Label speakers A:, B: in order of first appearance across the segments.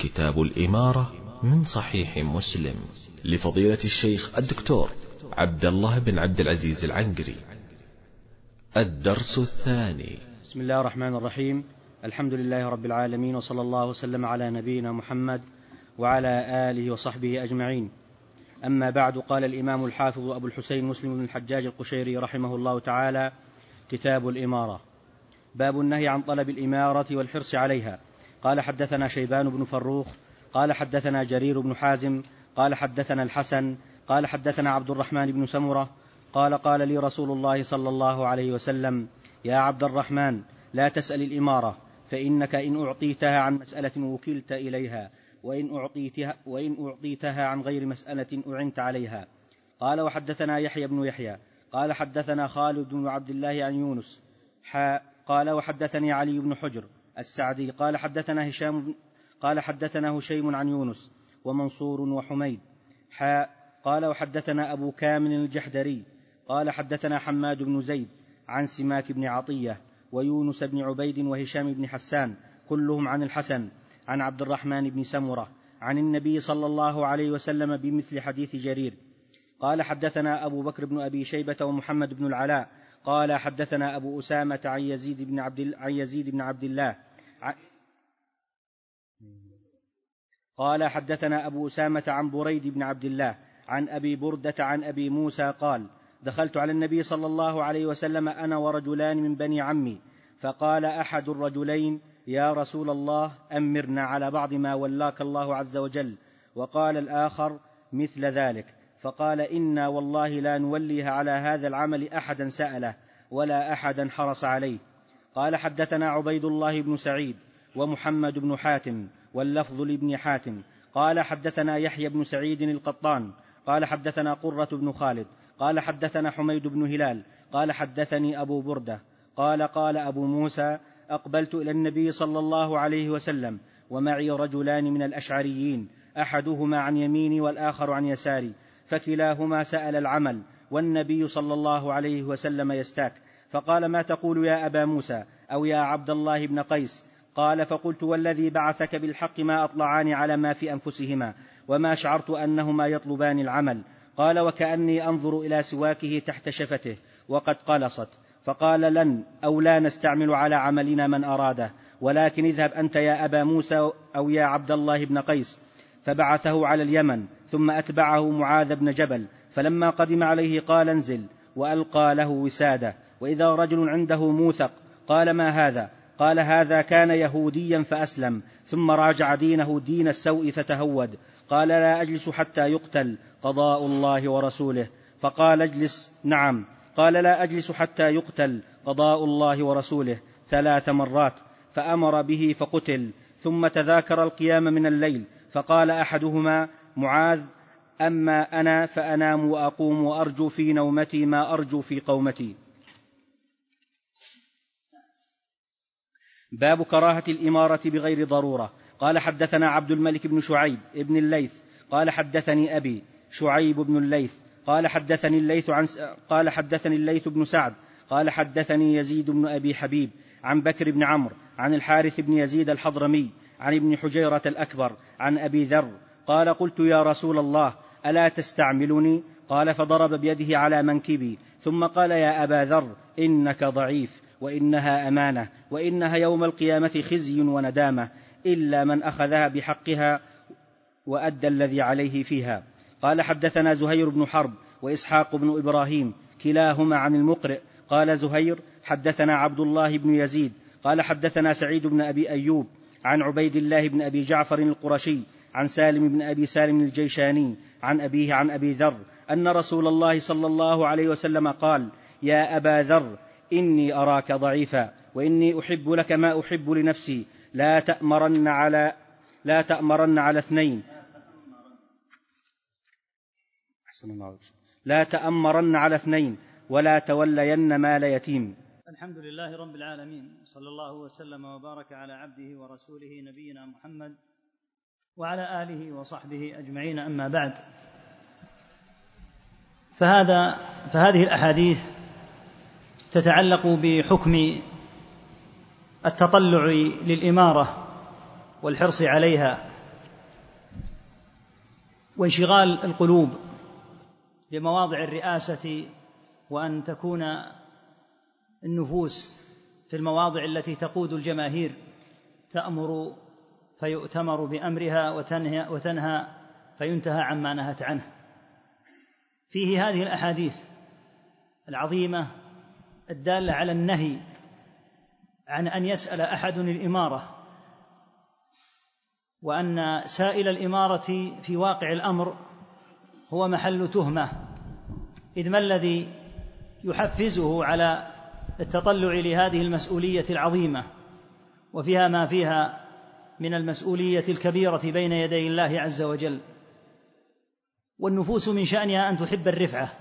A: كتاب الإمارة من صحيح مسلم لفضيلة الشيخ الدكتور عبد الله بن عبد العزيز العنقري. الدرس الثاني.
B: بسم الله الرحمن الرحيم. الحمد لله رب العالمين وصلى الله وسلم على نبينا محمد وعلى آله وصحبه أجمعين. أما بعد قال الإمام الحافظ أبو الحسين مسلم بن الحجاج القشيري رحمه الله تعالى كتاب الإمارة. باب النهي عن طلب الإمارة والحرص عليها. قال حدثنا شيبان بن فروخ قال حدثنا جرير بن حازم قال حدثنا الحسن قال حدثنا عبد الرحمن بن سمرة قال قال لي رسول الله صلى الله عليه وسلم يا عبد الرحمن لا تسأل الإمارة فإنك إن أعطيتها عن مسألة وكلت إليها وإن اعطيتها وإن أعطيتها عن غير مسألة أعنت عليها. قال وحدثنا يحيى بن يحيى قال حدثنا خالد بن عبد الله عن يونس قال وحدثني علي بن حجر السعدي. قال حدثنا هشام قال حدثنا هشيم عن يونس ومنصور وحميد. حاء قال وحدثنا أبو كامل الجحدري. قال حدثنا حماد بن زيد عن سماك بن عطية ويونس بن عبيد وهشام بن حسان كلهم عن الحسن عن عبد الرحمن بن سمرة عن النبي صلى الله عليه وسلم بمثل حديث جرير. قال حدثنا أبو بكر بن أبي شيبة ومحمد بن العلاء قال حدثنا أبو أسامة عن يزيد بن عبد عن يزيد بن عبد الله. قال حدثنا أبو أسامة عن بريد بن عبد الله عن أبي بردة عن أبي موسى قال دخلت على النبي صلى الله عليه وسلم أنا ورجلان من بني عمي فقال أحد الرجلين يا رسول الله أمرنا على بعض ما ولاك الله عز وجل. وقال الآخر مثل ذلك. فقال إنا والله لا نوليها على هذا العمل أحدا سأله ولا أحدا حرص عليه. قال حدثنا عبيد الله بن سعيد ومحمد بن حاتم واللفظ لابن حاتم. قال حدثنا يحيى بن سعيد القطان. قال حدثنا قرة بن خالد. قال حدثنا حميد بن هلال. قال حدثني أبو بردة. قال قال أبو موسى أقبلت إلى النبي صلى الله عليه وسلم ومعي رجلان من الأشعريين أحدهما عن يميني والآخر عن يساري. فكلاهما سأل العمل والنبي صلى الله عليه وسلم يستاك. فقال ما تقول يا أبا موسى أو يا عبد الله بن قيس؟ قال فقلت والذي بعثك بالحق ما أطلعان على ما في أنفسهما وما شعرت أنهما يطلبان العمل. قال وكأني أنظر إلى سواكه تحت شفته وقد قلصت. فقال لن أو لا نستعمل على عملنا من أراده ولكن اذهب أنت يا أبا موسى أو يا عبد الله بن قيس. فبعثه على اليمن ثم أتبعه معاذ بن جبل فلما قدم عليه قال انزل وألقى له وسادة وإذا رجل عنده موثق قال ما هذا؟ قال هذا كان يهوديا فأسلم ثم راجع دينه دين السوء فتهود قال لا أجلس حتى يقتل قضاء الله ورسوله فقال اجلس نعم قال لا أجلس حتى يقتل قضاء الله ورسوله ثلاث مرات فأمر به فقتل ثم تذاكر القيام من الليل فقال أحدهما معاذ أما أنا فأنام وأقوم وأرجو في نومتي ما أرجو في قومتي. باب كراهة الإمارة بغير ضرورة. قال حدثنا عبد الملك بن شعيب بن الليث. قال حدثني أبي شعيب بن الليث. قال حدثني الليث عن قال حدثني الليث بن سعد. قال حدثني يزيد بن أبي حبيب عن بكر بن عمرو عن الحارث بن يزيد الحضرمي. عن ابن حجيرة الأكبر عن أبي ذر قال قلت يا رسول الله ألا تستعملني؟ قال فضرب بيده على منكبي ثم قال يا أبا ذر إنك ضعيف وإنها أمانة وإنها يوم القيامة خزي وندامة إلا من أخذها بحقها وأدى الذي عليه فيها. قال حدثنا زهير بن حرب وإسحاق بن إبراهيم كلاهما عن المقرئ قال زهير حدثنا عبد الله بن يزيد قال حدثنا سعيد بن أبي أيوب عن عبيد الله بن أبي جعفر القرشي عن سالم بن أبي سالم الجيشاني عن أبيه عن أبي ذر أن رسول الله صلى الله عليه وسلم قال يا أبا ذر إني أراك ضعيفا وإني أحب لك ما أحب لنفسي لا تأمرن على لا تأمرن على اثنين. لا تأمرن على اثنين ولا تولين مال يتيم.
C: الحمد لله رب العالمين صلى الله وسلم وبارك على عبده ورسوله نبينا محمد وعلى آله وصحبه أجمعين أما بعد. فهذا فهذه الأحاديث تتعلق بحكم التطلع للإمارة والحرص عليها وانشغال القلوب بمواضع الرئاسة وأن تكون النفوس في المواضع التي تقود الجماهير تأمر فيؤتمر بأمرها وتنهى, وتنهى فينتهى عما نهت عنه. فيه هذه الأحاديث العظيمة الدالة على النهي عن أن يسأل أحد الإمارة وأن سائل الإمارة في واقع الأمر هو محل تهمة إذ ما الذي يحفزه على التطلع لهذه المسؤولية العظيمة وفيها ما فيها من المسؤولية الكبيرة بين يدي الله عز وجل. والنفوس من شأنها أن تحب الرفعة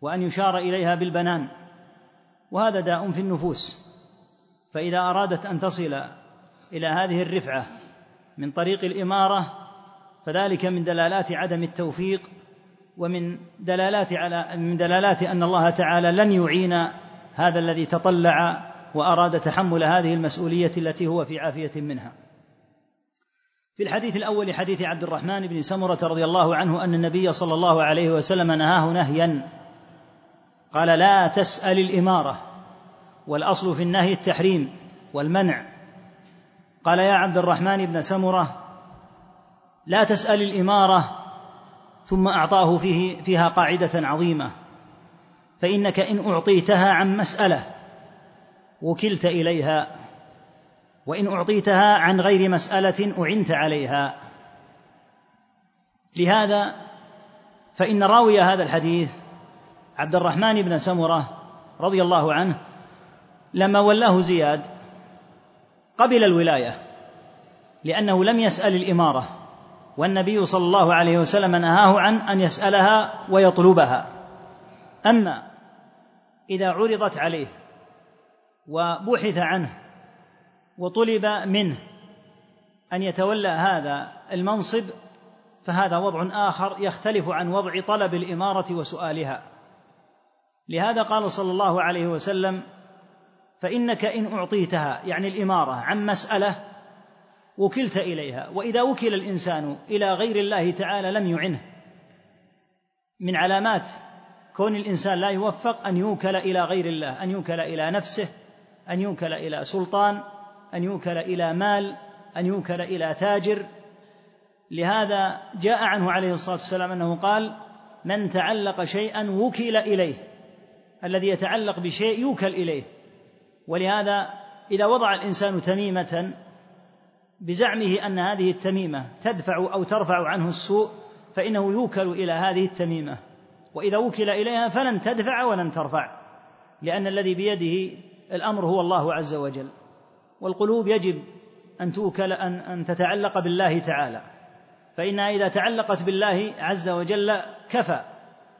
C: وأن يشار إليها بالبنان وهذا داء في النفوس. فإذا أرادت أن تصل إلى هذه الرفعة من طريق الإمارة فذلك من دلالات عدم التوفيق ومن دلالات على من دلالات أن الله تعالى لن يعين هذا الذي تطلع وأراد تحمل هذه المسؤولية التي هو في عافية منها. في الحديث الأول حديث عبد الرحمن بن سمرة رضي الله عنه أن النبي صلى الله عليه وسلم نهاه نهيا. قال لا تسأل الإمارة والأصل في النهي التحريم والمنع. قال يا عبد الرحمن بن سمرة لا تسأل الإمارة ثم أعطاه فيه فيها قاعدة عظيمة. فإنك إن أعطيتها عن مسألة وكلت إليها وإن أعطيتها عن غير مسألة أعنت عليها. لهذا فإن راوي هذا الحديث عبد الرحمن بن سمرة رضي الله عنه لما ولاه زياد قبل الولاية لأنه لم يسأل الإمارة والنبي صلى الله عليه وسلم نهاه عن أن يسألها ويطلبها. أما إذا عرضت عليه وبحث عنه وطلب منه أن يتولى هذا المنصب فهذا وضع آخر يختلف عن وضع طلب الإمارة وسؤالها. لهذا قال صلى الله عليه وسلم فإنك إن أعطيتها يعني الإمارة عن مسألة وكلت إليها وإذا وكل الإنسان إلى غير الله تعالى لم يعنه من علامات كون الإنسان لا يوفق أن يوكل إلى غير الله أن يوكل إلى نفسه أن يوكل إلى سلطان أن يوكل إلى مال أن يوكل إلى تاجر. لهذا جاء عنه عليه الصلاة والسلام أنه قال من تعلق شيئا وكل إليه الذي يتعلق بشيء يوكل إليه. ولهذا إذا وضع الإنسان تميمة بزعمه أن هذه التميمة تدفع أو ترفع عنه السوء فإنه يوكل إلى هذه التميمة. وإذا وكل إليها فلن تدفع ولن ترفع لأن الذي بيده الأمر هو الله عز وجل. والقلوب يجب أن توكل أن أن تتعلق بالله تعالى. فإنها إذا تعلقت بالله عز وجل كفى.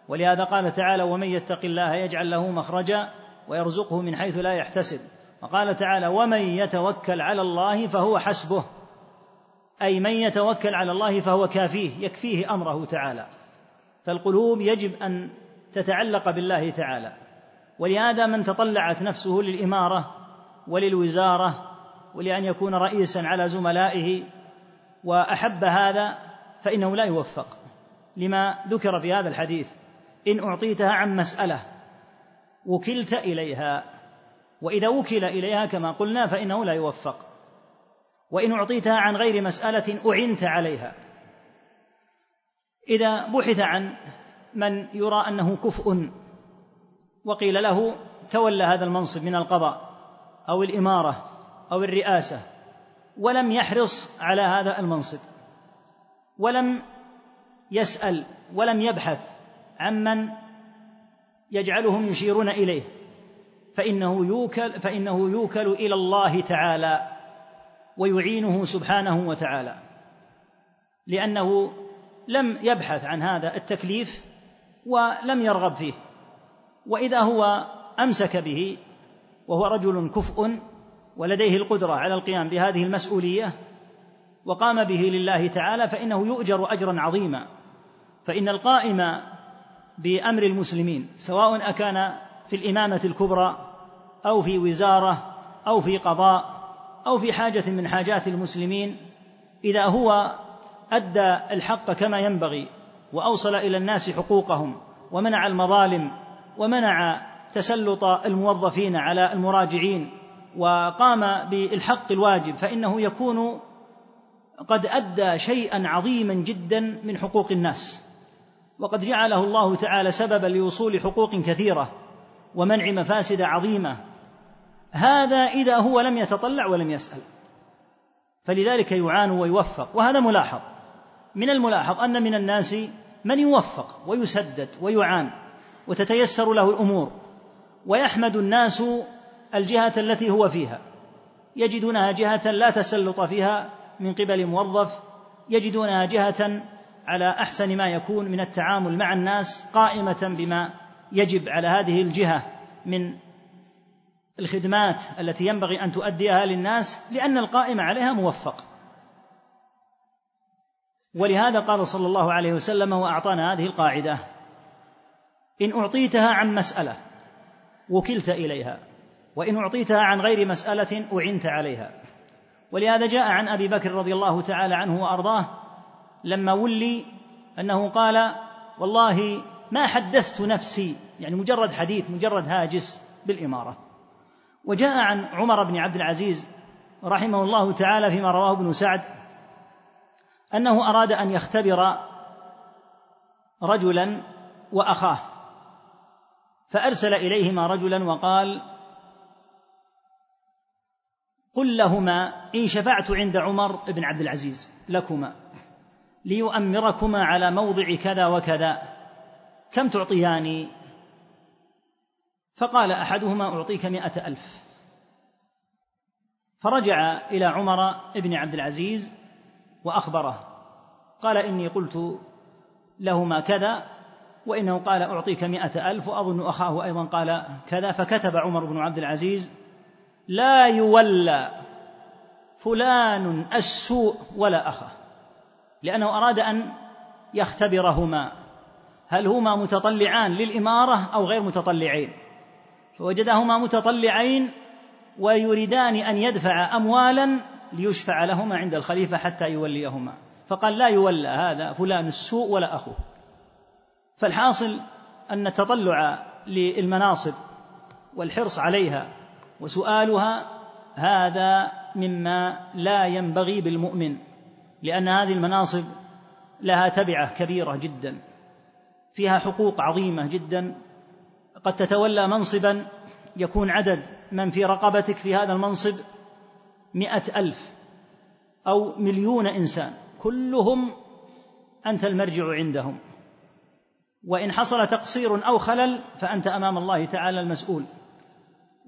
C: ولهذا قال تعالى ومن يتق الله يجعل له مخرجا ويرزقه من حيث لا يحتسب. وقال تعالى ومن يتوكل على الله فهو حسبه. أي من يتوكل على الله فهو كافيه يكفيه أمره تعالى. فالقلوب يجب أن تتعلق بالله تعالى. ولهذا من تطلعت نفسه للإمارة وللوزارة ولأن يكون رئيسا على زملائه وأحب هذا فإنه لا يوفق. لما ذكر في هذا الحديث إن أعطيتها عن مسألة وكلت إليها وإذا وكل إليها كما قلنا فإنه لا يوفق. وإن أعطيتها عن غير مسألة أعنت عليها. إذا بحث عن من يرى أنه كفء وقيل له تولى هذا المنصب من القضاء أو الإمارة أو الرئاسة ولم يحرص على هذا المنصب ولم يسأل ولم يبحث عمن يجعلهم يشيرون إليه فإنه يوكل فإنه يوكل إلى الله تعالى ويعينه سبحانه وتعالى لأنه لم يبحث عن هذا التكليف ولم يرغب فيه. وإذا هو أمسك به وهو رجل كفء ولديه القدرة على القيام بهذه المسؤولية وقام به لله تعالى فإنه يؤجر أجرا عظيما. فإن القائم بأمر المسلمين سواء أكان في الإمامة الكبرى أو في وزارة أو في قضاء أو في حاجة من حاجات المسلمين إذا هو أدى الحق كما ينبغي وأوصل إلى الناس حقوقهم ومنع المظالم ومنع تسلط الموظفين على المراجعين وقام بالحق الواجب فإنه يكون قد أدى شيئا عظيما جدا من حقوق الناس. وقد جعله الله تعالى سببا لوصول حقوق كثيرة ومنع مفاسد عظيمة. هذا إذا هو لم يتطلع ولم يسأل. فلذلك يعان ويوفق وهذا ملاحظ. من الملاحظ أن من الناس من يوفق ويسدد ويعان وتتيسر له الأمور ويحمد الناس الجهة التي هو فيها يجدونها جهة لا تسلط فيها من قبل موظف يجدونها جهة على أحسن ما يكون من التعامل مع الناس قائمة بما يجب على هذه الجهة من الخدمات التي ينبغي أن تؤديها للناس لأن القائم عليها موفق ولهذا قال صلى الله عليه وسلم وأعطانا هذه القاعدة إن أعطيتها عن مسألة وكلت إليها وإن أعطيتها عن غير مسألة أعنت عليها. ولهذا جاء عن أبي بكر رضي الله تعالى عنه وأرضاه لما ولي أنه قال والله ما حدثت نفسي. يعني مجرد حديث مجرد هاجس بالإمارة. وجاء عن عمر بن عبد العزيز رحمه الله تعالى فيما رواه ابن سعد أنه أراد أن يختبر رجلا وأخاه فأرسل إليهما رجلا وقال قل لهما إن شفعت عند عمر بن عبد العزيز لكما ليؤمركما على موضع كذا وكذا كم تعطياني فقال أحدهما أعطيك مائه ألف. فرجع إلى عمر بن عبد العزيز وأخبره. قال إني قلت لهما كذا وإنه قال أعطيك مائه ألف وأظن أخاه أيضا قال كذا. فكتب عمر بن عبد العزيز لا يولى فلان السوء ولا أخاه لأنه أراد أن يختبرهما. هل هما متطلعان للإمارة أو غير متطلعين؟ فوجدهما متطلعين ويريدان أن يدفع اموالا ليشفع لهما عند الخليفة حتى يوليهما. فقال لا يولى هذا فلان السوء ولا أخوه. فالحاصل أن التطلع للمناصب والحرص عليها وسؤالها هذا مما لا ينبغي بالمؤمن لأن هذه المناصب لها تبعة كبيرة جدا فيها حقوق عظيمة جدا. قد تتولى منصبا يكون عدد من في رقبتك في هذا المنصب مئة ألف أو مليون إنسان كلهم أنت المرجع عندهم. وإن حصل تقصير أو خلل فأنت أمام الله تعالى المسؤول.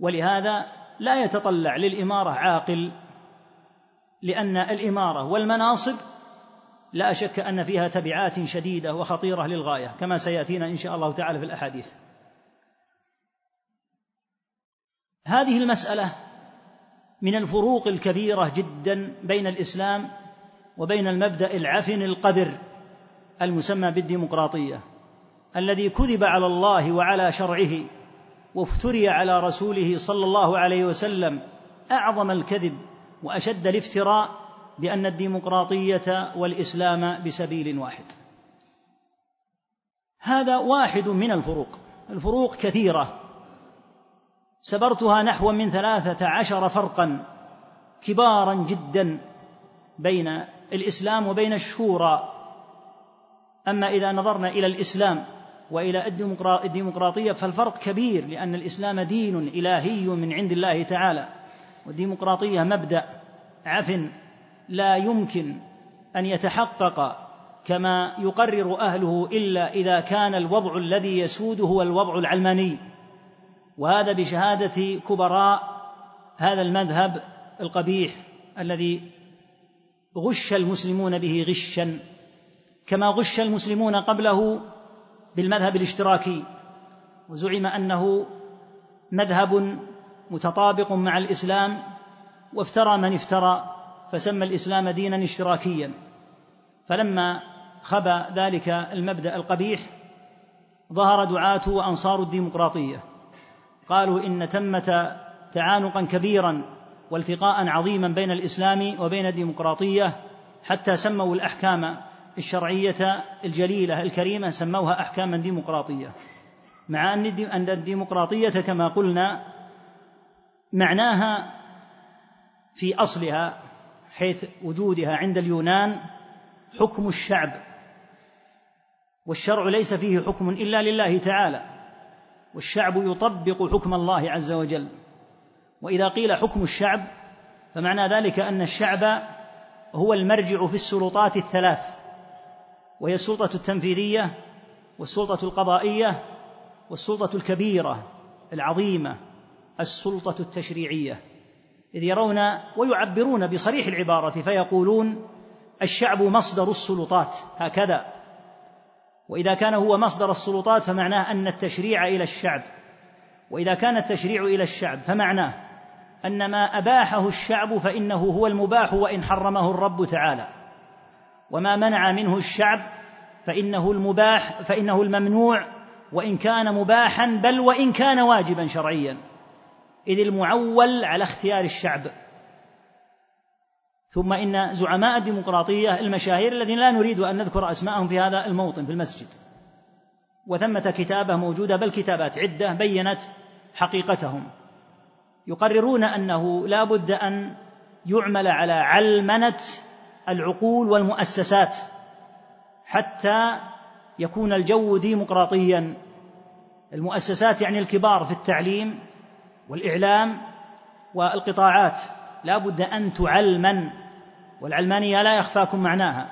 C: ولهذا لا يتطلع للإمارة عاقل لأن الإمارة والمناصب لا شك أن فيها تبعات شديدة وخطيرة للغاية كما سيأتينا إن شاء الله تعالى في الأحاديث. هذه المسألة من الفروق الكبيرة جدا بين الإسلام وبين المبدأ العفن القذر المسمى بالديمقراطية الذي كذب على الله وعلى شرعه وافتري على رسوله صلى الله عليه وسلم أعظم الكذب وأشد الافتراء بأن الديمقراطية والإسلام بسبيل واحد. هذا واحد من الفروق الفروق كثيرة سبرتها نحو من ثلاثة عشر فرقا كبارا جدا بين الإسلام وبين الشورى. أما إذا نظرنا إلى الإسلام وإلى الديمقراطية فالفرق كبير لأن الإسلام دين إلهي من عند الله تعالى. والديمقراطية مبدأ عفن لا يمكن أن يتحقق كما يقرر أهله إلا إذا كان الوضع الذي يسود هو الوضع العلماني. وهذا بشهادة كبراء هذا المذهب القبيح الذي غش المسلمون به غشا كما غش المسلمون قبله بالمذهب الاشتراكي. وزعم أنه مذهب متطابق مع الإسلام وافترى من افترى فسمى الإسلام دينا اشتراكيا. فلما خبى ذلك المبدأ القبيح ظهر دعاة وأنصار الديمقراطية. قالوا إن ثمه تعانقا كبيرا والتقاء عظيما بين الإسلام وبين الديمقراطية حتى سموا الأحكام الشرعية الجليلة الكريمة سموها أحكاما ديمقراطية. مع أن الديمقراطية كما قلنا معناها في أصلها حيث وجودها عند اليونان حكم الشعب والشرع ليس فيه حكم إلا لله تعالى. والشعب يطبق حكم الله عز وجل. وإذا قيل حكم الشعب فمعنى ذلك أن الشعب هو المرجع في السلطات الثلاث. وهي السلطة التنفيذية والسلطة القضائية والسلطة الكبيرة العظيمة السلطة التشريعية. إذ يرون ويعبرون بصريح العبارة فيقولون الشعب مصدر السلطات هكذا. وإذا كان هو مصدر السلطات فمعناه أن التشريع إلى الشعب. وإذا كان التشريع إلى الشعب فمعناه أن ما أباحه الشعب فإنه هو المباح وإن حرمه الرب تعالى. وما منع منه الشعب فإنه المباح فإنه الممنوع وإن كان مباحا بل وإن كان واجبا شرعيا. إذ المعول على اختيار الشعب. ثم إن زعماء الديمقراطية المشاهير الذين لا نريد أن نذكر أسماءهم في هذا الموطن في المسجد. وثمة كتابة موجودة بل كتابات عدة بينت حقيقتهم. يقررون أنه لا بد أن يعمل على علمنة العقول والمؤسسات حتى يكون الجو ديمقراطيا. المؤسسات يعني الكبار في التعليم والإعلام والقطاعات. لا بد أن تعلمن والعلمانية لا يخفاكم معناها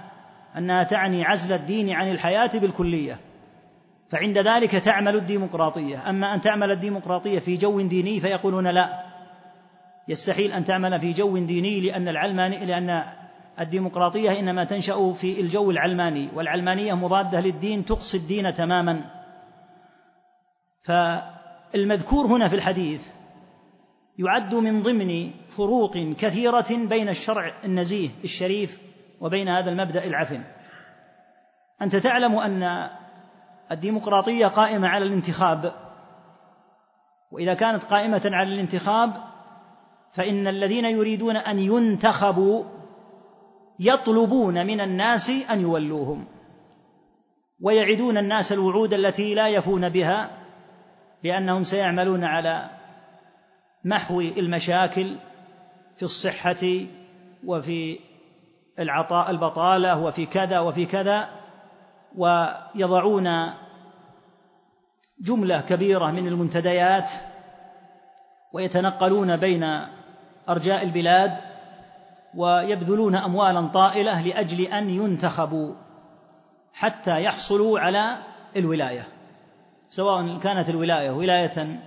C: أنها تعني عزل الدين عن الحياة بالكلية فعند ذلك تعمل الديمقراطية. أما أن تعمل الديمقراطية في جو ديني فيقولون لا. يستحيل أن تعمل في جو ديني لأن العلماني لأن الديمقراطية إنما تنشأ في الجو العلماني والعلمانية مضادة للدين تقصي الدين تماما. فالمذكور هنا في الحديث يعد من ضمن فروق كثيرة بين الشرع النزيه الشريف وبين هذا المبدأ العفن. أنت تعلم أن الديمقراطية قائمة على الانتخاب. وإذا كانت قائمة على الانتخاب فإن الذين يريدون أن ينتخبوا يطلبون من الناس أن يولوهم. ويعدون الناس الوعود التي لا يفون بها لأنهم سيعملون على محو المشاكل في الصحة وفي العطاء البطالة وفي كذا وفي كذا ويضعون جملة كبيرة من المنتديات ويتنقلون بين أرجاء البلاد ويبذلون أموالا طائلة لأجل أن ينتخبوا حتى يحصلوا على الولاية سواء كانت الولاية ولاية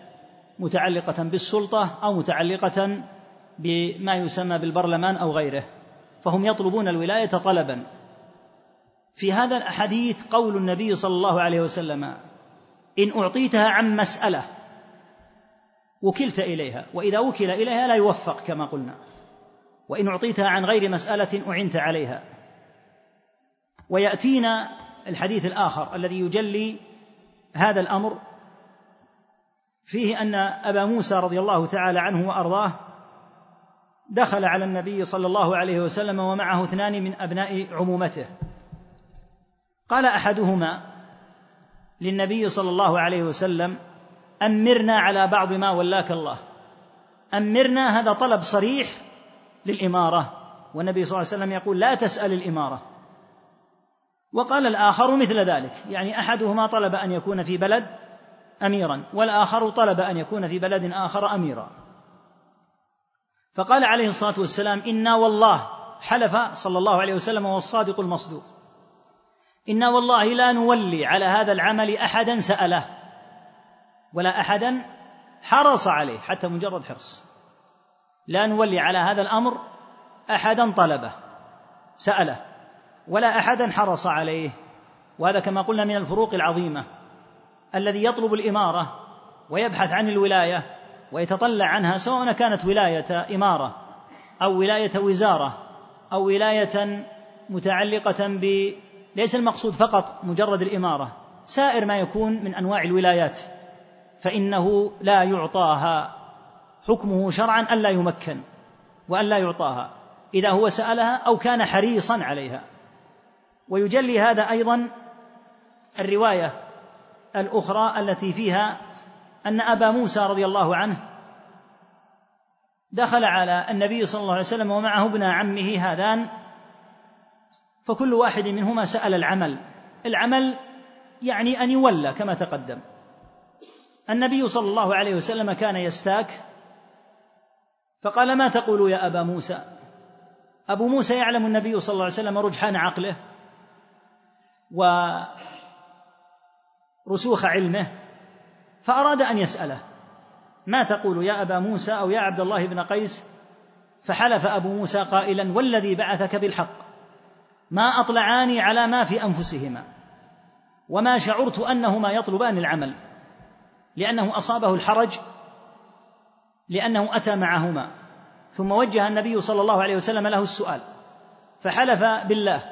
C: متعلقة بالسلطة أو متعلقة بما يسمى بالبرلمان أو غيره فهم يطلبون الولاية طلبا. في هذا الحديث قول النبي صلى الله عليه وسلم إن أعطيتها عن مسألة وكلت إليها وإذا وكل إليها لا يوفق كما قلنا وإن أعطيتها عن غير مسألة أعنت عليها. ويأتينا الحديث الآخر الذي يجلي هذا الأمر فيه أن أبا موسى رضي الله تعالى عنه وأرضاه دخل على النبي صلى الله عليه وسلم ومعه اثنان من أبناء عمومته. قال أحدهما للنبي صلى الله عليه وسلم أمرنا على بعض ما ولاك الله. أمرنا هذا طلب صريح للإمارة والنبي صلى الله عليه وسلم يقول لا تسأل الإمارة. وقال الآخر مثل ذلك يعني أحدهما طلب أن يكون في بلد أميرا والآخر طلب أن يكون في بلد آخر أميرا. فقال عليه الصلاة والسلام إنا والله حلف صلى الله عليه وسلم والصادق المصدوق. إنا والله لا نولي على هذا العمل أحدا سأله ولا أحدا حرص عليه حتى مجرد حرص. لا نولي على هذا الأمر أحدا طلبه سأله ولا أحدا حرص عليه. وهذا كما قلنا من الفروق العظيمة. الذي يطلب الإمارة ويبحث عن الولاية ويتطلع عنها سواء كانت ولاية إمارة أو ولاية وزارة أو ولاية متعلقة ب ليس المقصود فقط مجرد الإمارة سائر ما يكون من أنواع الولايات فإنه لا يعطاها حكمه شرعا ألا يمكن وألا يعطاها إذا هو سألها أو كان حريصا عليها. ويجلي هذا أيضا الرواية الأخرى التي فيها أن أبا موسى رضي الله عنه دخل على النبي صلى الله عليه وسلم ومعه ابن عمه هذان فكل واحد منهما سأل العمل. العمل يعني أن يولى كما تقدم. النبي صلى الله عليه وسلم كان يستاك فقال ما تقول يا أبا موسى؟ أبو موسى يعلم النبي صلى الله عليه وسلم رجحان عقله ورسوخ علمه فأراد أن يسأله ما تقول يا أبا موسى أو يا عبد الله بن قيس فحلف أبو موسى قائلا والذي بعثك بالحق ما أطلعاني على ما في أنفسهما وما شعرت أنهما يطلبان العمل لأنه أصابه الحرج لأنه أتى معهما ثم وجه النبي صلى الله عليه وسلم له السؤال فحلف بالله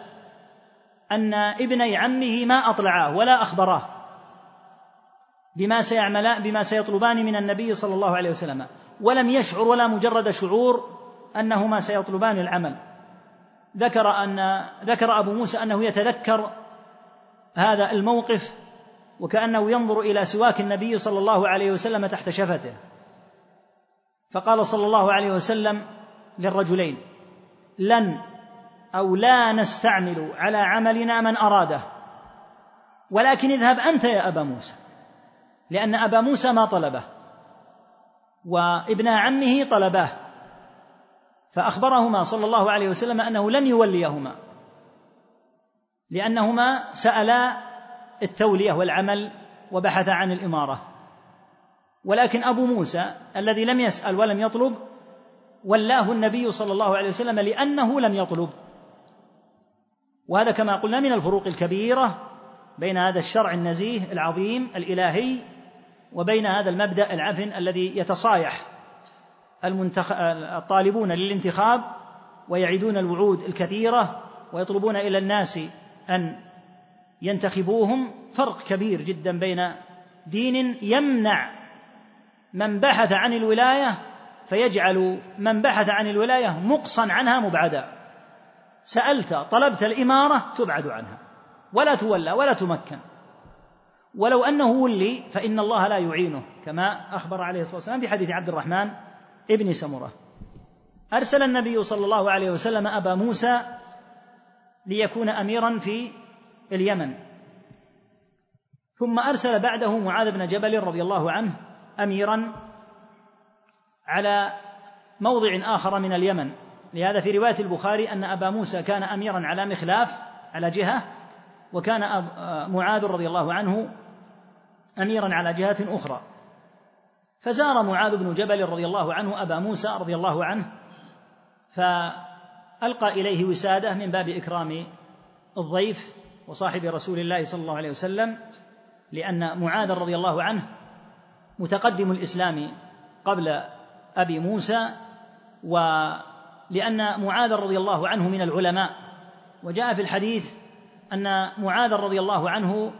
C: أن ابني عمه ما أطلعاه ولا أخبراه بما سيعملان بما سيطلبان من النبي صلى الله عليه وسلم. ولم يشعر ولا مجرد شعور أنهما سيطلبان العمل. ذكر أن ذكر أبو موسى أنه يتذكر هذا الموقف وكأنه ينظر إلى سواك النبي صلى الله عليه وسلم تحت شفته فقال صلى الله عليه وسلم للرجلين لن أو لا نستعمل على عملنا من أراده. ولكن اذهب أنت يا أبا موسى. لأن أبا موسى ما طلبه وابن عمه طلباه فأخبرهما صلى الله عليه وسلم أنه لن يوليهما لأنهما سألا التولية والعمل وبحثا عن الإمارة. ولكن أبو موسى الذي لم يسأل ولم يطلب ولاه النبي صلى الله عليه وسلم لأنه لم يطلب. وهذا كما قلنا من الفروق الكبيرة بين هذا الشرع النزيه العظيم الإلهي وبين هذا المبدأ العفن الذي يتصايح. الطالبون للانتخاب ويعيدون الوعود الكثيرة ويطلبون إلى الناس أن ينتخبوهم فرق كبير جدا بين دين يمنع من بحث عن الولاية فيجعل من بحث عن الولاية مقصا عنها مبعدا سألت طلبت الإمارة تبعد عنها ولا تولى ولا تمكن ولو أنه ولي فإن الله لا يعينه كما أخبر عليه الصلاة والسلام في حديث عبد الرحمن ابن سمرة. أرسل النبي صلى الله عليه وسلم أبا موسى ليكون اميرا في اليمن. ثم أرسل بعده معاذ بن جبل رضي الله عنه اميرا على موضع آخر من اليمن. لهذا في رواية البخاري أن أبا موسى كان اميرا على مخلاف على جهة وكان معاذ رضي الله عنه أميرا على جهة أخرى. فزار معاذ بن جبل رضي الله عنه أبا موسى رضي الله عنه فألقى إليه وسادة من باب إكرام الضيف وصاحب رسول الله صلى الله عليه وسلم لأن معاذ رضي الله عنه متقدم الإسلام قبل أبي موسى ولان معاذ رضي الله عنه من العلماء. وجاء في الحديث أن معاذ رضي الله عنه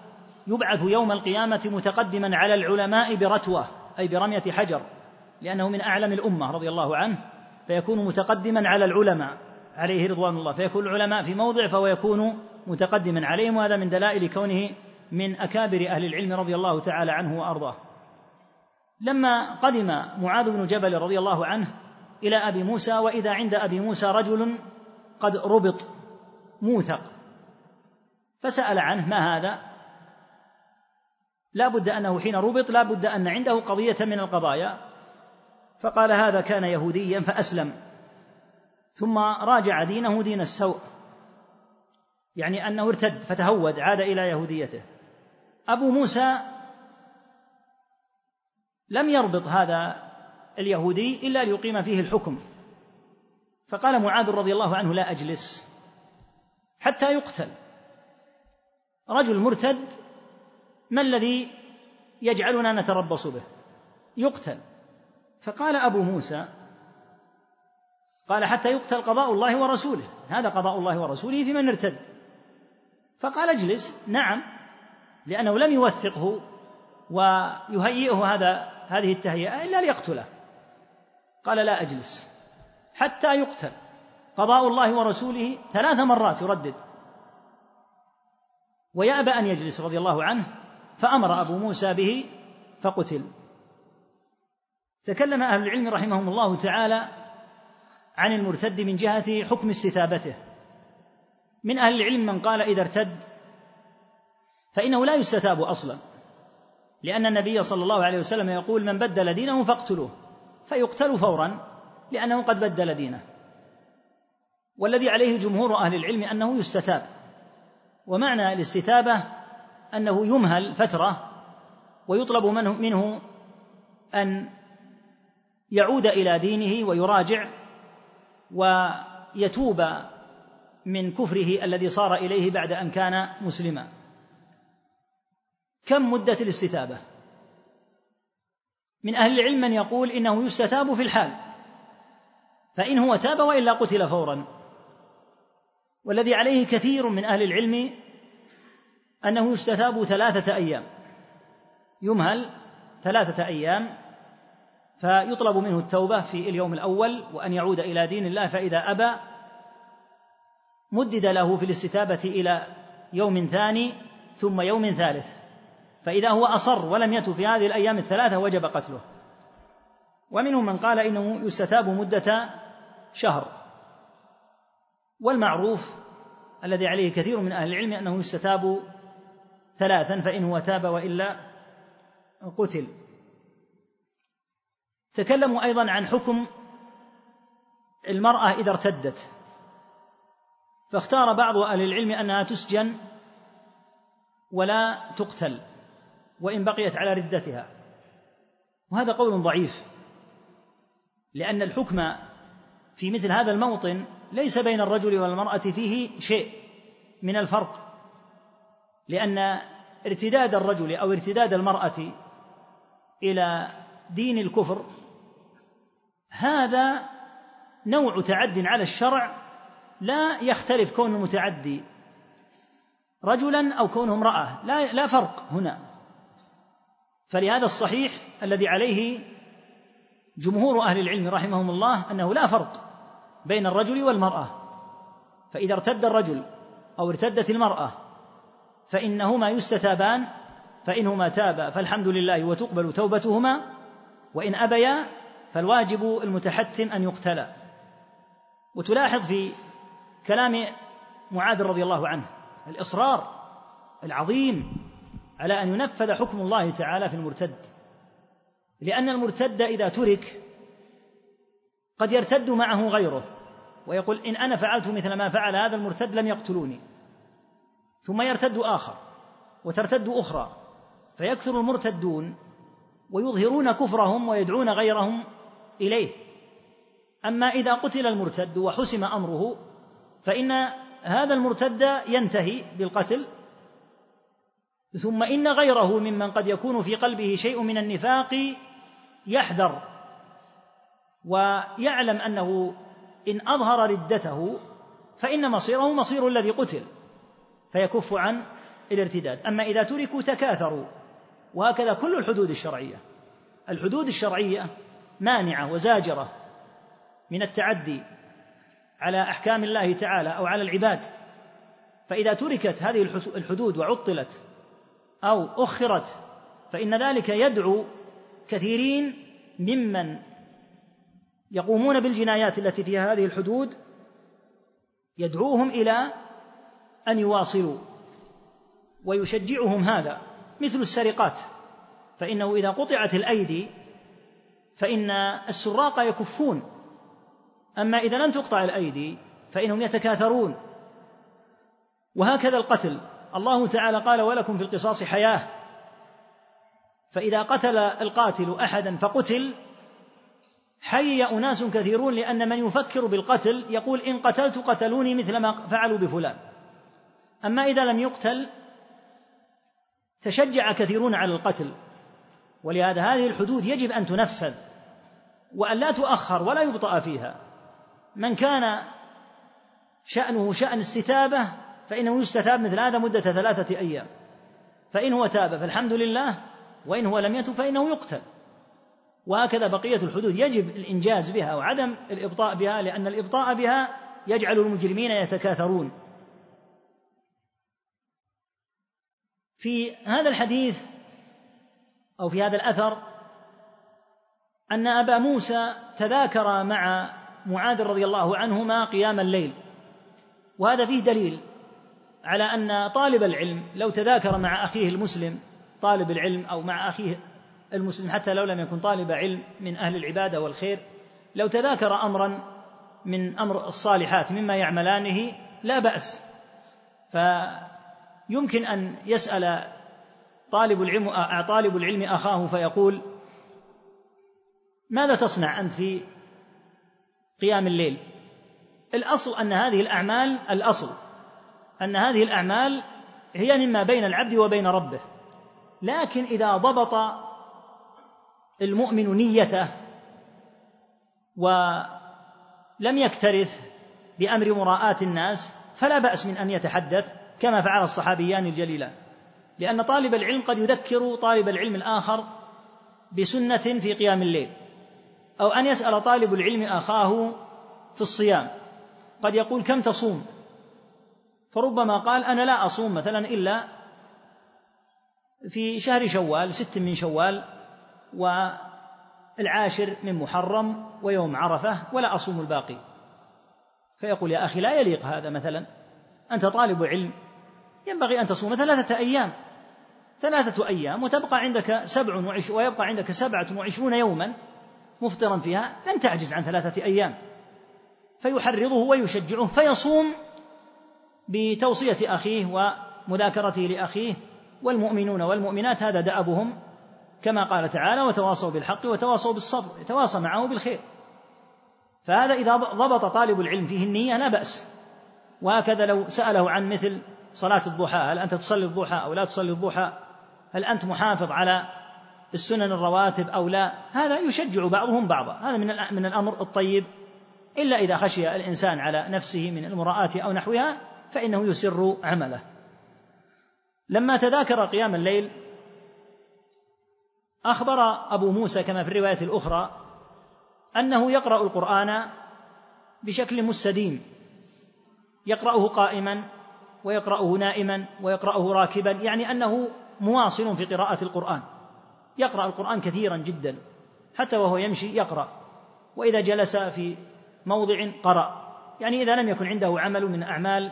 C: يبعث يوم القيامة متقدما على العلماء برتوة أي برمية حجر لأنه من أعلم الأمة رضي الله عنه فيكون متقدما على العلماء عليه رضوان الله فيكون العلماء في موضع فهو يكون متقدما عليهم وهذا من دلائل كونه من أكابر أهل العلم رضي الله تعالى عنه وأرضاه. لما قدم معاذ بن جبل رضي الله عنه إلى أبي موسى وإذا عند أبي موسى رجل قد ربط موثق فسأل عنه ما هذا؟ لا بد أنه حين ربط لا بد أن عنده قضية من القضايا. فقال هذا كان يهوديا فأسلم. ثم راجع دينه دين السوء. يعني أنه ارتد فتهود عاد إلى يهوديته. أبو موسى لم يربط هذا اليهودي إلا ليقيم فيه الحكم. فقال معاذ رضي الله عنه لا أجلس حتى يقتل. رجل مرتد ما الذي يجعلنا نتربص به؟ يقتل. فقال أبو موسى قال حتى يقتل قضاء الله ورسوله. هذا قضاء الله ورسوله في من ارتد. فقال اجلس. نعم لأنه لم يوثقه ويهيئه هذا هذه التهيئة إلا ليقتله. قال لا أجلس. حتى يقتل قضاء الله ورسوله ثلاث مرات يردد. ويأبى أن يجلس رضي الله عنه. فأمر أبو موسى به فقتل. تكلم أهل العلم رحمهم الله تعالى عن المرتد من جهة حكم استتابته. من أهل العلم من قال إذا ارتد فإنه لا يستتاب أصلا لأن النبي صلى الله عليه وسلم يقول من بدل دينه فاقتلوه فيقتل فورا لأنه قد بدل دينه. والذي عليه جمهور أهل العلم أنه يستتاب. ومعنى الاستتابة أنه يمهل فترة ويطلب منه, منه أن يعود إلى دينه ويراجع ويتوب من كفره الذي صار إليه بعد أن كان مسلما. كم مدة الاستتابة؟ من أهل العلم من يقول إنه يستتاب في الحال فإن هو تاب وإلا قتل فورا. والذي عليه كثير من أهل العلم أنه يستتاب ثلاثة أيام. يمهل ثلاثة أيام فيطلب منه التوبة في اليوم الأول وأن يعود إلى دين الله فإذا أبى مدد له في الاستتابة إلى يوم ثاني ثم يوم ثالث. فإذا هو أصر ولم يتب في هذه الأيام الثلاثة وجب قتله. ومنهم من قال إنه يستتاب مدة شهر. والمعروف الذي عليه كثير من أهل العلم أنه يستتاب ثلاثا فإن هو تاب وإلا قتل. تكلموا أيضا عن حكم المرأة إذا ارتدت. فاختار بعض أهل العلم أنها تسجن ولا تقتل وإن بقيت على ردتها. وهذا قول ضعيف لأن الحكم في مثل هذا الموطن ليس بين الرجل والمرأة فيه شيء من الفرق. لأن ارتداد الرجل أو ارتداد المرأة إلى دين الكفر هذا نوع تعد على الشرع لا يختلف كون المتعدي رجلا أو كونه امرأة لا لا فرق هنا. فلهذا الصحيح الذي عليه جمهور أهل العلم رحمهم الله أنه لا فرق بين الرجل والمرأة. فإذا ارتد الرجل أو ارتدت المرأة فإنهما يستتابان فإنهما تابا فالحمد لله وتقبل توبتهما وإن أبيا فالواجب المتحتم أن يقتلا. وتلاحظ في كلام معاذ رضي الله عنه الإصرار العظيم على أن ينفذ حكم الله تعالى في المرتد. لأن المرتد إذا ترك قد يرتد معه غيره ويقول إن أنا فعلت مثل ما فعل هذا المرتد لم يقتلوني. ثم يرتد آخر وترتد أخرى فيكثر المرتدون ويظهرون كفرهم ويدعون غيرهم إليه. أما إذا قتل المرتد وحسم أمره فإن هذا المرتد ينتهي بالقتل ثم إن غيره ممن قد يكون في قلبه شيء من النفاق يحذر ويعلم أنه إن أظهر ردته فإن مصيره مصير الذي قتل. فيكف عن الارتداد. أما إذا تركوا تكاثروا وهكذا كل الحدود الشرعية. الحدود الشرعية مانعة وزاجرة من التعدي على أحكام الله تعالى أو على العباد. فإذا تركت هذه الحدود وعطلت أو أخرت فإن ذلك يدعو كثيرين ممن يقومون بالجنايات التي فيها هذه الحدود يدعوهم إلى أن يواصلوا ويشجعهم هذا مثل السرقات فإنه إذا قطعت الأيدي فإن السراق يكفون أما إذا لم تقطع الأيدي فإنهم يتكاثرون. وهكذا القتل الله تعالى قال ولكم في القصاص حياة. فإذا قتل القاتل أحدا فقتل حي أناس كثيرون لأن من يفكر بالقتل يقول إن قتلت قتلوني مثل ما فعلوا بفلان. أما إذا لم يقتل تشجع كثيرون على القتل. ولهذا هذه الحدود يجب أن تنفذ وأن لا تؤخر ولا يبطأ فيها. من كان شأنه شأن استتابة فإنه يستتاب مثل هذا مدة ثلاثة أيام. فإن هو تاب فالحمد لله وإن هو لم يتب فإنه يقتل. وهكذا بقية الحدود يجب الإنجاز بها وعدم الإبطاء بها لأن الإبطاء بها يجعل المجرمين يتكاثرون. في هذا الحديث أو في هذا الأثر أن أبا موسى تذاكر مع معاذ رضي الله عنهما قيام الليل وهذا فيه دليل على أن طالب العلم لو تذاكر مع أخيه المسلم طالب العلم أو مع أخيه المسلم حتى لو لم يكن طالب علم من أهل العبادة والخير لو تذاكر امرا من أمر الصالحات مما يعملانه لا بأس. فيمكن أن يسأل طالب العلم طالب العلم أخاه فيقول ماذا تصنع أنت في قيام الليل؟ الأصل أن هذه الأعمال الأصل أن هذه الأعمال هي مما بين العبد وبين ربه. لكن إذا ضبط المؤمن نيته ولم يكترث بأمر مراءاه الناس فلا بأس من أن يتحدث. كما فعل الصحابيان الجليلان. لأن طالب العلم قد يذكر طالب العلم الآخر بسنة في قيام الليل. أو أن يسأل طالب العلم أخاه في الصيام. قد يقول كم تصوم؟ فربما قال أنا لا أصوم مثلا إلا في شهر شوال ست من شوال والعاشر من محرم ويوم عرفة ولا أصوم الباقي. فيقول يا أخي لا يليق هذا مثلا. أنت طالب علم. ينبغي أن تصوم ثلاثة أيام. ثلاثة أيام وتبقى عندك سبع وعش ويبقى عندك سبعة وعشرون يوما مفطرا فيها لن تعجز عن ثلاثة أيام. فيحرضه ويشجعه فيصوم بتوصية أخيه ومذاكرته لأخيه والمؤمنون والمؤمنات هذا دأبهم كما قال تعالى وتواصوا بالحق وتواصوا بالصبر يتواصى معه بالخير. فهذا إذا ضبط طالب العلم فيه النية لا بأس. وهكذا لو سأله عن مثل صلاة الضحى هل أنت تصلي الضحى أو لا تصلي الضحى؟ هل أنت محافظ على السنن الرواتب أو لا؟ هذا يشجع بعضهم بعضا هذا من من الأمر الطيب. إلا إذا خشي الإنسان على نفسه من المراءة أو نحوها فإنه يسر عمله. لما تذاكر قيام الليل أخبر أبو موسى كما في الرواية الأخرى أنه يقرأ القرآن بشكل مستديم يقرأه قائما ويقرأه نائما ويقرأه راكبا يعني أنه مواصل في قراءة القرآن. يقرأ القرآن كثيرا جدا حتى وهو يمشي يقرأ. وإذا جلس في موضع قرأ. يعني إذا لم يكن عنده عمل من أعمال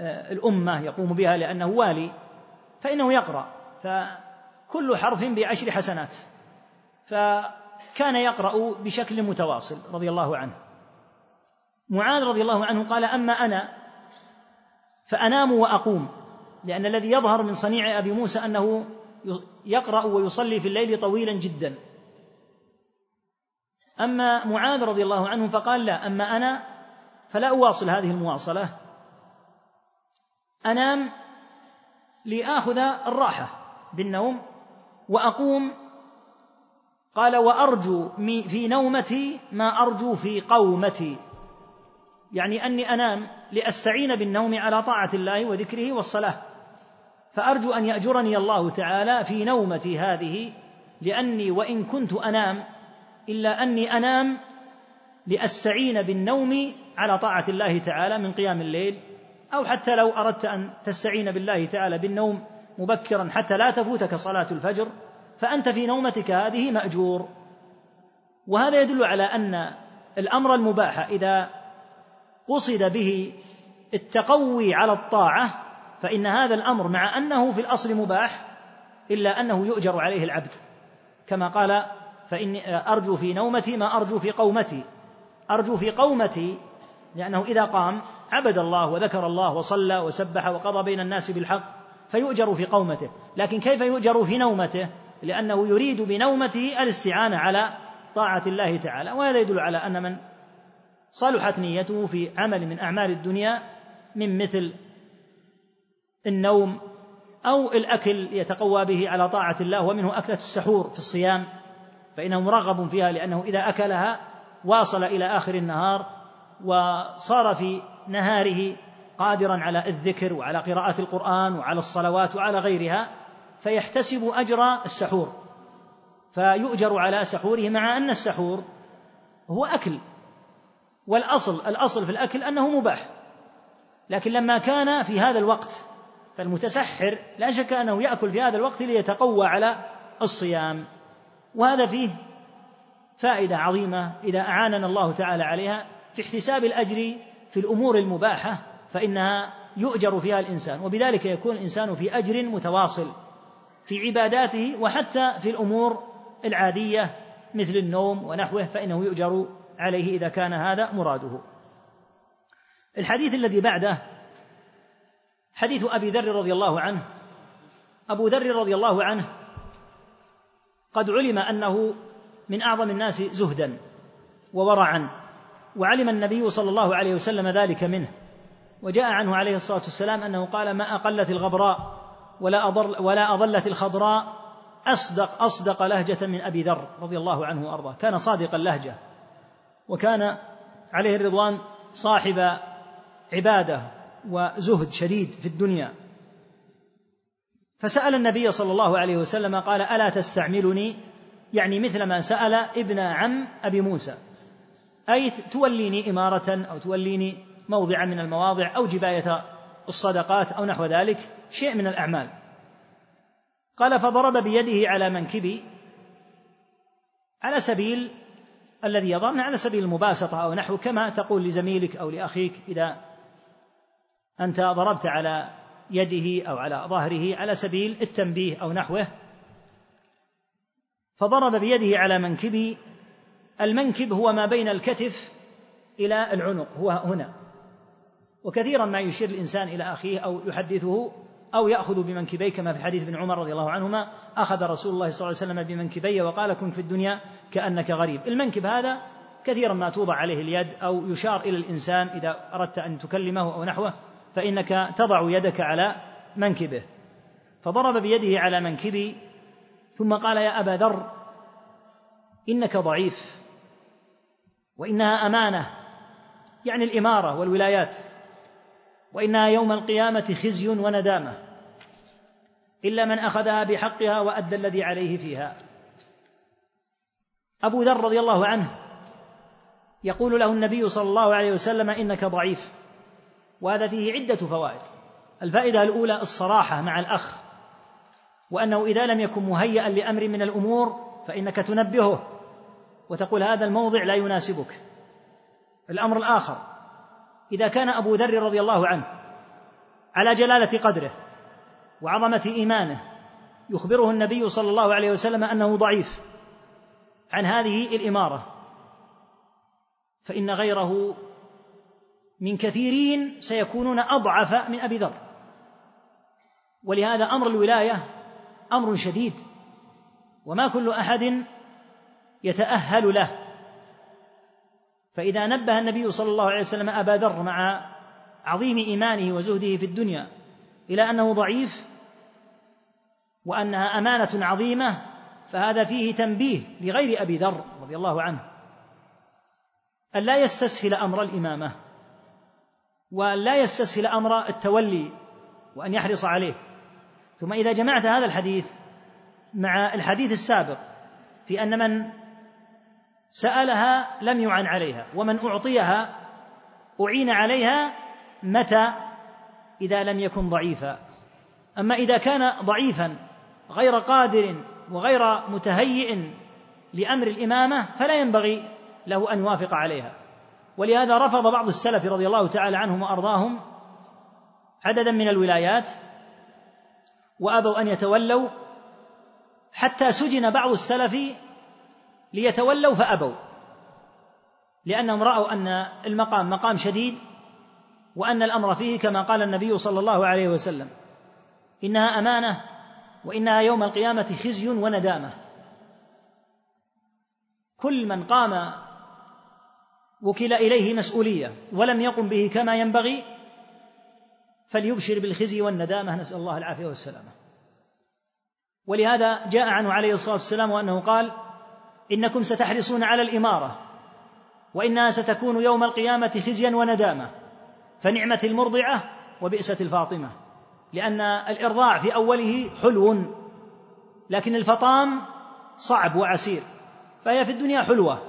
C: آه، الأمة يقوم بها لأنه والي فإنه يقرأ. فكل حرف بعشر حسنات. فكان يقرأ بشكل متواصل رضي الله عنه. معاذ رضي الله عنه قال أما أنا فأنام وأقوم لأن الذي يظهر من صنيع أبي موسى أنه يقرأ ويصلي في الليل طويلا جدا. أما معاذ رضي الله عنه فقال لا أما أنا فلا أواصل هذه المواصلة. أنام لآخذ الراحة بالنوم وأقوم. قال وأرجو في نومتي ما أرجو في قومتي. يعني أني أنام لأستعين بالنوم على طاعة الله وذكره والصلاة. فأرجو أن يأجرني الله تعالى في نومتي هذه لأني وإن كنت أنام إلا أني أنام لأستعين بالنوم على طاعة الله تعالى من قيام الليل أو حتى لو أردت أن تستعين بالله تعالى بالنوم مبكرا حتى لا تفوتك صلاة الفجر فأنت في نومتك هذه مأجور. وهذا يدل على أن الأمر المباح إذا قصد به التقوي على الطاعة فإن هذا الأمر مع أنه في الأصل مباح إلا أنه يؤجر عليه العبد. كما قال فإني أرجو في نومتي ما أرجو في قومتي. أرجو في قومتي لأنه إذا قام عبد الله وذكر الله وصلى وسبح وقضى بين الناس بالحق فيؤجر في قومته. لكن كيف يؤجر في نومته؟ لأنه يريد بنومته الاستعانة على طاعة الله تعالى. وهذا يدل على أن من صلحت نيته في عمل من أعمال الدنيا من مثل النوم أو الأكل يتقوى به على طاعة الله ومنه أكلة السحور في الصيام فإنه مرغب فيها لأنه إذا أكلها واصل إلى آخر النهار وصار في نهاره قادرا على الذكر وعلى قراءة القرآن وعلى الصلوات وعلى غيرها فيحتسب أجر السحور. فيؤجر على سحوره مع أن السحور هو أكل. والأصل الأصل في الأكل أنه مباح. لكن لما كان في هذا الوقت فالمتسحر لا شك أنه يأكل في هذا الوقت ليتقوى على الصيام. وهذا فيه فائدة عظيمة إذا أعاننا الله تعالى عليها في احتساب الأجر في الأمور المباحة فإنها يؤجر فيها الإنسان. وبذلك يكون الإنسان في أجر متواصل في عباداته وحتى في الأمور العادية مثل النوم ونحوه فإنه يؤجر عليه إذا كان هذا مراده. الحديث الذي بعده حديث أبي ذر رضي الله عنه أبو ذر رضي الله عنه قد علم أنه من أعظم الناس زهدا وورعا وعلم النبي صلى الله عليه وسلم ذلك منه. وجاء عنه عليه الصلاة والسلام أنه قال ما أقلت الغبراء ولا أضل ولا أضلت الخضراء أصدق أصدق لهجة من أبي ذر رضي الله عنه وأرضاه. كان صادق اللهجة. وكان عليه الرضوان صاحب عبادة وزهد شديد في الدنيا. فسأل النبي صلى الله عليه وسلم قال ألا تستعملني؟ يعني مثل ما سأل ابن عم أبي موسى. أي توليني إمارة أو توليني موضعا من المواضع أو جباية الصدقات أو نحو ذلك شيء من الأعمال. قال فضرب بيده على منكبي على سبيل الذي يظن على سبيل المباسطة أو نحو كما تقول لزميلك أو لأخيك إذا أنت ضربت على يده أو على ظهره على سبيل التنبيه أو نحوه فضرب بيده على منكبي. المنكب هو ما بين الكتف إلى العنق هو هنا. وكثيرا ما يشير الإنسان إلى أخيه أو يحدثه أو يأخذ بمنكبيه كما في حديث ابن عمر رضي الله عنهما أخذ رسول الله صلى الله عليه وسلم بمنكبي وقال كن في الدنيا كأنك غريب. المنكب هذا كثيرا ما توضع عليه اليد أو يشار إلى الإنسان إذا أردت أن تكلمه أو نحوه فإنك تضع يدك على منكبه. فضرب بيده على منكبي ثم قال يا أبا ذر إنك ضعيف وإنها أمانة. يعني الإمارة والولايات. وإنها يوم القيامة خزي وندامة إلا من أخذها بحقها وأدى الذي عليه فيها. أبو ذر رضي الله عنه يقول له النبي صلى الله عليه وسلم إنك ضعيف وهذا فيه عدة فوائد. الفائدة الأولى الصراحة مع الأخ وأنه إذا لم يكن مهيئا لأمر من الأمور فإنك تنبهه وتقول هذا الموضع لا يناسبك. الأمر الآخر إذا كان أبو ذر رضي الله عنه على جلالة قدره وعظمة إيمانه يخبره النبي صلى الله عليه وسلم أنه ضعيف عن هذه الإمارة فإن غيره من كثيرين سيكونون أضعف من أبي ذر. ولهذا أمر الولاية أمر شديد وما كل أحد يتأهل له. فإذا نبه النبي صلى الله عليه وسلم أبا ذر مع عظيم إيمانه وزهده في الدنيا إلى أنه ضعيف وأنها أمانة عظيمة فهذا فيه تنبيه لغير أبي ذر رضي الله عنه أن لا يستسهل أمر الإمامة وأن لا يستسهل أمر التولي وأن يحرص عليه. ثم إذا جمعت هذا الحديث مع الحديث السابق في أن من سألها لم يعن عليها ومن أعطيها أعين عليها متى؟ إذا لم يكن ضعيفا. أما إذا كان ضعيفا غير قادر وغير متهيئ لأمر الإمامة فلا ينبغي له أن يوافق عليها. ولهذا رفض بعض السلف رضي الله تعالى عنهم وأرضاهم عددا من الولايات وأبوا أن يتولوا حتى سجن بعض السلف ليتولوا فأبوا. لأنهم رأوا أن المقام مقام شديد وأن الأمر فيه كما قال النبي صلى الله عليه وسلم. إنها أمانة وإنها يوم القيامة خزي وندامة. كل من قام وكل إليه مسؤولية ولم يقم به كما ينبغي فليبشر بالخزي والندامة. نسأل الله العافية والسلامة. ولهذا جاء عنه عليه الصلاة والسلام أنه قال إنكم ستحرصون على الإمارة وإنها ستكون يوم القيامة خزيا وندامة فنعمة المرضعة وبئست الفاطمة لأن الإرضاع في أوله حلو لكن الفطام صعب وعسير فهي في الدنيا حلوة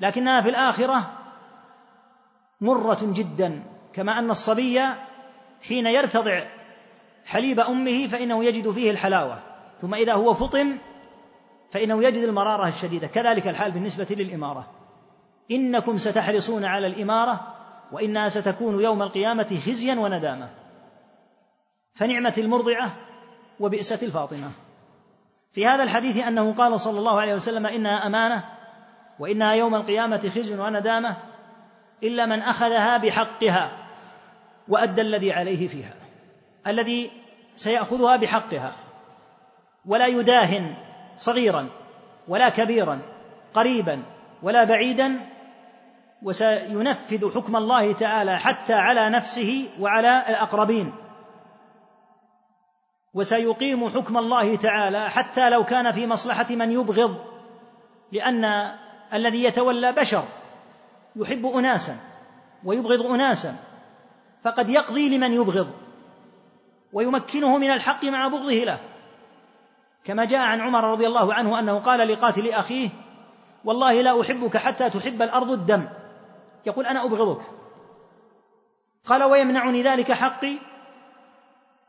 C: لكنها في الآخرة مرة جدا كما أن الصبي حين يرتضع حليب أمه فإنه يجد فيه الحلاوة ثم إذا هو فطم فإنه يجد المرارة الشديدة. كذلك الحال بالنسبة للإمارة. إنكم ستحرصون على الإمارة وإنها ستكون يوم القيامة خزيا وندامه فنعمة المرضعة وبئست الفاطمة. في هذا الحديث أنه قال صلى الله عليه وسلم إنها أمانة وإنها يوم القيامة خزي وندامة إلا من أخذها بحقها وأدى الذي عليه فيها. الذي سيأخذها بحقها ولا يداهن صغيرا ولا كبيرا قريبا ولا بعيدا وسينفذ حكم الله تعالى حتى على نفسه وعلى الأقربين. وسيقيم حكم الله تعالى حتى لو كان في مصلحة من يبغض لأن الذي يتولى بشر يحب اناسا ويبغض اناسا فقد يقضي لمن يبغض ويمكنه من الحق مع بغضه له. كما جاء عن عمر رضي الله عنه أنه قال لقاتل أخيه والله لا أحبك حتى تحب الأرض الدم. يقول أنا أبغضك. قال ويمنعني ذلك حقي؟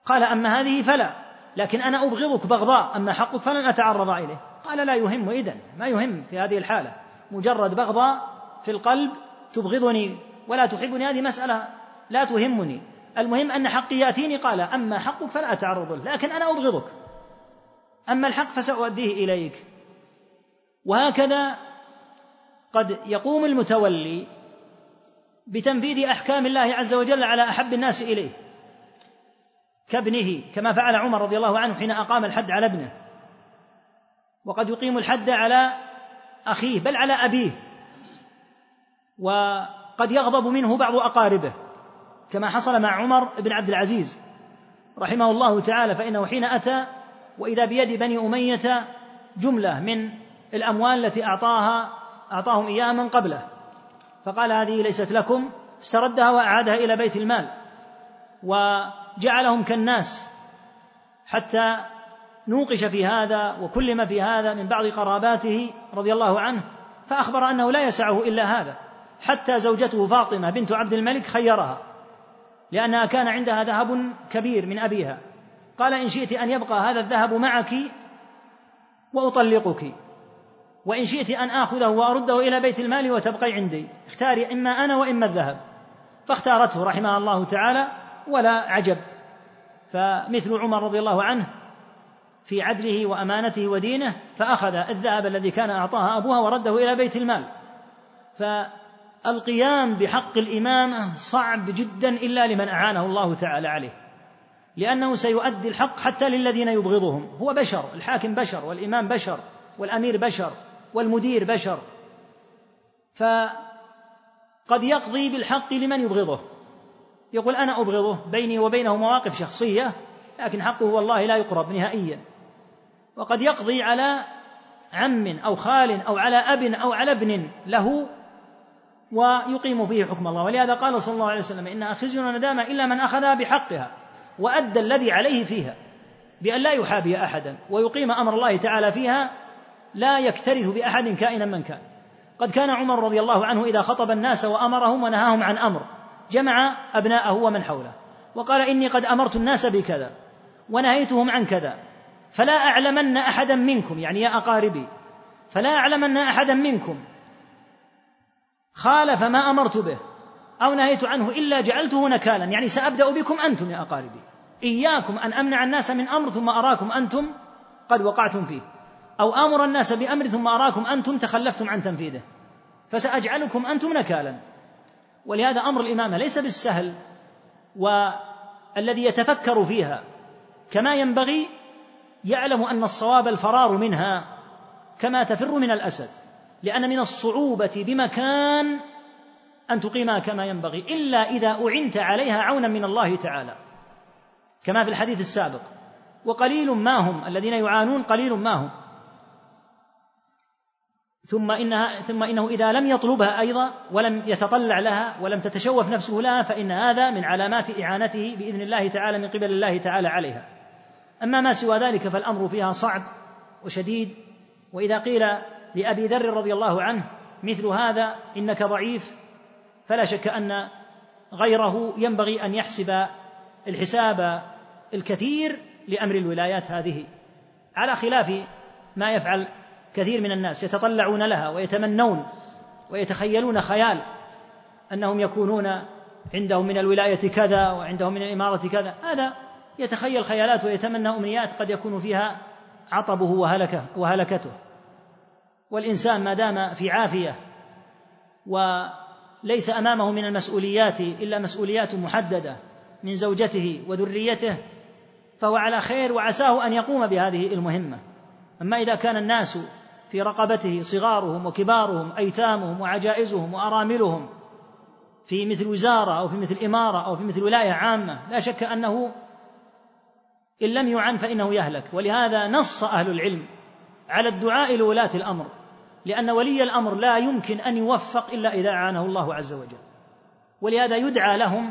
C: قال أما هذه فلا لكن أنا أبغضك بغضاء أما حقك فلن أتعرض إليه. قال لا يهم إذن ما يهم في هذه الحالة. مجرد بغضاء في القلب تبغضني ولا تحبني هذه مسألة لا تهمني. المهم أن حقي يأتيني قال أما حقك فلا أتعرض له لكن أنا أبغضك. أما الحق فسأؤديه إليك. وهكذا قد يقوم المتولي بتنفيذ أحكام الله عز وجل على أحب الناس إليه كابنه كما فعل عمر رضي الله عنه حين أقام الحد على ابنه. وقد يقيم الحد على أخيه بل على أبيه. وقد يغضب منه بعض أقاربه كما حصل مع عمر بن عبد العزيز رحمه الله تعالى فإنه حين أتى وإذا بيد بني أمية جملة من الأموال التي أعطاها أعطاهم اياها من قبله. فقال هذه ليست لكم استردها وأعادها إلى بيت المال. وجعلهم كالناس. حتى نوقش في هذا وكلم في هذا من بعض قراباته رضي الله عنه فأخبر أنه لا يسعه إلا هذا. حتى زوجته فاطمة بنت عبد الملك خيرها لأنها كان عندها ذهب كبير من أبيها. قال إن شئت أن يبقى هذا الذهب معك وأطلقك وإن شئت أن آخذه وأرده إلى بيت المال وتبقي عندي اختاري إما أنا وإما الذهب. فاختارته رحمها الله تعالى ولا عجب. فمثل عمر رضي الله عنه في عدله وأمانته ودينه فأخذ الذهب الذي كان اعطاه أبوها ورده إلى بيت المال. فالقيام بحق الإمامة صعب جدا إلا لمن أعانه الله تعالى عليه. لأنه سيؤدي الحق حتى للذين يبغضهم. هو بشر الحاكم بشر والإمام بشر والأمير بشر والمدير بشر. فقد يقضي بالحق لمن يبغضه. يقول أنا أبغضه بيني وبينه مواقف شخصية لكن حقه والله لا يقرب نهائيا. وقد يقضي على عم أو خال أو على أب أو على ابن له ويقيم فيه حكم الله. ولهذا قال صلى الله عليه وسلم انها خزي وندامه إلا من اخذها بحقها. وأدى الذي عليه فيها بأن لا يحابي أحدا ويقيم أمر الله تعالى فيها لا يكترث بأحد كائنا من كان. قد كان عمر رضي الله عنه إذا خطب الناس وأمرهم ونهاهم عن أمر جمع أبناءه ومن حوله وقال إني قد أمرت الناس بكذا ونهيتهم عن كذا فلا أعلمن أحدا منكم يعني يا أقاربي فلا أعلمن أحدا منكم خالف ما أمرت به. أو نهيت عنه إلا جعلته نكالا. يعني سأبدأ بكم أنتم يا أقاربي. إياكم أن أمنع الناس من أمر ثم أراكم أنتم قد وقعتم فيه. أو آمر الناس بأمر ثم أراكم أنتم تخلفتم عن تنفيذه. فسأجعلكم أنتم نكالا. ولهذا أمر الإمامة ليس بالسهل والذي يتفكر فيها كما ينبغي يعلم أن الصواب الفرار منها كما تفر من الأسد. لأن من الصعوبة بمكان أن تقيمها كما ينبغي إلا إذا أعنت عليها عونا من الله تعالى كما في الحديث السابق. وقليل ما هم الذين يعانون قليل ما هم. ثم إنها ثم إنه إذا لم يطلبها أيضا ولم يتطلع لها ولم تتشوف نفسه لها فإن هذا من علامات إعانته بإذن الله تعالى من قبل الله تعالى عليها. أما ما سوى ذلك فالأمر فيها صعب وشديد. وإذا قيل لأبي ذر رضي الله عنه مثل هذا إنك ضعيف فلا شك أن غيره ينبغي أن يحسب الحساب الكثير لأمر الولايات هذه. على خلاف ما يفعل كثير من الناس يتطلعون لها ويتمنون ويتخيلون خيال أنهم يكونون عندهم من الولاية كذا وعندهم من الاماره كذا. هذا يتخيل خيالات ويتمنى أمنيات قد يكون فيها عطبه وهلكه وهلكته. والإنسان ما دام في عافية وليس أمامه من المسؤوليات إلا مسؤوليات محددة من زوجته وذريته فهو على خير وعساه أن يقوم بهذه المهمة. أما إذا كان الناس في رقبته صغارهم وكبارهم أيتامهم وعجائزهم وأراملهم في مثل وزارة أو في مثل إمارة أو في مثل ولاية عامة لا شك أنه إن لم يعن فإنه يهلك. ولهذا نص أهل العلم على الدعاء لولاة الأمر. لأن ولي الأمر لا يمكن أن يوفق إلا إذا أعانه الله عز وجل. ولهذا يدعى لهم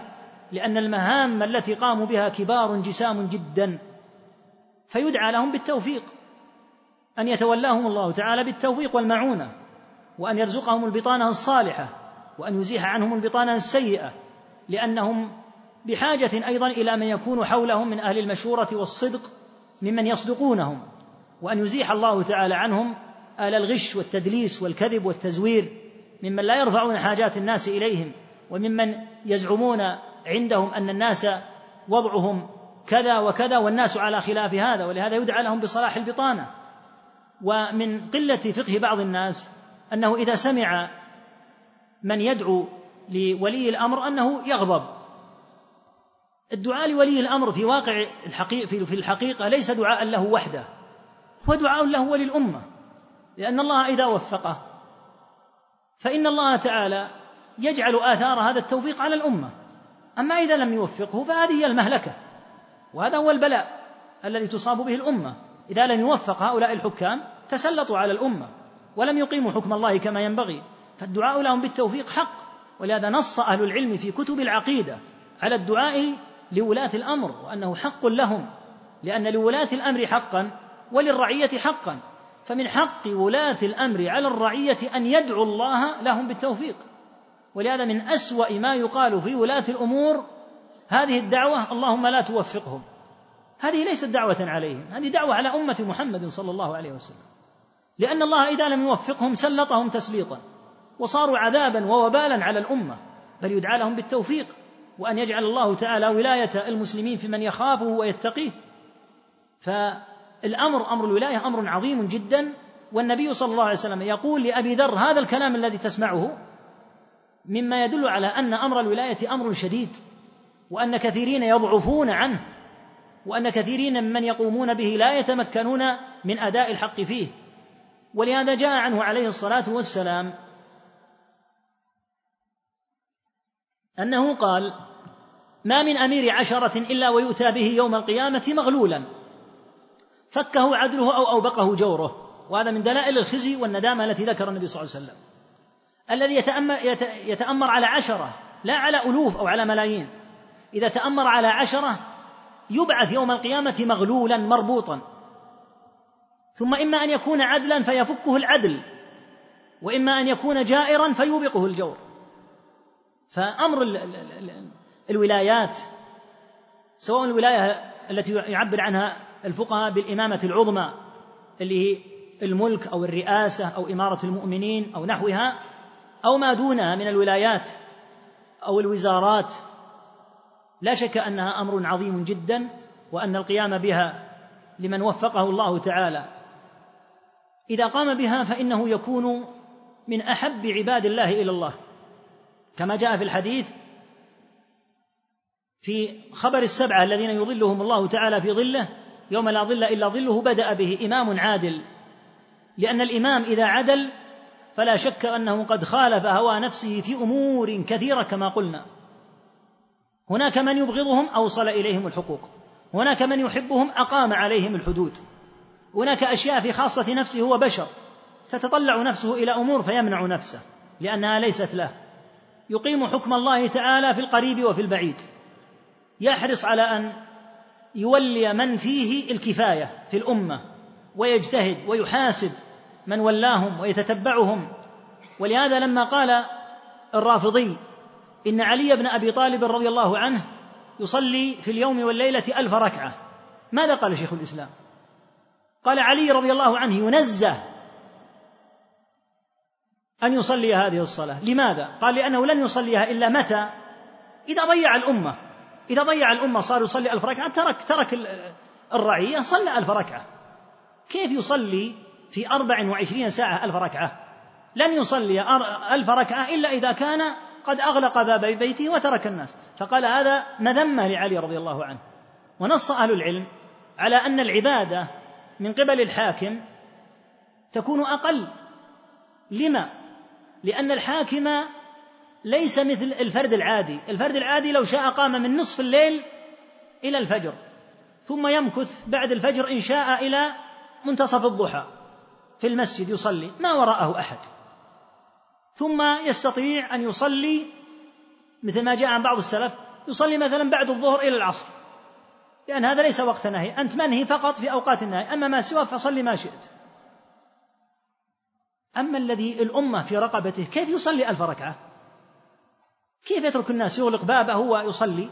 C: لأن المهام التي قاموا بها كبار جسام جدا. فيدعى لهم بالتوفيق أن يتولاهم الله تعالى بالتوفيق والمعونة وأن يرزقهم البطانة الصالحة وأن يزيح عنهم البطانة السيئة لأنهم بحاجة أيضا إلى من يكون حولهم من أهل المشورة والصدق ممن يصدقونهم وأن يزيح الله تعالى عنهم آل الغش والتدليس والكذب والتزوير ممن لا يرفعون حاجات الناس إليهم وممن يزعمون عندهم أن الناس وضعهم كذا وكذا والناس على خلاف هذا ولهذا يدعى لهم بصلاح البطانة. ومن قلة فقه بعض الناس أنه إذا سمع من يدعو لولي الأمر أنه يغضب. الدعاء لولي الأمر في واقع الحقيقة في الحقيقة ليس دعاء له وحده هو دعاء له وللأمة. لأن الله إذا وفقه. فإن الله تعالى يجعل آثار هذا التوفيق على الأمة. أما إذا لم يوفقه فهذه هي المهلكة. وهذا هو البلاء الذي تصاب به الأمة. إذا لم يوفق هؤلاء الحكام تسلطوا على الأمة ولم يقيموا حكم الله كما ينبغي. فالدعاء لهم بالتوفيق حق. ولهذا نص أهل العلم في كتب العقيدة على الدعاء لولاة الأمر وأنه حق لهم. لأن لولاة الأمر حقا وللرعية حقا. فمن حق ولاة الأمر على الرعية أن يدعو الله لهم بالتوفيق. ولهذا من أسوأ ما يقال في ولاة الأمور هذه الدعوة اللهم لا توفقهم. هذه ليست دعوة عليهم هذه دعوة على أمة محمد صلى الله عليه وسلم. لأن الله إذا لم يوفقهم سلطهم تسليطا وصاروا عذابا ووبالا على الأمة بل يدعى لهم بالتوفيق وأن يجعل الله تعالى ولاية المسلمين في من يخافه ويتقيه. ف الأمر أمر الولاية أمر عظيم جدا والنبي صلى الله عليه وسلم يقول لأبي ذر هذا الكلام الذي تسمعه مما يدل على أن أمر الولاية أمر شديد وأن كثيرين يضعفون عنه وأن كثيرين ممن يقومون به لا يتمكنون من أداء الحق فيه. ولهذا جاء عنه عليه الصلاة والسلام أنه قال ما من أمير عشرة إلا ويؤتى به يوم القيامة مغلولا فكه عدله أو أوبقه جوره وهذا من دلائل الخزي والندامة التي ذكر النبي صلى الله عليه وسلم. الذي يتأمر, يتأمر على عشرة لا على ألوف أو على ملايين. إذا تأمر على عشرة يبعث يوم القيامة مغلولا مربوطا. ثم إما أن يكون عدلا فيفكه العدل وإما أن يكون جائرا فيوبقه الجور. فأمر الولايات سواء الولاية التي يعبر عنها الفقهاء بالإمامة العظمى اللي هي الملك أو الرئاسة أو إمارة المؤمنين أو نحوها أو ما دونها من الولايات أو الوزارات. لا شك أنها أمر عظيم جدا وأن القيام بها لمن وفقه الله تعالى. إذا قام بها فإنه يكون من أحب عباد الله إلى الله. كما جاء في الحديث في خبر السبعة الذين يظلهم الله تعالى في ظله يوم لا ظل إلا ظله بدأ به إمام عادل. لأن الإمام إذا عدل فلا شك أنه قد خالف هوى نفسه في أمور كثيرة كما قلنا. هناك من يبغضهم أوصل إليهم الحقوق. هناك من يحبهم أقام عليهم الحدود. هناك أشياء في خاصة نفسه هو بشر. تتطلع نفسه إلى أمور فيمنع نفسه لأنها ليست له. يقيم حكم الله تعالى في القريب وفي البعيد. يحرص على أن يولي من فيه الكفاية في الأمة ويجتهد ويحاسب من ولاهم ويتتبعهم ولهذا لما قال الرافضي إن علي بن أبي طالب رضي الله عنه يصلي في اليوم والليلة ألف ركعة ماذا قال شيخ الإسلام قال علي رضي الله عنه ينزه أن يصلي هذه الصلاة لماذا؟ قال لأنه لن يصليها إلا متى؟ إذا ضيع الأمة إذا ضيع الأمة صار يصلي ألف ركعة ترك ترك الرعية صلى ألف ركعة. كيف يصلي في أربع وعشرين ساعة ألف ركعة؟ لن يصلي ألف ركعة إلا إذا كان قد أغلق باب بيته وترك الناس. فقال هذا مذمة لعلي رضي الله عنه. ونص أهل العلم على أن العبادة من قبل الحاكم تكون أقل. لما؟ لأن الحاكم ليس مثل الفرد العادي. الفرد العادي لو شاء قام من نصف الليل إلى الفجر ثم يمكث بعد الفجر إن شاء إلى منتصف الضحى في المسجد يصلي ما وراءه أحد. ثم يستطيع أن يصلي مثل ما جاء عن بعض السلف يصلي مثلا بعد الظهر إلى العصر. لأن هذا ليس وقت نهي أنت منهي فقط في أوقات النهي أما ما سواك فصلي ما شئت. أما الذي الأمة في رقبته كيف يصلي ألف ركعة؟ كيف يترك الناس يغلق بابه ويصلي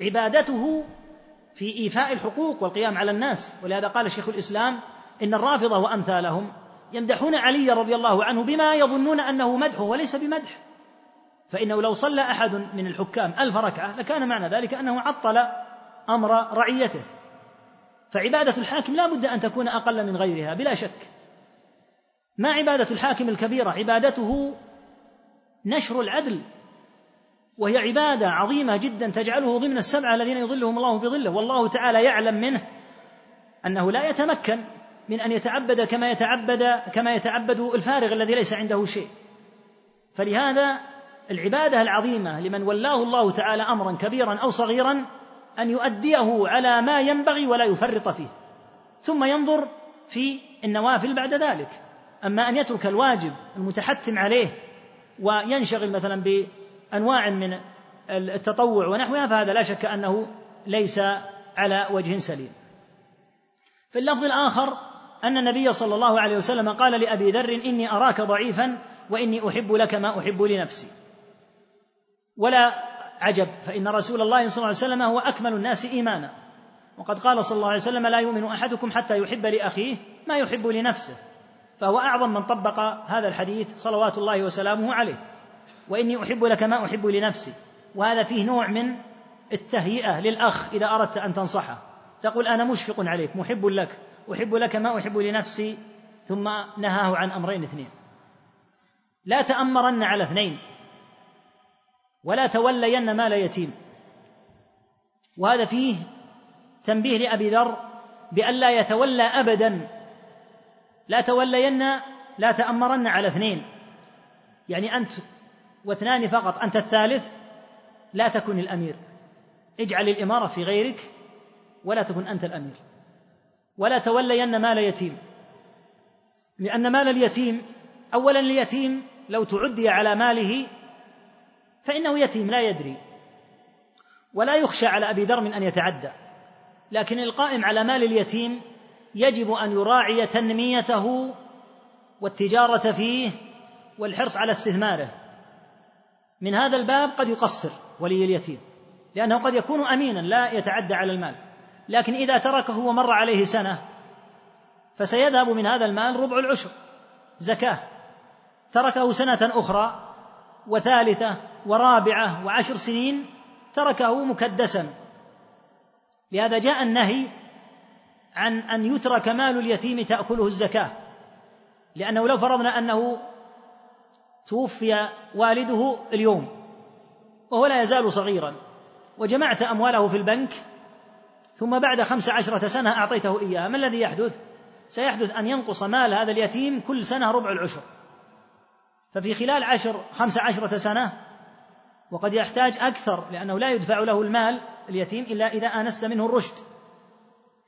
C: عبادته في إيفاء الحقوق والقيام على الناس. ولهذا قال شيخ الإسلام إن الرافضة وأمثالهم يمدحون علي رضي الله عنه بما يظنون أنه مدحه وليس بمدح. فإنه لو صلى أحد من الحكام ألف ركعة لكان معنى ذلك أنه عطل أمر رعيته. فعبادة الحاكم لا بد أن تكون أقل من غيرها بلا شك. ما عبادة الحاكم الكبيرة؟ عبادته نشر العدل. وهي عبادة عظيمة جدا تجعله ضمن السبعة الذين يظلهم الله بظله والله تعالى يعلم منه أنه لا يتمكن من أن يتعبد كما يتعبد كما يتعبد الفارغ الذي ليس عنده شيء. فلهذا العبادة العظيمة لمن ولاه الله تعالى أمرا كبيرا أو صغيرا أن يؤديه على ما ينبغي ولا يفرط فيه. ثم ينظر في النوافل بعد ذلك. أما أن يترك الواجب المتحتم عليه وينشغل مثلا بأنواع من التطوع ونحوها فهذا لا شك أنه ليس على وجه سليم. في اللفظ الآخر أن النبي صلى الله عليه وسلم قال لأبي ذر إني أراك ضعيفا وإني أحب لك ما أحب لنفسي. ولا عجب فإن رسول الله صلى الله عليه وسلم هو أكمل الناس إيمانا. وقد قال صلى الله عليه وسلم لا يؤمن أحدكم حتى يحب لأخيه ما يحب لنفسه. فهو أعظم من طبق هذا الحديث صلوات الله وسلامه عليه. وإني أحب لك ما أحب لنفسي. وهذا فيه نوع من التهيئة للأخ إذا أردت أن تنصحه. تقول أنا مشفق عليك محب لك أحب لك ما أحب لنفسي. ثم نهاه عن أمرين اثنين. لا تأمرن على اثنين. ولا تولين مال يتيم. وهذا فيه تنبيه لأبي ذر بألا يتولى أبدا. لا تولين لا تأمرن على اثنين. يعني أنت واثنان فقط أنت الثالث لا تكن الأمير. اجعل الإمارة في غيرك ولا تكن أنت الأمير. ولا تولين مال يتيم. لأن مال اليتيم أولا اليتيم لو تعدي على ماله فإنه يتيم لا يدري. ولا يخشى على أبي ذر من أن يتعدى. لكن القائم على مال اليتيم يجب أن يراعي تنميته والتجارة فيه والحرص على استثماره. من هذا الباب قد يقصر ولي اليتيم لأنه قد يكون أمينا لا يتعدى على المال. لكن إذا تركه ومر عليه سنة فسيذهب من هذا المال ربع العشر زكاة. تركه سنة أخرى وثالثة ورابعة وعشر سنين تركه مكدسا. لهذا جاء النهي عن أن يترك مال اليتيم تأكله الزكاة لأنه لو فرضنا أنه توفي والده اليوم وهو لا يزال صغيرا وجمعت أمواله في البنك ثم بعد خمس عشرة سنة أعطيته إياها. ما الذي يحدث؟ سيحدث أن ينقص مال هذا اليتيم كل سنة ربع العشر. ففي خلال عشر خمس عشرة سنة وقد يحتاج أكثر لأنه لا يدفع له المال اليتيم إلا إذا آنست منه الرشد.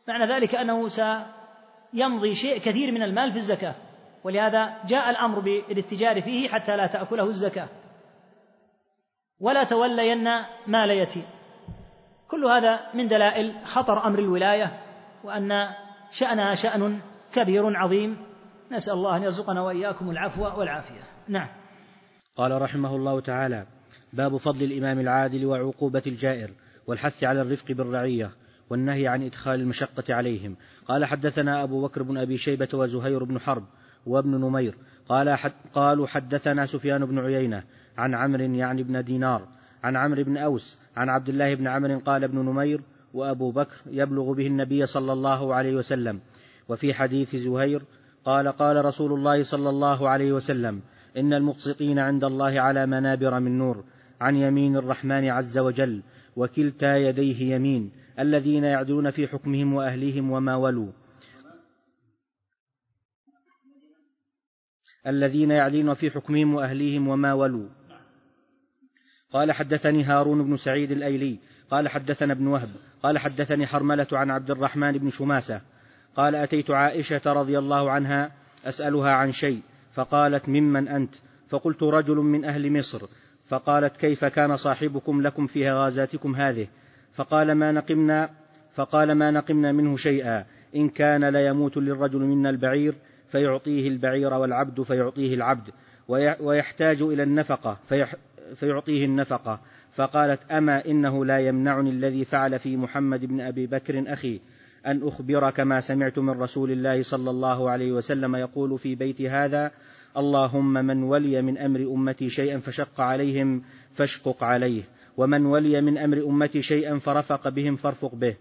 C: معنى ذلك أنه سيمضي شيء كثير من المال في الزكاة. ولهذا جاء الأمر بالاتجار فيه حتى لا تأكله الزكاة. ولا تولين مال يتيم. كل هذا من دلائل خطر أمر الولاية وأن شأنها شأن كبير عظيم. نسأل الله أن يرزقنا وإياكم العفو والعافية. نعم.
B: قال رحمه الله تعالى باب فضل الإمام العادل وعقوبة الجائر والحث على الرفق بالرعية والنهي عن إدخال المشقة عليهم. قال حدثنا أبو بكر بن أبي شيبة وزهير بن حرب وابن نمير قال حد قالوا حدثنا سفيان بن عيينة عن عمرو يعني بن دينار عن عمرو بن أوس عن عبد الله بن عمرو قال ابن نمير وأبو بكر يبلغ به النبي صلى الله عليه وسلم وفي حديث زهير قال قال رسول الله صلى الله عليه وسلم إن المقسطين عند الله على منابر من نور عن يمين الرحمن عز وجل وكلتا يديه يمين الذين يعدلون في حكمهم وأهليهم وما ولوا الذين يعدلون في حكمهم وأهليهم وما ولوا. قال حدثني هارون بن سعيد الأيلي قال حدثنا ابن وهب قال حدثني حرملة عن عبد الرحمن بن شماسة قال أتيت عائشة رضي الله عنها أسألها عن شيء فقالت ممن أنت؟ فقلت رجل من أهل مصر. فقالت كيف كان صاحبكم لكم في غازاتكم هذه؟ فقال ما نقمنا فقال ما نقمنا منه شيئا إن كان ليموت للرجل منا البعير فيعطيه البعير والعبد فيعطيه العبد ويحتاج إلى النفقة فيعطيه النفقة. فقالت أما إنه لا يمنعني الذي فعل في محمد بن أبي بكر أخي أن أخبرك ما سمعت من رسول الله صلى الله عليه وسلم يقول في بيت هذا اللهم من ولي من أمر أمتي شيئا فشق عليهم فاشقق عليه ومن ولي من أمر أمتي شيئا فرفق بهم فارفق به.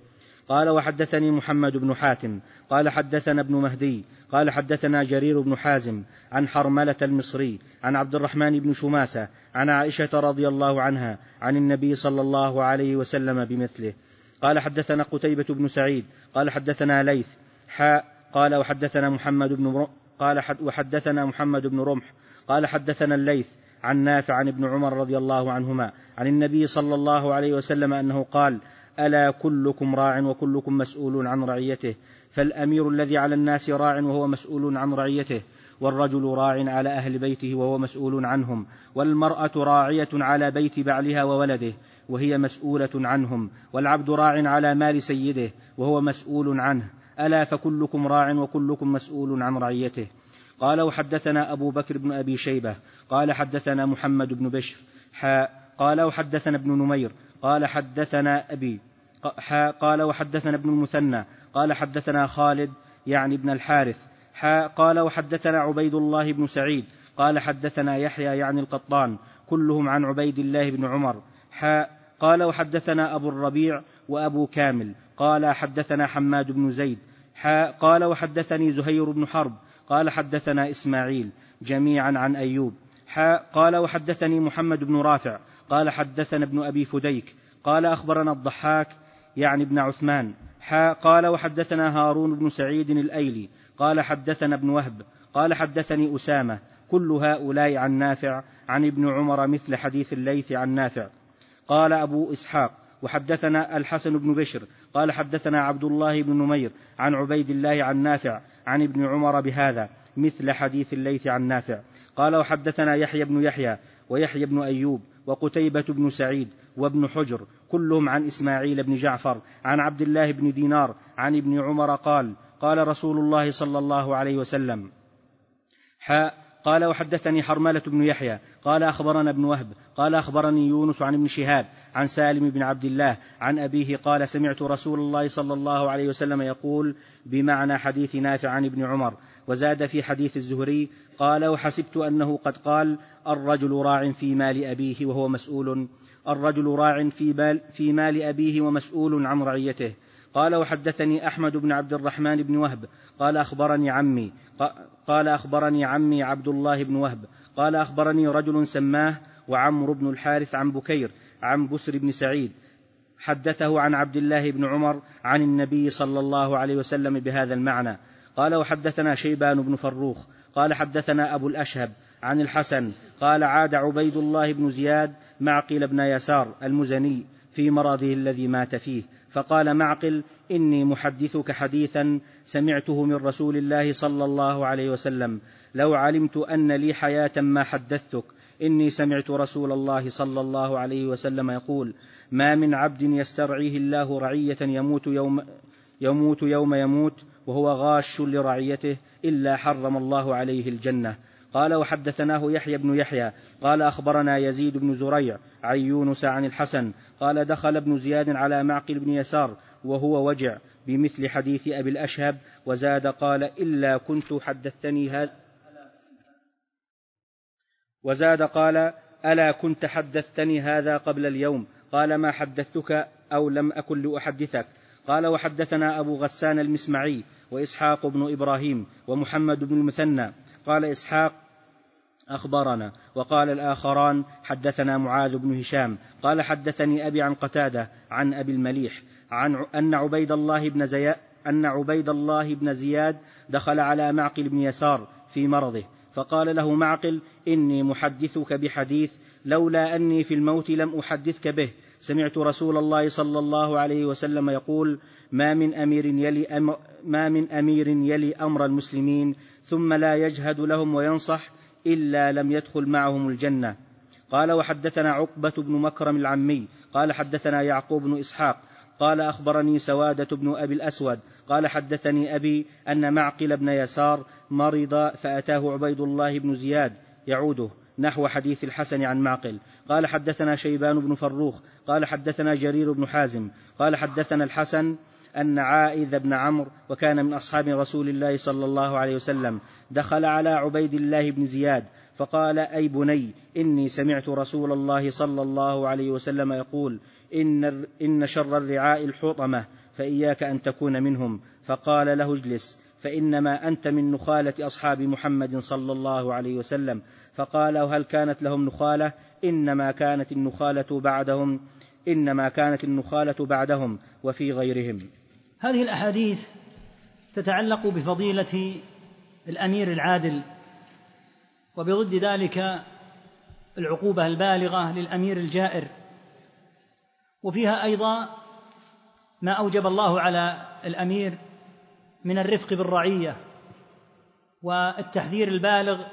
B: قال وحدثني محمد بن حاتم قال حدثنا ابن مهدي قال حدثنا جرير بن حازم عن حرملة المصري عن عبد الرحمن بن شماسة عن عائشة رضي الله عنها عن النبي صلى الله عليه وسلم بمثله. قال حدثنا قتيبة بن سعيد قال حدثنا ليث حاء قال وحدثنا محمد بن قال حد وحدثنا محمد بن رمح قال حدثنا الليث عن نافع عن ابن عمر رضي الله عنهما عن النبي صلى الله عليه وسلم أنه قال ألا كلكم راع وكلكم مسؤول عن رعيته فالأمير الذي على الناس راع وهو مسؤول عن رعيته والرجل راع على أهل بيته وهو مسؤول عنهم والمرأة راعية على بيت بعلها وولده وهي مسؤولة عنهم والعبد راع على مال سيده وهو مسؤول عنه ألا فكلكم راع وكلكم مسؤول عن رعيته. قال وحدثنا أبو بكر بن أبي شيبة قال حدثنا محمد بن بشر حاء قال وحدثنا ابن نمير قال حدثنا أبي قال وحدثنا ابن المثنى قال حدثنا خالد يعني ابن الحارث قال وحدثنا عبيد الله بن سعيد قال حدثنا يحيى يعني القطان كلهم عن عبيد الله بن عمر حاء قال وحدثنا أبو الربيع وأبو كامل قال حدثنا حماد بن زيد حاء قال وحدثني زهير بن حرب قال حدثنا إسماعيل جميعا عن أيوب حاء قال وحدثني محمد بن رافع قال حدثنا ابن أبي فديك قال أخبرنا الضحاك يعني ابن عثمان قال وحدثنا هارون بن سعيد الأيلي قال حدثنا ابن وهب قال حدثني أسامة كل هؤلاء عن نافع عن ابن عمر مثل حديث الليث عن نافع. قال أبو إسحاق وحدثنا الحسن بن بشر قال حدثنا عبد الله بن نمير عن عبيد الله عن نافع عن ابن عمر بهذا مثل حديث الليث عن نافع. قال وحدثنا يحيى بن يحيى ويحيى بن أيوب وقتيبة بن سعيد وابن حجر كلهم عن إسماعيل بن جعفر عن عبد الله بن دينار عن ابن عمر قال قال رسول الله صلى الله عليه وسلم حاء قال وحدثني حرملة بن يحيى قال أخبرنا ابن وهب قال أخبرني يونس عن ابن شهاب عن سالم بن عبد الله عن أبيه قال سمعت رسول الله صلى الله عليه وسلم يقول بمعنى حديث نافع عن ابن عمر وزاد في حديث الزهري قال وحسبت أنه قد قال الرجل راع في مال أبيه وهو مسؤول. الرجل راع في مال, في مال أبيه ومسؤول عن رعيته. قال وحدثني أحمد بن عبد الرحمن بن وهب. قال أخبرني عمي. قال أخبرني عمي عبد الله بن وهب. قال أخبرني رجل سماه وعمرو بن الحارث عن بكير عن بسر بن سعيد. حدثه عن عبد الله بن عمر عن النبي صلى الله عليه وسلم بهذا المعنى. قال وحدثنا شيبان بن فروخ قال حدثنا أبو الأشهب عن الحسن قال عاد عبيد الله بن زياد معقل بن يسار المزني في مرضه الذي مات فيه فقال معقل إني محدثك حديثا سمعته من رسول الله صلى الله عليه وسلم لو علمت أن لي حياة ما حدثتك إني سمعت رسول الله صلى الله عليه وسلم يقول ما من عبد يسترعيه الله رعية يموت يوم يموت يوم يموت وهو غاش لرعيته إلا حرم الله عليه الجنة. قال وحدثناه يحيى بن يحيى. قال أخبرنا يزيد بن زريع عن يونس عن الحسن. قال دخل ابن زياد على معقل بن يسار وهو وجع بمثل حديث أبي الأشهب وزاد قال إلا كنت حدثتني هذا وزاد قال ألا كنت حدثتني هذا قبل اليوم؟ قال ما حدثتك أو لم أكن لأحدثك. قال وحدثنا أبو غسان المسمعي وإسحاق بن إبراهيم ومحمد بن المثنى. قال إسحاق أخبرنا. وقال الآخران حدثنا معاذ بن هشام. قال حدثني أبي عن قتادة عن أبي المليح عن أن عبيد الله بن زياد أن عبيد الله بن زياد دخل على معقل بن يسار في مرضه. فقال له معقل إني محدثك بحديث لولا أني في الموت لم أحدثك به. سمعت رسول الله صلى الله عليه وسلم يقول ما من أمير يلي أم ما من أمير يلي أمر المسلمين ثم لا يجهد لهم وينصح إلا لم يدخل معهم الجنة. قال وحدثنا عقبة بن مكرم العمي قال حدثنا يعقوب بن إسحاق قال أخبرني سوادة بن أبي الأسود قال حدثني أبي أن معقل بن يسار مرض فأتاه عبيد الله بن زياد يعوده. نحو حديث الحسن عن معقل. قال حدثنا شيبان بن فروخ قال حدثنا جرير بن حازم قال حدثنا الحسن أن عائذ بن عمرو وكان من أصحاب رسول الله صلى الله عليه وسلم دخل على عبيد الله بن زياد فقال أي بني إني سمعت رسول الله صلى الله عليه وسلم يقول إن, إن شر الرعاء الحطمة فإياك أن تكون منهم فقال له اجلس. فإنما أنت من نخالة أصحاب محمد صلى الله عليه وسلم. فقال هل كانت لهم نخالة؟ إنما كانت النخالة بعدهم إنما كانت النخالة بعدهم وفي غيرهم.
C: هذه الأحاديث تتعلق بفضيلة الأمير العادل وبضد ذلك العقوبة البالغة للأمير الجائر. وفيها أيضا ما أوجب الله على الأمير من الرفق بالرعية والتحذير البالغ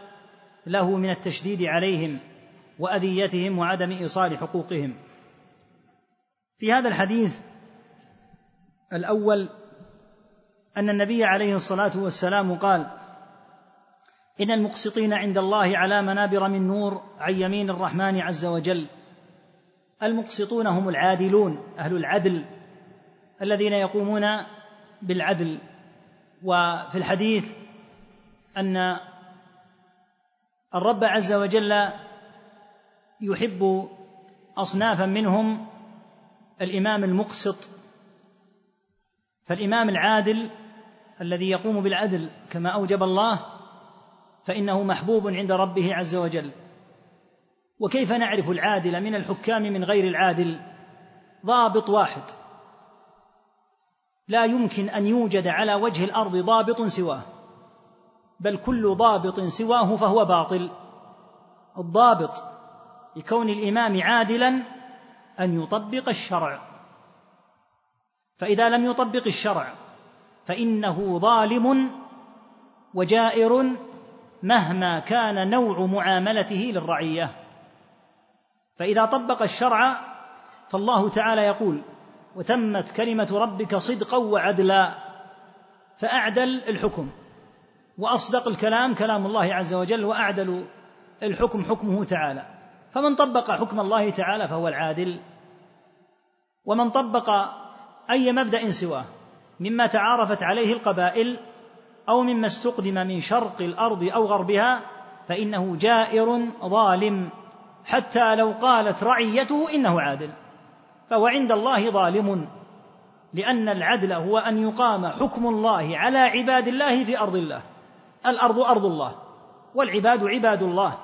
C: له من التشديد عليهم وأذيتهم وعدم إيصال حقوقهم. في هذا الحديث الأول أن النبي عليه الصلاة والسلام قال إن المقسطين عند الله على منابر من نور عن يمين الرحمن عز وجل. المقسطون هم العادلون أهل العدل الذين يقومون بالعدل. وفي الحديث أن الرب عز وجل يحب أصنافا منهم الإمام المقسط فالإمام العادل الذي يقوم بالعدل كما أوجب الله فإنه محبوب عند ربه عز وجل. وكيف نعرف العادل من الحكام من غير العادل؟ ضابط واحد. لا يمكن أن يوجد على وجه الأرض ضابط سواه بل كل ضابط سواه فهو باطل. الضابط لكون الإمام عادلا أن يطبق الشرع. فإذا لم يطبق الشرع فإنه ظالم وجائر مهما كان نوع معاملته للرعية. فإذا طبق الشرع فالله تعالى يقول وتمت كلمة ربك صدقا وعدلا فأعدل الحكم. وأصدق الكلام كلام الله عز وجل وأعدل الحكم حكمه تعالى. فمن طبق حكم الله تعالى فهو العادل. ومن طبق أي مبدأ سواه مما تعارفت عليه القبائل أو مما استقدم من شرق الأرض أو غربها فإنه جائر ظالم. حتى لو قالت رعيته إنه عادل. فهو عند الله ظالم لأن العدل هو أن يقام حكم الله على عباد الله في أرض الله. الأرض أرض الله والعباد عباد الله.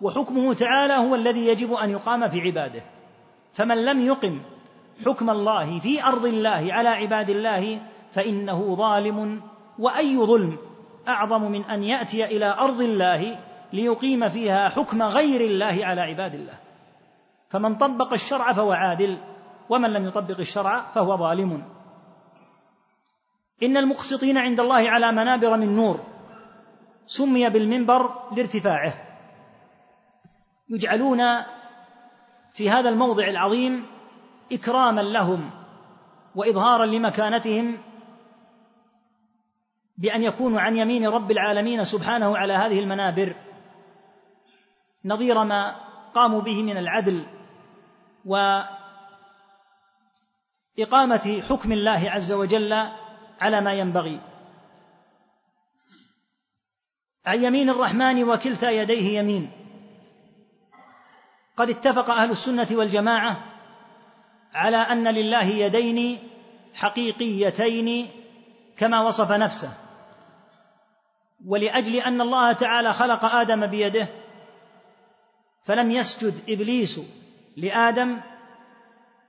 C: وحكمه تعالى هو الذي يجب أن يقام في عباده. فمن لم يقم حكم الله في أرض الله على عباد الله فإنه ظالم وأي ظلم أعظم من أن يأتي إلى أرض الله ليقيم فيها حكم غير الله على عباد الله. فمن طبق الشرع فهو عادل ومن لم يطبق الشرع فهو ظالم. إن المقسطين عند الله على منابر من نور سمي بالمنبر لارتفاعه. يجعلون في هذا الموضع العظيم إكراما لهم وإظهارا لمكانتهم بأن يكونوا عن يمين رب العالمين سبحانه على هذه المنابر. نظير ما قاموا به من العدل وإقامة حكم الله عز وجل على ما ينبغي. عن يمين الرحمن وكلتا يديه يمين. قد اتفق أهل السنة والجماعة على أن لله يدين حقيقيتين كما وصف نفسه. ولأجل أن الله تعالى خلق آدم بيده فلم يسجد إبليس لآدم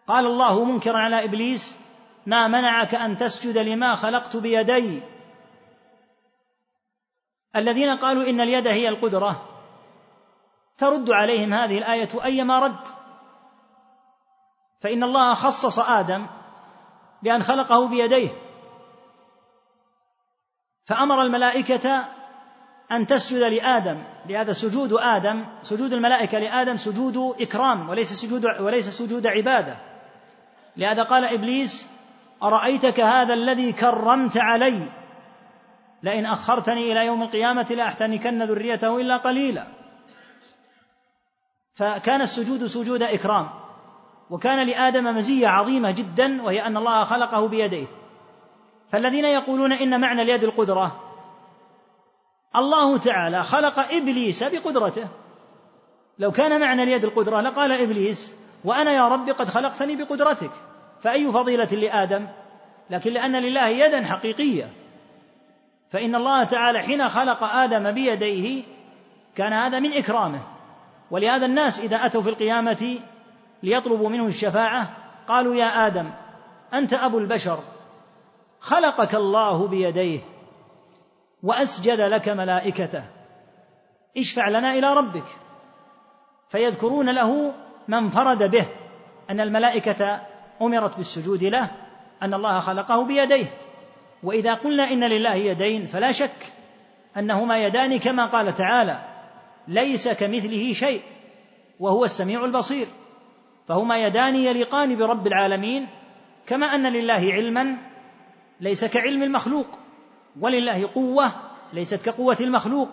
C: قال الله منكرا على إبليس ما منعك أن تسجد لما خلقت بيدي؟ الذين قالوا إن اليد هي القدرة ترد عليهم هذه الآية أيما رد. فإن الله خصص آدم بأن خلقه بيديه فأمر الملائكة أن تسجد لآدم لهذا سجود آدم سجود الملائكة لآدم سجود إكرام وليس سجود وليس سجود عبادة. لهذا قال إبليس أرأيتك هذا الذي كرمت علي؟ لئن أخرتني إلى يوم القيامة لأحتنكن ذريته إلا قليلا. فكان السجود سجود إكرام وكان لآدم مزية عظيمة جدا وهي أن الله خلقه بيديه. فالذين يقولون إن معنى اليد القدرة الله تعالى خلق إبليس بقدرته. لو كان معنى اليد القدرة لقال إبليس وأنا يا رب قد خلقتني بقدرتك. فأي فضيلة لآدم؟ لكن لأن لله يدا حقيقية. فإن الله تعالى حين خلق آدم بيديه كان هذا من إكرامه. ولهذا الناس إذا أتوا في القيامة ليطلبوا منه الشفاعة قالوا يا آدم أنت أبو البشر خلقك الله بيديه. وأسجد لك ملائكته. اشفع لنا إلى ربك. فيذكرون له ما انفرد به. أن الملائكة أمرت بالسجود له. أن الله خلقه بيديه. وإذا قلنا إن لله يدين فلا شك أنهما يدان كما قال تعالى ليس كمثله شيء وهو السميع البصير. فهما يدان يليقان برب العالمين. كما أن لله علما ليس كعلم المخلوق. ولله قوة ليست كقوة المخلوق.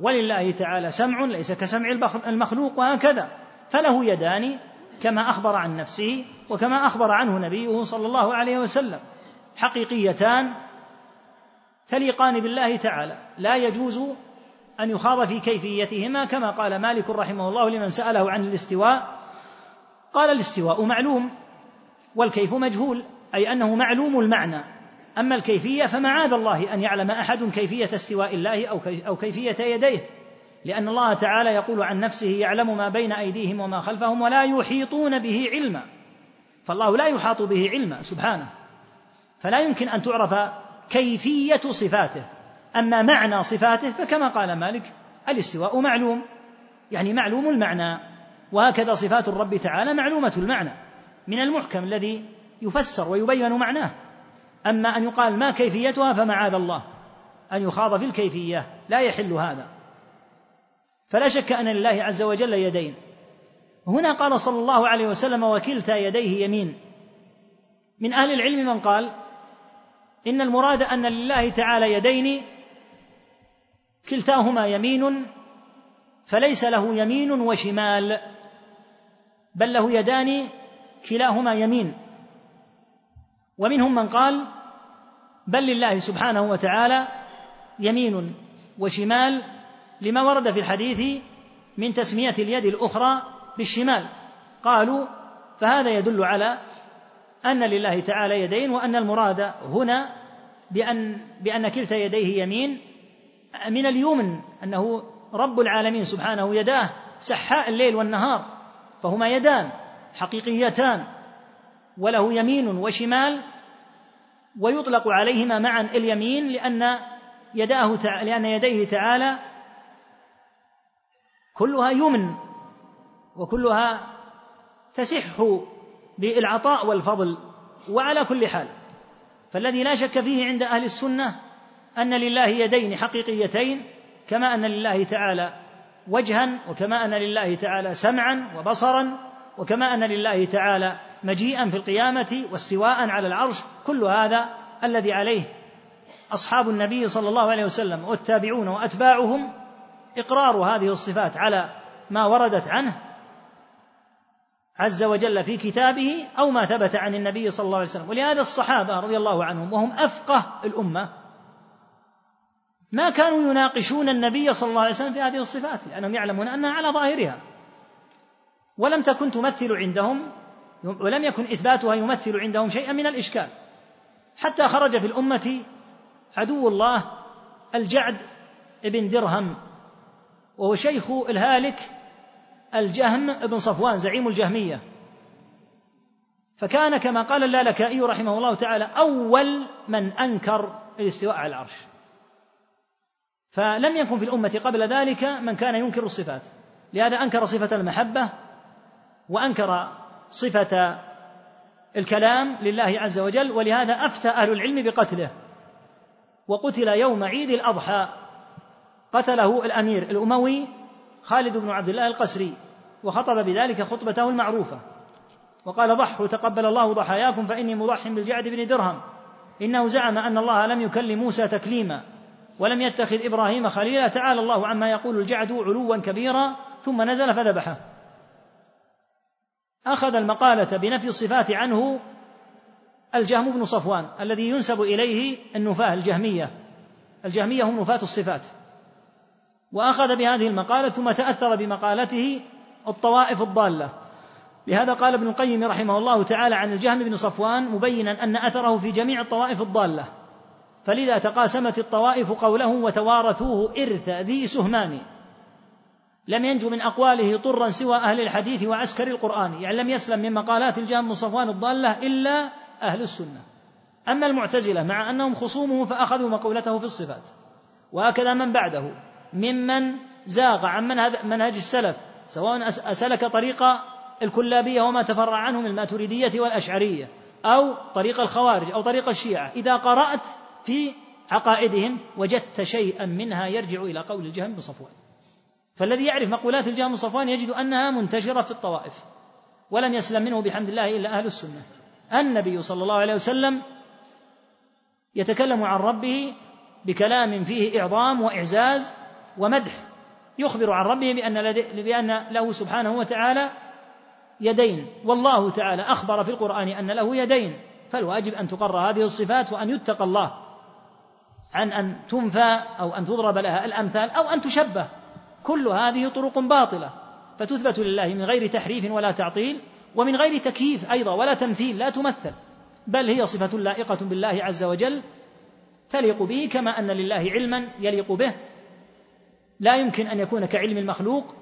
C: ولله تعالى سمع ليس كسمع المخلوق وهكذا. فله يدان كما أخبر عن نفسه وكما أخبر عنه نبيه صلى الله عليه وسلم. حقيقيتان تليقان بالله تعالى. لا يجوز أن يخاض في كيفيتهما كما قال مالك رحمه الله لمن سأله عن الاستواء. قال الاستواء معلوم والكيف مجهول أي أنه معلوم المعنى. أما الكيفية فمعاذ الله أن يعلم أحد كيفية استواء الله أو كيفية يديه. لأن الله تعالى يقول عن نفسه يعلم ما بين أيديهم وما خلفهم ولا يحيطون به علما. فالله لا يحاط به علما سبحانه. فلا يمكن أن تعرف كيفية صفاته. أما معنى صفاته فكما قال مالك الاستواء معلوم. يعني معلوم المعنى. وهكذا صفات الرب تعالى معلومة المعنى. من المحكم الذي يفسر ويبين معناه. أما أن يقال ما كيفيتها فمعاذ الله. أن يخاض في الكيفية. لا يحل هذا. فلا شك أن لله عز وجل يدين. هنا قال صلى الله عليه وسلم وكلتا يديه يمين. من أهل العلم من قال إن المراد أن لله تعالى يدين كلتاهما يمين فليس له يمين وشمال بل له يدان كلاهما يمين. ومنهم من قال بل لله سبحانه وتعالى يمين وشمال لما ورد في الحديث من تسمية اليد الأخرى بالشمال. قالوا فهذا يدل على أن لله تعالى يدين وأن المراد هنا بأن بأن كلتا يديه يمين من اليمن أنه رب العالمين سبحانه يداه سحاء الليل والنهار فهما يدان حقيقيتان وله يمين وشمال ويطلق عليهما معا اليمين لأن يداه لأن يديه تعالى كلها يمن وكلها تسح بالعطاء والفضل وعلى كل حال. فالذي لا شك فيه عند أهل السنة أن لله يدين حقيقيتين كما أن لله تعالى وجها وكما أن لله تعالى سمعا وبصرا وكما أن لله تعالى مجيئا في القيامة واستواء على العرش كل هذا الذي عليه أصحاب النبي صلى الله عليه وسلم والتابعون وأتباعهم إقرار هذه الصفات على ما وردت عنه عز وجل في كتابه أو ما ثبت عن النبي صلى الله عليه وسلم. ولهذا الصحابة رضي الله عنهم وهم أفقه الأمة ما كانوا يناقشون النبي صلى الله عليه وسلم في هذه الصفات لأنهم يعلمون أنها على ظاهرها. ولم تكن تمثل عندهم ولم يكن إثباتها يمثل عندهم شيئا من الإشكال. حتى خرج في الأمة عدو الله الجعد بن درهم وهو شيخ الهالك الجهم بن صفوان زعيم الجهمية. فكان كما قال اللالكائي رحمه الله تعالى أول من أنكر الاستواء على العرش. فلم يكن في الأمة قبل ذلك من كان ينكر الصفات. لهذا أنكر صفة المحبة وأنكر صفة الكلام لله عز وجل ولهذا أفتى أهل العلم بقتله. وقتل يوم عيد الأضحى. قتله الأمير الأموي خالد بن عبد الله القسري وخطب بذلك خطبته المعروفة. وقال ضحوا تقبل الله ضحاياكم فإني مضح بالجعد بن درهم. إنه زعم أن الله لم يكلم موسى تكليما ولم يتخذ إبراهيم خليلا. تعالى الله عما يقول الجعد علوا كبيرا ثم نزل فذبحه. أخذ المقالة بنفي الصفات عنه الجهم بن صفوان الذي ينسب إليه النفاة الجهمية. الجهمية هم نفاة الصفات. وأخذ بهذه المقالة ثم تأثر بمقالته الطوائف الضالة. لهذا قال ابن القيم رحمه الله تعالى عن الجهم بن صفوان مبينا أن أثره في جميع الطوائف الضالة. فلذا تقاسمت الطوائف قوله وتوارثوه إرث ذي سهمان لم ينجو من أقواله طرا سوى أهل الحديث وعسكر القرآن يعني لم يسلم من مقالات الجهم بن صفوان الضالة إلا أهل السنة. أما المعتزلة مع أنهم خصومه فأخذوا مقولته في الصفات. وهكذا من بعده ممن زاغ عن منهج السلف سواء أسلك طريق الكلابية وما تفرع عنه من الماتريدية والأشعرية أو طريق الخوارج أو طريق الشيعة. إذا قرأت في عقائدهم وجدت شيئا منها يرجع إلى قول الجهم بن صفوان. فالذي يعرف مقولات الجهم صفوان يجد أنها منتشرة في الطوائف ولم يسلم منه بحمد الله إلا أهل السنة. النبي صلى الله عليه وسلم يتكلم عن ربه بكلام فيه إعظام وإعزاز ومدح يخبر عن ربه بأن, بأن له سبحانه وتعالى يدين. والله تعالى أخبر في القرآن أن له يدين فالواجب أن تقر هذه الصفات وأن يتقى الله. عن أن تنفى أو أن تضرب لها الأمثال أو أن تشبه. كل هذه طرق باطلة فتثبت لله من غير تحريف ولا تعطيل ومن غير تكييف أيضا ولا تمثيل لا تمثل بل هي صفة لائقة بالله عز وجل تليق به كما أن لله علما يليق به. لا يمكن أن يكون كعلم المخلوق.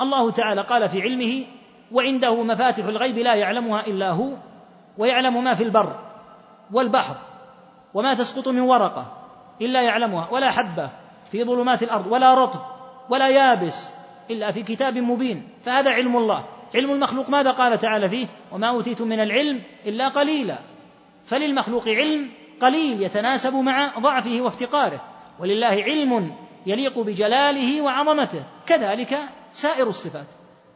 C: الله تعالى قال في علمه وعنده مفاتح الغيب لا يعلمها إلا هو ويعلم ما في البر والبحر وما تسقط من ورقة إلا يعلمها ولا حبة في ظلمات الأرض ولا رطب ولا يابس إلا في كتاب مبين فهذا علم الله. علم المخلوق ماذا قال تعالى فيه؟ وما أوتيتم من العلم إلا قليلا. فللمخلوق علم قليل يتناسب مع ضعفه وافتقاره ولله علم يليق بجلاله وعظمته. كذلك سائر الصفات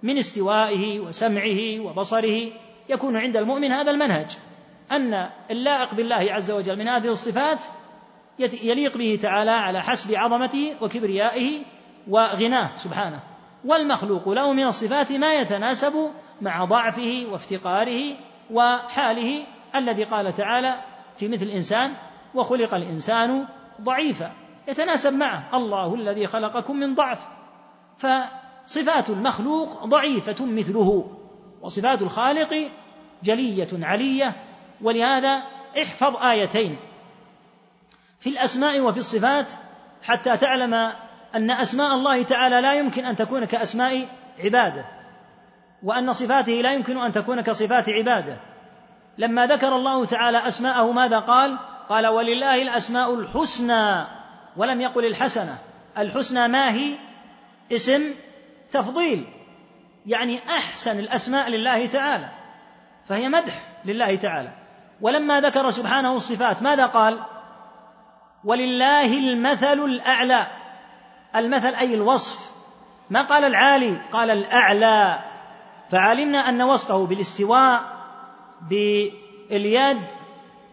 C: من استوائه وسمعه وبصره يكون عند المؤمن هذا المنهج. أن اللائق بالله عز وجل من هذه الصفات يليق به تعالى على حسب عظمته وكبريائه وغناه سبحانه. والمخلوق له من الصفات ما يتناسب مع ضعفه وافتقاره وحاله الذي قال تعالى في مثل الإنسان وخلق الإنسان ضعيفا. يتناسب معه. الله الذي خلقكم من ضعف. فصفات المخلوق ضعيفة مثله وصفات الخالق جلية علية. ولهذا احفظ آيتين في الأسماء وفي الصفات حتى تعلم أن أسماء الله تعالى لا يمكن أن تكون كأسماء عباده وأن صفاته لا يمكن أن تكون كصفات عباده. لما ذكر الله تعالى أسماءه ماذا قال؟ قال ولله الأسماء الحسنى ولم يقل الحسنة. الحسنى ما هي؟ اسم تفضيل يعني أحسن الأسماء لله تعالى فهي مدح لله تعالى. ولما ذكر سبحانه الصفات ماذا قال؟ ولله المثل الأعلى المثل أي الوصف. ما قال العالي؟ قال الأعلى. فعلمنا أن وصفه بالاستواء باليد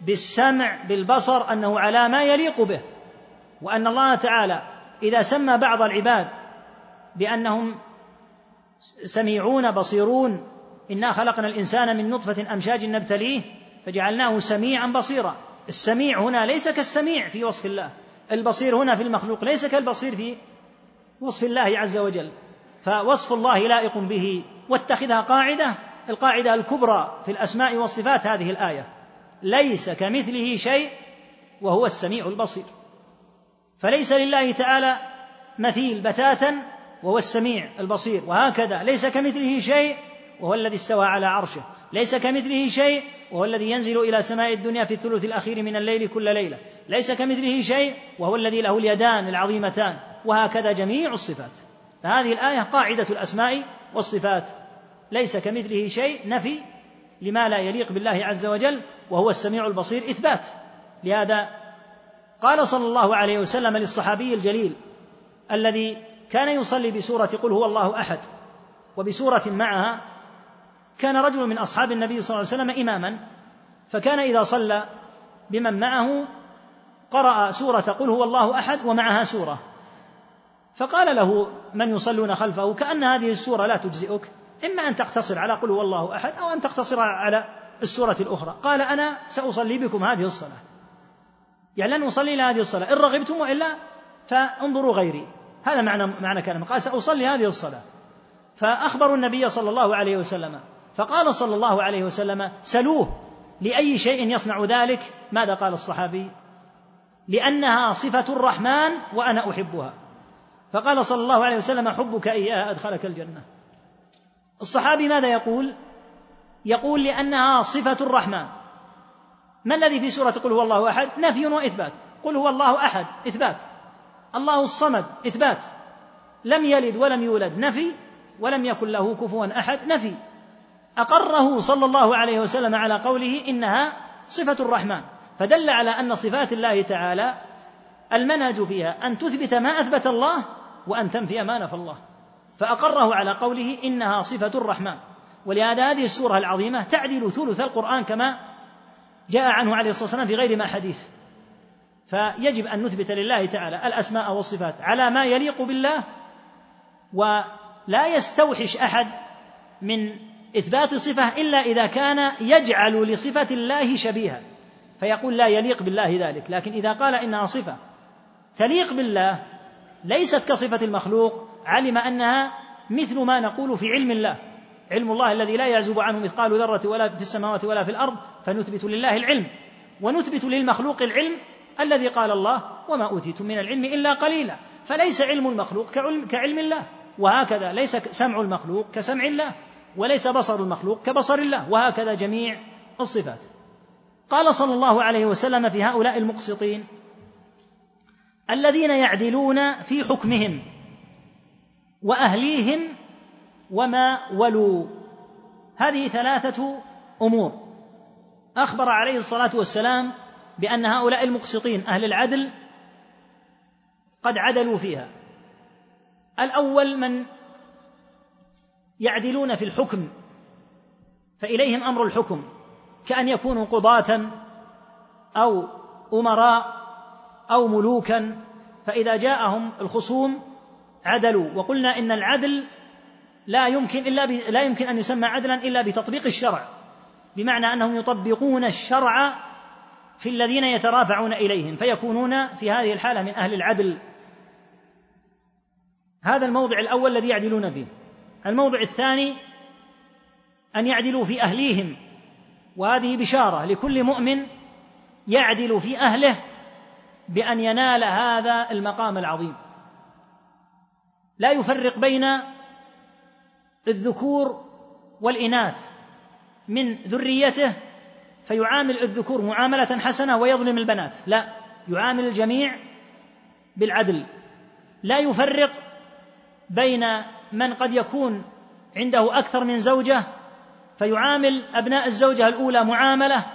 C: بالسمع بالبصر أنه على ما يليق به. وأن الله تعالى إذا سمى بعض العباد بأنهم سميعون بصيرون إنا خلقنا الإنسان من نطفة أمشاج نبتليه فجعلناه سميعا بصيرا. السميع هنا ليس كالسميع في وصف الله. البصير هنا في المخلوق ليس كالبصير في وصف الله عز وجل فوصف الله لائق به واتخذها قاعدة القاعدة الكبرى في الأسماء والصفات هذه الآية. ليس كمثله شيء وهو السميع البصير. فليس لله تعالى مثيل بتاتا وهو السميع البصير. وهكذا ليس كمثله شيء وهو الذي استوى على عرشه. ليس كمثله شيء وهو الذي ينزل إلى سماء الدنيا في الثلث الأخير من الليل كل ليلة. ليس كمثله شيء وهو الذي له اليدان العظيمتان. وهكذا جميع الصفات. فهذه الآية قاعدة الأسماء والصفات. ليس كمثله شيء نفي لما لا يليق بالله عز وجل وهو السميع البصير إثبات. لهذا قال صلى الله عليه وسلم للصحابي الجليل الذي كان يصلي بسورة قل هو الله أحد وبسورة معها كان رجل من أصحاب النبي صلى الله عليه وسلم إماما. فكان إذا صلى بمن معه قرأ سورة قل هو الله أحد ومعها سورة. فقال له من يصلون خلفه كأن هذه السورة لا تجزئك إما أن تقتصر على قل هو الله أحد أو أن تقتصر على السورة الأخرى. قال أنا سأصلي بكم هذه الصلاة. يعني لن أصلي إلى هذه الصلاة إن رغبتم وإلا فانظروا غيري. هذا معنى معنى كلامه. قال سأصلي هذه الصلاة. فأخبروا النبي صلى الله عليه وسلم. فقال صلى الله عليه وسلم سلوه لأي شيء يصنع ذلك؟ ماذا قال الصحابي؟ لأنها صفة الرحمن وأنا أحبها. فقال صلى الله عليه وسلم حبك إياها أدخلك الجنة. الصحابي ماذا يقول؟ يقول لأنها صفة الرحمن. ما الذي في سورة قل هو الله أحد؟ نفي وإثبات. قل هو الله أحد إثبات. الله الصمد إثبات. لم يلد ولم يولد نفي. ولم يكن له كفوا أحد نفي. أقره صلى الله عليه وسلم على قوله إنها صفة الرحمن. فدل على أن صفات الله تعالى المنهج فيها أن تثبت ما أثبت الله وأن تنفي ما نفى الله فأقره على قوله إنها صفة الرحمن. ولهذا هذه السورة العظيمة تعدل ثلث القرآن كما جاء عنه عليه الصلاة والسلام في غير ما حديث. فيجب أن نثبت لله تعالى الأسماء والصفات على ما يليق بالله ولا يستوحش أحد من إثبات صفة إلا إذا كان يجعل لصفة الله شبيها. فيقول لا يليق بالله ذلك. لكن إذا قال إنها صفة تليق بالله ليست كصفة المخلوق علم أنها مثل ما نقول في علم الله. علم الله الذي لا يعزب عنه مثقال ذرة ولا في السماوات ولا في الأرض فنثبت لله العلم. ونثبت للمخلوق العلم الذي قال الله وما أوتيتم من العلم إلا قليلا. فليس علم المخلوق كعلم, كعلم الله. وهكذا ليس سمع المخلوق كسمع الله. وليس بصر المخلوق كبصر الله. وهكذا جميع الصفات. قال صلى الله عليه وسلم في هؤلاء المقسطين الذين يعدلون في حكمهم وأهليهم وما ولوا. هذه ثلاثة أمور. أخبر عليه الصلاة والسلام بأن هؤلاء المقسطين أهل العدل قد عدلوا فيها. الأول من يعدلون في الحكم فإليهم أمر الحكم كأن يكونوا قضاة أو أمراء أو ملوكا فإذا جاءهم الخصوم عدلوا وقلنا إن العدل لا يمكن إلا. لا يمكن أن يسمى عدلا إلا بتطبيق الشرع بمعنى أنهم يطبقون الشرع في الذين يترافعون إليهم فيكونون في هذه الحالة من أهل العدل هذا الموضع الأول الذي يعدلون فيه الموضع الثاني أن يعدلوا في أهليهم وهذه بشارة لكل مؤمن يعدل في أهله بأن ينال هذا المقام العظيم. لا يفرق بين الذكور والإناث. من ذريته فيعامل الذكور معاملة حسنة ويظلم البنات. لا يعامل الجميع بالعدل. لا يفرق بين من قد يكون عنده أكثر من زوجة فيعامل أبناء الزوجة الأولى معاملة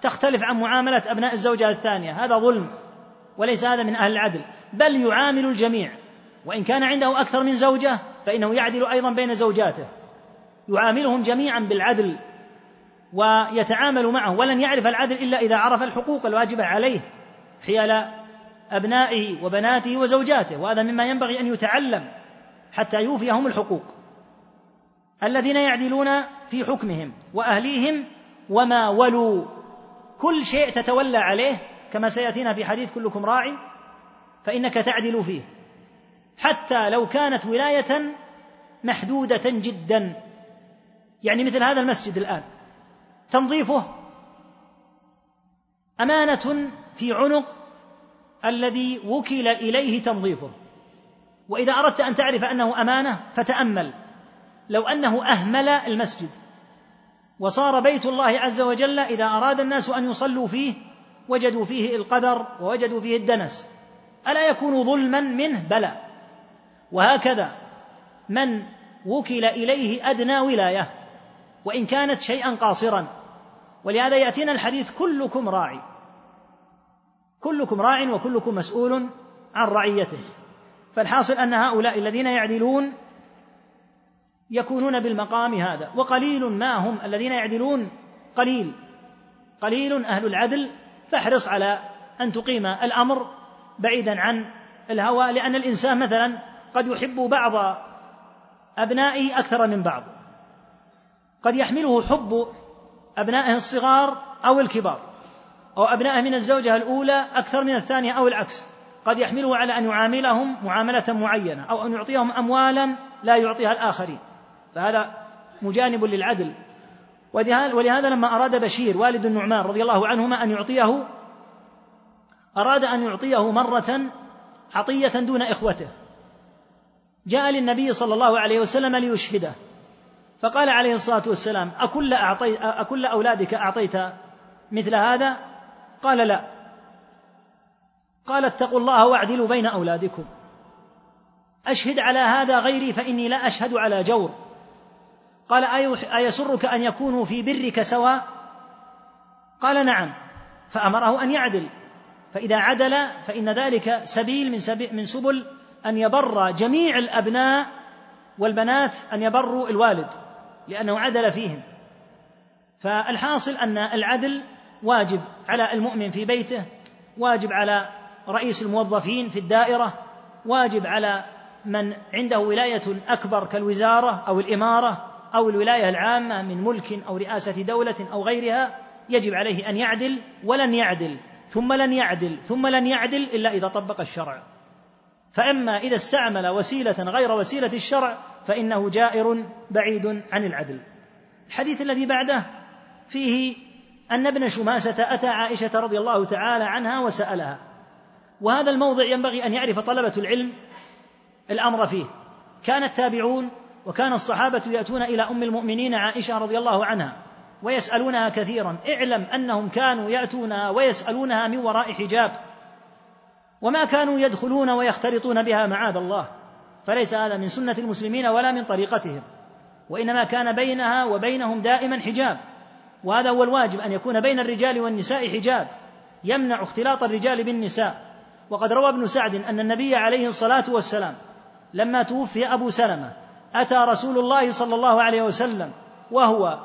C: تختلف عن معاملة أبناء الزوجة الثانية. هذا ظلم. وليس هذا من أهل العدل بل يعامل الجميع وإن كان عنده أكثر من زوجة فإنه يعدل أيضا بين زوجاته. يعاملهم جميعا بالعدل ويتعامل معه ولن يعرف العدل إلا إذا عرف الحقوق الواجبة عليه حيال أبنائه وبناته وزوجاته وهذا مما ينبغي أن يتعلم حتى يوفيهم الحقوق. الذين يعدلون في حكمهم وأهليهم وما ولوا كل شيء تتولى عليه كما سيأتينا في حديث كلكم راع فإنك تعدل فيه. حتى لو كانت ولاية محدودة جدا. يعني مثل هذا المسجد الآن. تنظيفه أمانة في عنق الذي وكل إليه تنظيفه. وإذا أردت أن تعرف أنه أمانة فتأمل. لو أنه أهمل المسجد. وصار بيت الله عز وجل إذا أراد الناس أن يصلوا فيه وجدوا فيه القدر ووجدوا فيه الدنس. ألا يكون ظلما منه؟ بلى. وهكذا من وكل إليه أدنى ولاية وإن كانت شيئا قاصرا. ولهذا يأتينا الحديث كلكم راعي. كلكم راع وكلكم مسؤول عن رعيته. فالحاصل أن هؤلاء الذين يعدلون يكونون بالمقام هذا. وقليل ما هم الذين يعدلون. قليل. قليل أهل العدل فاحرص على أن تقيم الأمر بعيدا عن الهوى لأن الإنسان مثلا قد يحب بعض أبنائه أكثر من بعض. قد يحمله حب أبنائه الصغار أو الكبار أو أبنائه من الزوجة الأولى أكثر من الثانية أو العكس. قد يحمله على أن يعاملهم معاملة معينة أو أن يعطيهم اموالا لا يعطيها الآخرين. فهذا مجانب للعدل. ولهذا لما أراد بشير والد النعمان رضي الله عنهما أن يعطيه أراد أن يعطيه مرة عطية دون إخوته. جاء للنبي صلى الله عليه وسلم ليشهده. فقال عليه الصلاة والسلام أكل, أعطي أكل أولادك أعطيت مثل هذا؟ قال لا. قال اتقوا الله واعدلوا بين أولادكم. أشهد على هذا غيري فإني لا أشهد على جور. قال أيسرك أن يكونوا في برك سواء؟ قال نعم. فأمره أن يعدل. فإذا عدل فإن ذلك سبيل من, سبيل من سبل أن يبر جميع الأبناء والبنات أن يبروا الوالد لأنه عدل فيهم. فالحاصل أن العدل واجب على المؤمن في بيته واجب على رئيس الموظفين في الدائرة واجب على من عنده ولاية أكبر كالوزارة أو الإمارة أو الولاية العامة من ملك أو رئاسة دولة أو غيرها يجب عليه أن يعدل ولن يعدل ثم لن يعدل ثم لن يعدل إلا إذا طبق الشرع. فأما إذا استعمل وسيلة غير وسيلة الشرع فإنه جائر بعيد عن العدل. الحديث الذي بعده فيه أن ابن شماسة أتى عائشة رضي الله تعالى عنها وسألها وهذا الموضع ينبغي أن يعرف طلبة العلم الأمر فيه. كان التابعون وكان الصحابة يأتون إلى أم المؤمنين عائشة رضي الله عنها ويسألونها كثيرا اعلم أنهم كانوا يأتونها ويسألونها من وراء حجاب وما كانوا يدخلون ويختلطون بها معاذ الله فليس هذا من سنة المسلمين ولا من طريقتهم وإنما كان بينها وبينهم دائما حجاب وهذا هو الواجب أن يكون بين الرجال والنساء حجاب يمنع اختلاط الرجال بالنساء. وقد روى ابن سعد أن النبي عليه الصلاة والسلام لما توفي أبو سلمة أتى رسول الله صلى الله عليه وسلم وهو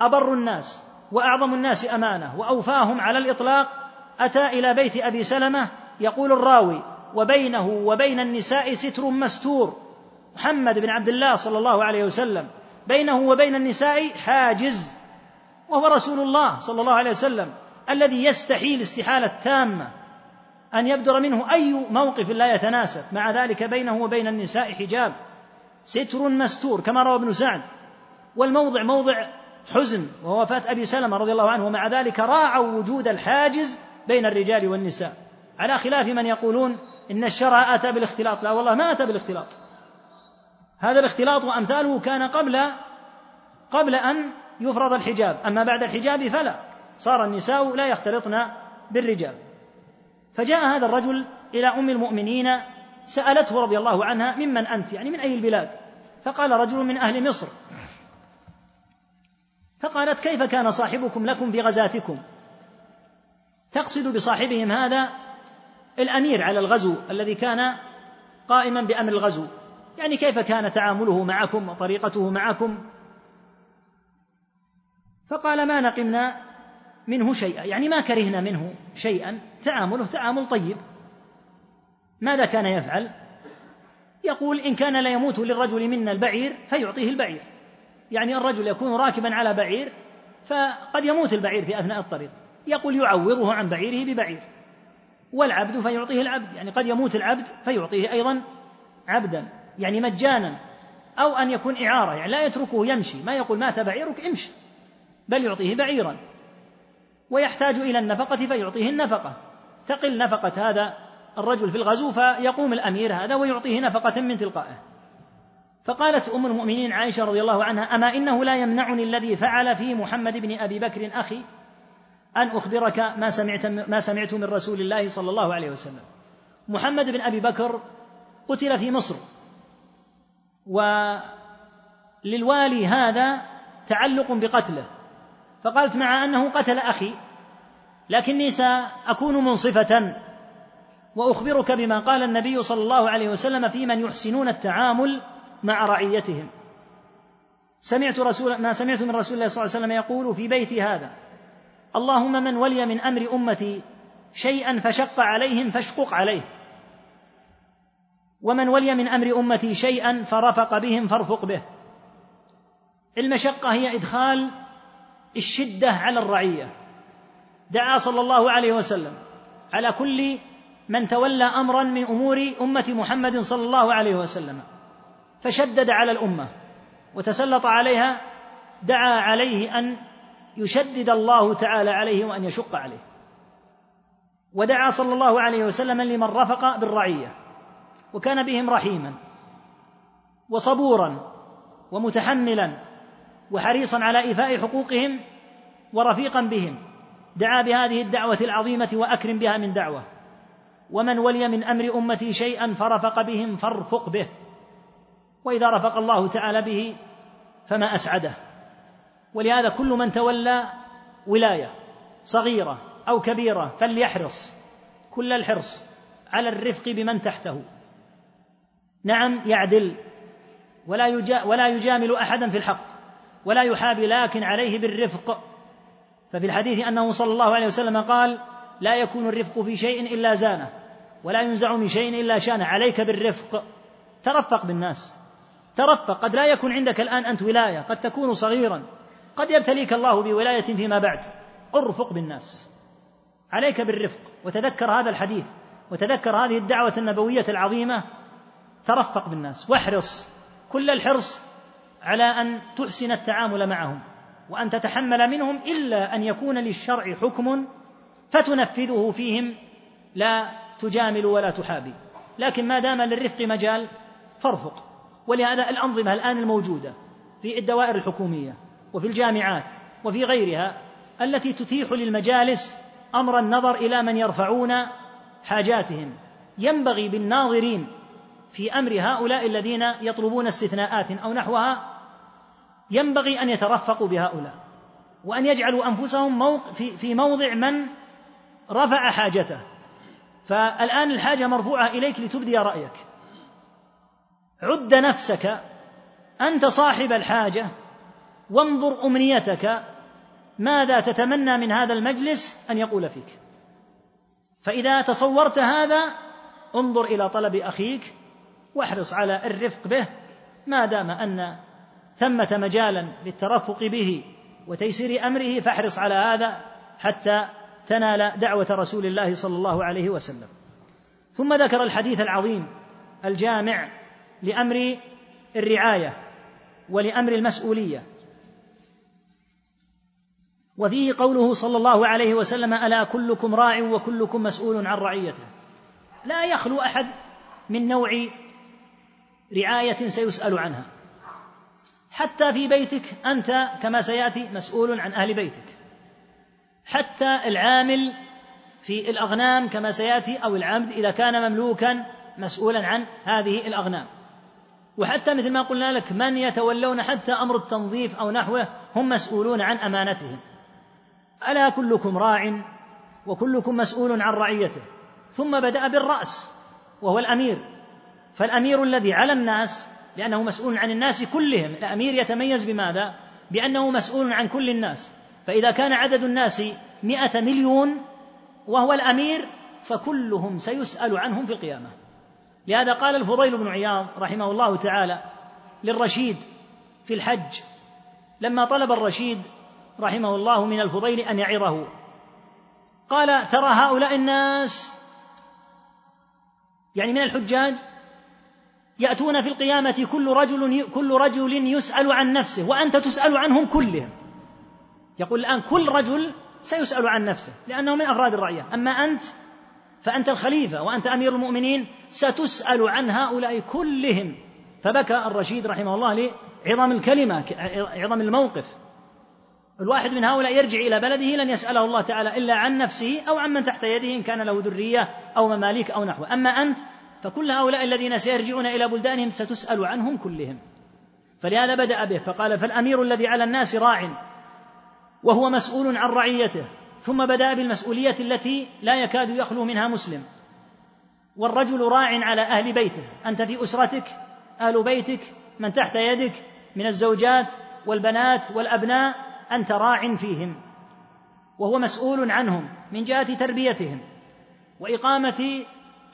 C: أبر الناس وأعظم الناس أمانة وأوفاهم على الإطلاق أتى إلى بيت أبي سلمة يقول الراوي وبينه وبين النساء ستر مستور محمد بن عبد الله صلى الله عليه وسلم. بينه وبين النساء حاجز. وهو رسول الله صلى الله عليه وسلم الذي يستحيل استحالة تامة أن يبدر منه أي موقف لا يتناسب. مع ذلك بينه وبين النساء حجاب. ستر مستور كما روى ابن سعد. والموضع موضع حزن وهو وفاة أبي سلمة رضي الله عنه ومع ذلك راعوا وجود الحاجز بين الرجال والنساء. على خلاف من يقولون إن الشرع أتى بالاختلاط. لا والله ما أتى بالاختلاط. هذا الاختلاط وأمثاله كان قبل قبل أن يفرض الحجاب. أما بعد الحجاب فلا. صار النساء لا يختلطن بالرجال. فجاء هذا الرجل إلى أم المؤمنين سألته رضي الله عنها ممن أنت؟ يعني من أي البلاد؟ فقال رجل من أهل مصر. فقالت كيف كان صاحبكم لكم في غزاتكم؟ تقصد بصاحبهم هذا الأمير على الغزو الذي كان قائما بأمر الغزو. يعني كيف كان تعامله معكم وطريقته معكم؟ فقال ما نقمنا منه شيئا. يعني ما كرهنا منه شيئا. تعامله تعامل طيب. ماذا كان يفعل؟ يقول إن كان لا يموت للرجل منا البعير فيعطيه البعير. يعني الرجل يكون راكبا على بعير فقد يموت البعير في أثناء الطريق. يقول يعوضه عن بعيره ببعير. والعبد فيعطيه العبد. يعني قد يموت العبد فيعطيه أيضا عبدا. يعني مجانا. أو أن يكون إعارة. يعني لا يتركه يمشي. ما يقول مات بعيرك امشي. بل يعطيه بعيرا. ويحتاج إلى النفقة فيعطيه النفقة. تقل نفقة هذا الرجل في الغزو فيقوم الأمير هذا ويعطيه نفقة من تلقائه. فقالت أم المؤمنين عائشة رضي الله عنها أما إنه لا يمنعني الذي فعل في محمد بن أبي بكر أخي أن أخبرك ما سمعت ما سمعت من رسول الله صلى الله عليه وسلم. محمد بن أبي بكر قتل في مصر. وللوالي هذا تعلق بقتله. فقالت مع أنه قتل أخي لكني سأكون منصفة وأخبرك بما قال النبي صلى الله عليه وسلم في من يحسنون التعامل مع رعيتهم. سمعت رسول ما سمعت من رسول الله صلى الله عليه وسلم يقول في بيتي هذا اللهم من ولي من أمر أمتي شيئا فشق عليهم فاشقق عليه. ومن ولي من أمر أمتي شيئا فرفق بهم فارفق به. المشقة هي إدخال الشدة على الرعية. دعا صلى الله عليه وسلم على كل من تولى أمرا من أمور أمة محمد صلى الله عليه وسلم فشدد على الأمة وتسلط عليها دعا عليه أن يشدد الله تعالى عليه وأن يشق عليه. ودعا صلى الله عليه وسلم لمن رفق بالرعية وكان بهم رحيما وصبورا ومتحملا وحريصا على إيفاء حقوقهم ورفيقا بهم. دعا بهذه الدعوة العظيمة وأكرم بها من دعوة. ومن ولي من أمر أمتي شيئا فرفق بهم فارفق به. وإذا رفق الله تعالى به فما أسعده. ولهذا كل من تولى ولاية صغيرة أو كبيرة فليحرص كل الحرص على الرفق بمن تحته. نعم يعدل. ولا ولا يجامل احدا في الحق. ولا يحابي لكن عليه بالرفق. ففي الحديث أنه صلى الله عليه وسلم قال لا يكون الرفق في شيء إلا زانه ولا ينزع من شيء إلا شانه. عليك بالرفق. ترفق بالناس. ترفق. قد لا يكون عندك الآن أنت ولاية. قد تكون صغيرا. قد يبتليك الله بولاية فيما بعد. ارفق بالناس. عليك بالرفق. وتذكر هذا الحديث. وتذكر هذه الدعوة النبوية العظيمة. ترفق بالناس. واحرص. كل الحرص على أن تحسن التعامل معهم. وأن تتحمل منهم إلا أن يكون للشرع حكم فتنفذه فيهم لا تجامل ولا تحابي. لكن ما دام للرفق مجال فارفق. ولهذا الأنظمة الآن الموجودة في الدوائر الحكومية وفي الجامعات وفي غيرها التي تتيح للمجالس أمر النظر إلى من يرفعون حاجاتهم. ينبغي بالناظرين في أمر هؤلاء الذين يطلبون استثناءات أو نحوها ينبغي أن يترفقوا بهؤلاء وأن يجعلوا في, في موضع من رفع حاجته. فالآن الحاجة مرفوعة إليك لتبدي رأيك. عد نفسك أنت صاحب الحاجة وانظر أمنيتك. ماذا تتمنى من هذا المجلس أن يقول فيك؟ فإذا تصورت هذا انظر إلى طلب أخيك واحرص على الرفق به. ما دام أن ثمة مجالا للترفق به وتيسير أمره فاحرص على هذا حتى تنال دعوة رسول الله صلى الله عليه وسلم. ثم ذكر الحديث العظيم الجامع لأمر الرعاية ولأمر المسؤولية. وفيه قوله صلى الله عليه وسلم ألا كلكم راع وكلكم مسؤول عن رعيته. لا يخلو أحد من نوع رعاية سيسأل عنها. حتى في بيتك أنت كما سيأتي مسؤول عن أهل بيتك. حتى العامل في الأغنام كما سيأتي أو العبد إذا كان مملوكا مسؤولا عن هذه الأغنام. وحتى مثل ما قلنا لك من يتولون حتى أمر التنظيف أو نحوه هم مسؤولون عن أمانتهم. ألا كلكم راع وكلكم مسؤول عن رعيته. ثم بدأ بالرأس وهو الأمير. فالأمير الذي على الناس لأنه مسؤول عن الناس كلهم. الأمير يتميز بماذا؟ بأنه مسؤول عن كل الناس. فإذا كان عدد الناس مئة مليون وهو الأمير فكلهم سيسأل عنهم في القيامة. لهذا قال الفضيل بن عياض رحمه الله تعالى للرشيد في الحج لما طلب الرشيد رحمه الله من الفضيل أن يعظه. قال ترى هؤلاء الناس يعني من الحجاج يأتون في القيامة كل رجل كل رجل يسأل عن نفسه وأنت تسأل عنهم كلهم. يقول الآن كل رجل سيسأل عن نفسه لأنه من أفراد الرعية. أما أنت فأنت الخليفة وأنت أمير المؤمنين ستسأل عن هؤلاء كلهم. فبكى الرشيد رحمه الله لعظم الكلمة عظم الموقف. الواحد من هؤلاء يرجع إلى بلده لن يسأله الله تعالى إلا عن نفسه أو عن من تحت يده إن كان له ذرية أو مماليك أو نحوه. أما أنت فكل هؤلاء الذين سيرجعون إلى بلدانهم ستسأل عنهم كلهم. فلهذا بدأ به فقال فالأمير الذي على الناس راع. وهو مسؤول عن رعيته ثم بدا بالمسؤولية التي لا يكاد يخلو منها مسلم. والرجل راع على أهل بيته أنت في أسرتك أهل بيتك من تحت يدك من الزوجات والبنات والأبناء أنت راع فيهم. وهو مسؤول عنهم من جهة تربيتهم وإقامة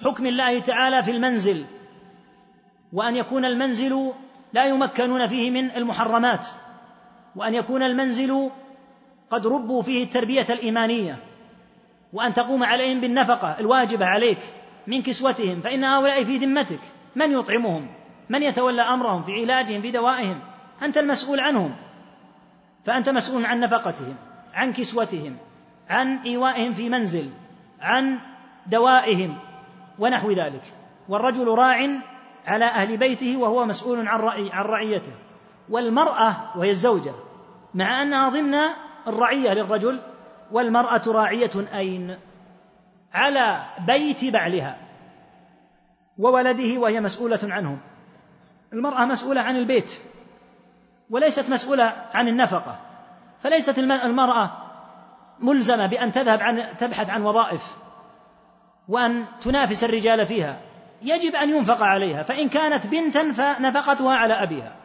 C: حكم الله تعالى في المنزل. وأن يكون المنزل لا يمكنون فيه من المحرمات. وأن يكون المنزل قد ربوا فيه التربية الإيمانية وأن تقوم عليهم بالنفقة الواجبة عليك من كسوتهم فإن هؤلاء في ذمتك. من يطعمهم؟ من يتولى أمرهم في علاجهم في دوائهم؟ أنت المسؤول عنهم. فأنت مسؤول عن نفقتهم عن كسوتهم عن إيوائهم في منزل عن دوائهم ونحو ذلك. والرجل راع على أهل بيته وهو مسؤول عن رعي عن رعيته. والمرأة وهي الزوجة مع أنها ضمن الرعية للرجل والمرأة راعية أين؟ على بيت بعلها وولده وهي مسؤولة عنهم. المرأة مسؤولة عن البيت وليست مسؤولة عن النفقة فليست المرأة ملزمة بأن تذهب عن تبحث عن وظائف وأن تنافس الرجال فيها. يجب أن ينفق عليها فإن كانت بنتا فنفقتها على أبيها.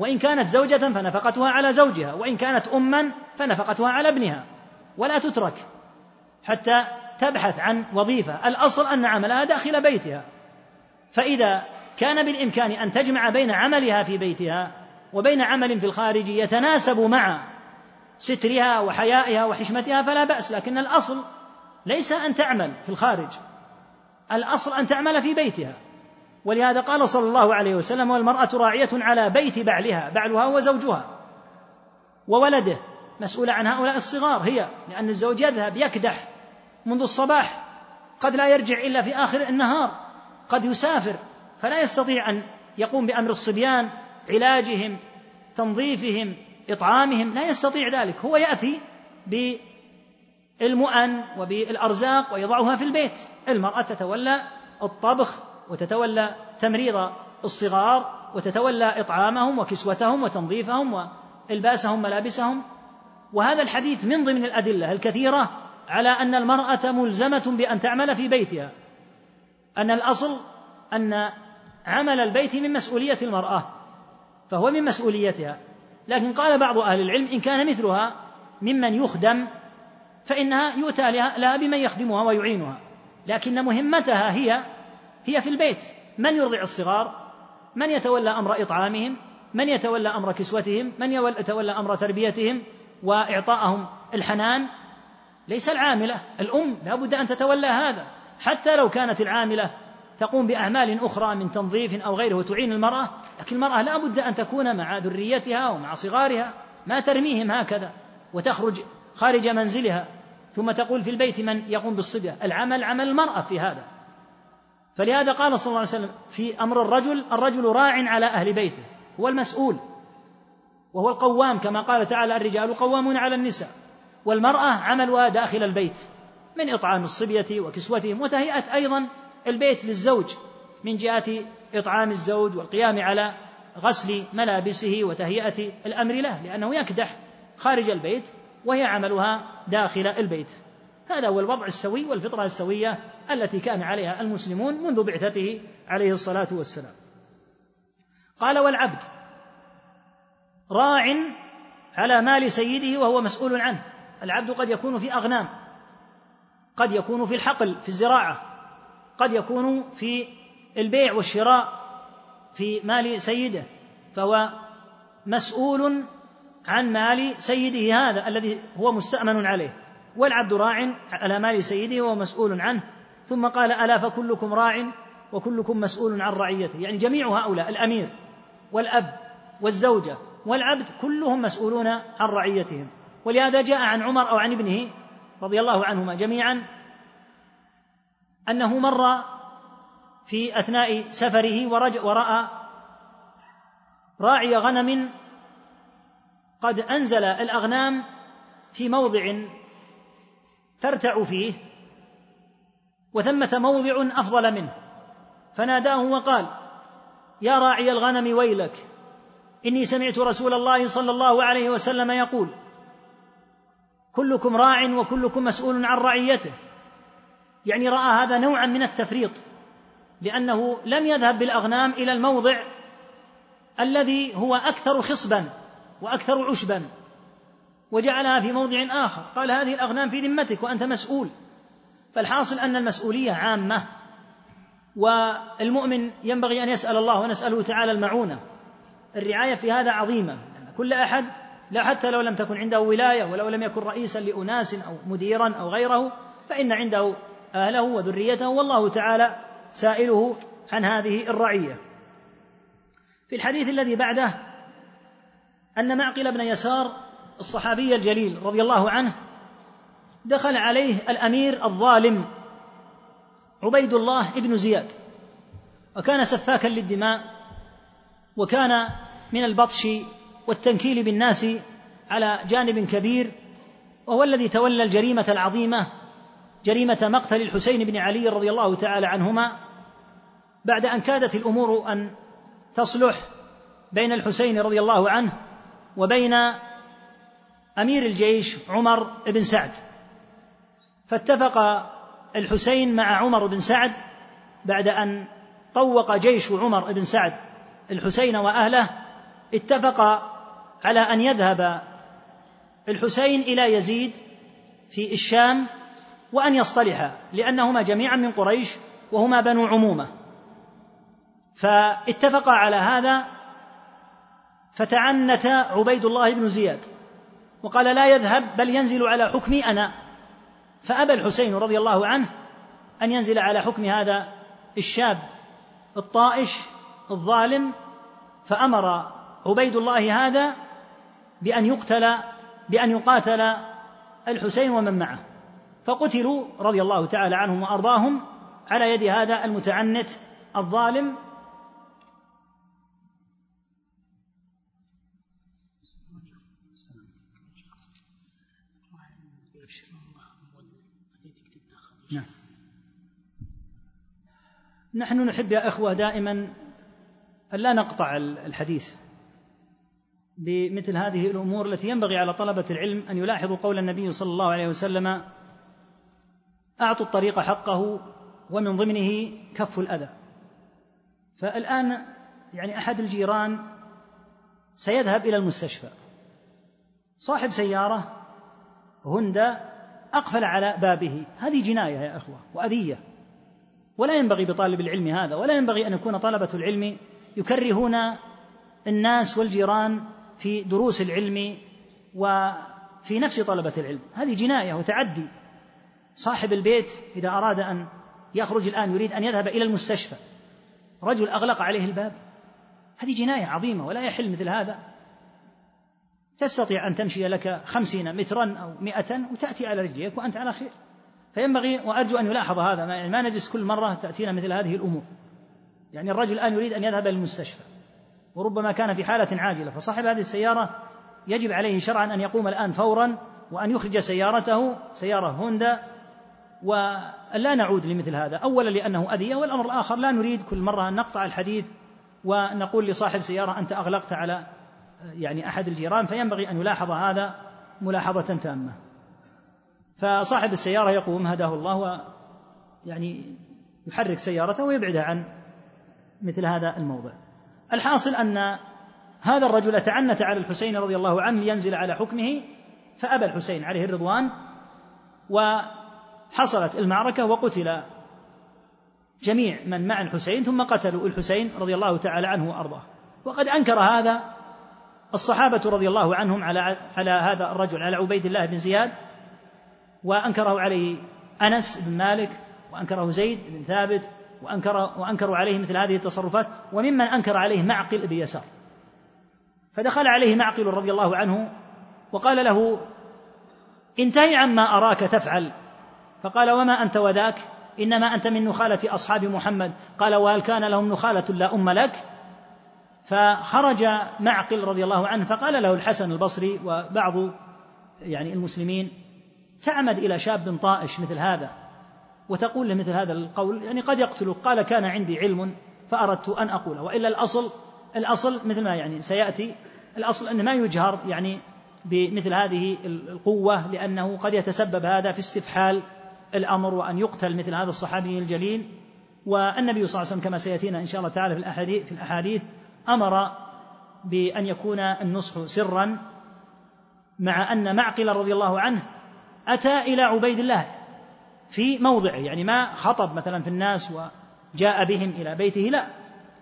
C: وإن كانت زوجة فنفقتها على زوجها وإن كانت أما فنفقتها على ابنها. ولا تترك حتى تبحث عن وظيفة. الأصل أن عملها داخل بيتها. فإذا كان بالإمكان أن تجمع بين عملها في بيتها وبين عمل في الخارج يتناسب مع سترها وحيائها وحشمتها فلا بأس. لكن الأصل ليس أن تعمل في الخارج. الأصل أن تعمل في بيتها. ولهذا قال صلى الله عليه وسلم والمرأة راعية على بيت بعلها بعلها هو زوجها وولده مسؤولة عن هؤلاء الصغار هي لأن الزوج يذهب يكدح منذ الصباح. قد لا يرجع إلا في آخر النهار. قد يسافر فلا يستطيع أن يقوم بأمر الصبيان علاجهم تنظيفهم إطعامهم لا يستطيع ذلك. هو يأتي بالمؤن وبالأرزاق ويضعها في البيت. المرأة تتولى الطبخ وتتولى تمريض الصغار وتتولى إطعامهم وكسوتهم وتنظيفهم وإلباسهم ملابسهم. وهذا الحديث من ضمن الأدلة الكثيرة على أن المرأة ملزمة بأن تعمل في بيتها. أن الأصل أن عمل البيت من مسؤولية المرأة فهو من مسؤوليتها. لكن قال بعض أهل العلم إن كان مثلها ممن يخدم فإنها يؤتى لها بمن يخدمها ويعينها. لكن مهمتها هي هي في البيت. من يرضع الصغار؟ من يتولى أمر إطعامهم؟ من يتولى أمر كسوتهم؟ من يتولى أمر تربيتهم؟ واعطائهم الحنان؟ ليس العاملة الأم. لا بد أن تتولى هذا. حتى لو كانت العاملة تقوم بأعمال أخرى من تنظيف أو غيره وتعين المرأة لكن المرأة لا بد أن تكون مع ذريتها ومع صغارها ما ترميهم هكذا وتخرج خارج منزلها. ثم تقول في البيت من يقوم بالصبية؟ العمل عمل المرأة في هذا. فلهذا قال صلى الله عليه وسلم في أمر الرجل الرجل راع على أهل بيته هو المسؤول وهو القوام كما قال تعالى الرجال قوامون على النساء والمرأة عملها داخل البيت من إطعام الصبية وكسوتهم وتهيئه أيضا البيت للزوج من جهة إطعام الزوج والقيام على غسل ملابسه وتهيئة الأمر له لأنه يكدح خارج البيت وهي عملها داخل البيت. هذا هو الوضع السوي والفطرة السوية التي كان عليها المسلمون منذ بعثته عليه الصلاة والسلام. قال والعبد راع على مال سيده وهو مسؤول عنه. العبد قد يكون في أغنام قد يكون في الحقل في الزراعة قد يكون في البيع والشراء في مال سيده فهو مسؤول عن مال سيده هذا الذي هو مستأمن عليه. والعبد راع على مال سيده وهو مسؤول عنه. ثم قال ألا فكلكم راع وكلكم مسؤول عن رعيته. يعني جميع هؤلاء الأمير والأب والزوجة والعبد كلهم مسؤولون عن رعيتهم. ولهذا جاء عن عمر أو عن ابنه رضي الله عنهما جميعا أنه مر في أثناء سفره ورأى راعي غنم قد أنزل الأغنام في موضع ترتع فيه وثمة موضع أفضل منه. فناداه وقال يا راعي الغنم ويلك. إني سمعت رسول الله صلى الله عليه وسلم يقول كلكم راع وكلكم مسؤول عن رعيته. يعني رأى هذا نوعا من التفريط لأنه لم يذهب بالأغنام إلى الموضع الذي هو أكثر خصبا وأكثر عشبا وجعلها في موضع آخر. قال هذه الأغنام في ذمتك وأنت مسؤول. فالحاصل أن المسؤولية عامة والمؤمن ينبغي أن يسأل الله ونسأله تعالى المعونة. الرعاية في هذا عظيمة. كل أحد لا حتى لو لم تكن عنده ولاية ولو لم يكن رئيسا لأناس أو مديرا أو غيره فإن عنده أهله وذريته والله تعالى سائله عن هذه الرعية. في الحديث الذي بعده أن معقل بن يسار الصحابي الجليل رضي الله عنه دخل عليه الأمير الظالم عبيد الله بن زياد وكان سفاكا للدماء وكان من البطش والتنكيل بالناس على جانب كبير وهو الذي تولى الجريمة العظيمة جريمة مقتل الحسين بن علي رضي الله تعالى عنهما بعد أن كادت الأمور أن تصلح بين الحسين رضي الله عنه وبين أمير الجيش عمر بن سعد. فاتفق الحسين مع عمر بن سعد بعد أن طوق جيش عمر بن سعد الحسين وأهله اتفق على أن يذهب الحسين إلى يزيد في الشام وأن يصطلحا لأنهما جميعا من قريش وهما بنو عمومة. فاتفقا على هذا فتعنت عبيد الله بن زياد وقال لا يذهب بل ينزل على حكمي أنا. فأبى الحسين رضي الله عنه أن ينزل على حكم هذا الشاب الطائش الظالم فأمر عبيد الله هذا بأن يقتل بأن يقاتل الحسين ومن معه. فقتلوا رضي الله تعالى عنهم وأرضاهم على يد هذا المتعنت الظالم نحن نحب يا إخوة دائما أن لا نقطع الحديث بمثل هذه الأمور التي ينبغي على طلبة العلم أن يلاحظوا قول النبي صلى الله عليه وسلم أعطوا الطريق حقه ومن ضمنه كف الأذى. فالآن يعني أحد الجيران سيذهب إلى المستشفى. صاحب سيارة هوندا أقفل على بابه. هذه جناية يا إخوة وأذية. ولا ينبغي بطالب العلم هذا ولا ينبغي أن يكون طلبة العلم يكرهون الناس والجيران في دروس العلم وفي نفس طلبة العلم. هذه جناية وتعدي. صاحب البيت إذا أراد أن يخرج الآن يريد أن يذهب إلى المستشفى. رجل أغلق عليه الباب. هذه جناية عظيمة ولا يحل مثل هذا. تستطيع أن تمشي لك خمسين مترا أو مئة وتأتي على رجليك وأنت على خير. فينبغي وأرجو أن يلاحظ هذا ما نجلس كل مرة تأتينا مثل هذه الأمور. يعني الرجل الآن يريد أن يذهب إلى المستشفى وربما كان في حالة عاجلة فصاحب هذه السيارة يجب عليه شرعا أن يقوم الآن فورا وأن يخرج سيارته سيارة هوندا. ولا نعود لمثل هذا أولا لأنه أذية والأمر الآخر لا نريد كل مرة أن نقطع الحديث ونقول لصاحب سيارة أنت أغلقت على يعني أحد الجيران فينبغي أن يلاحظ هذا ملاحظة تامة. فصاحب السيارة يقوم هداه الله ويعني يحرك سيارته ويبعدها عن مثل هذا الموضع. الحاصل أن هذا الرجل تعنت على الحسين رضي الله عنه لينزل على حكمه فأبى الحسين عليه الرضوان وحصلت المعركة وقتل جميع من مع الحسين ثم قتلوا الحسين رضي الله تعالى عنه وأرضاه. وقد أنكر هذا الصحابة رضي الله عنهم على على هذا الرجل على عبيد الله بن زياد وأنكره عليه أنس بن مالك وأنكره زيد بن ثابت وأنكر وأنكروا عليه مثل هذه التصرفات وممن أنكر عليه معقل بن يسار. فدخل عليه معقل رضي الله عنه وقال له انتهي عما أراك تفعل. فقال وما أنت وذاك؟ إنما أنت من نخالة أصحاب محمد. قال وهل كان لهم نخالة لا أم لك؟ فخرج معقل رضي الله عنه فقال له الحسن البصري وبعض يعني المسلمين تعمد إلى شاب طائش مثل هذا وتقول له مثل هذا القول يعني قد يقتلك قال كان عندي علم فأردت أن أقوله وإلا الأصل الأصل مثل ما يعني سيأتي الأصل أن ما يجهر يعني بمثل هذه القوة لأنه قد يتسبب هذا في استفحال الأمر وأن يقتل مثل هذا الصحابي الجليل. والنبي صلى الله عليه وسلم كما سيأتينا إن شاء الله تعالى في الأحاديث في الأحاديث أمر بأن يكون النصح سرا مع أن معقل رضي الله عنه أتى إلى عبيد الله في موضعه يعني ما خطب مثلا في الناس وجاء بهم إلى بيته لا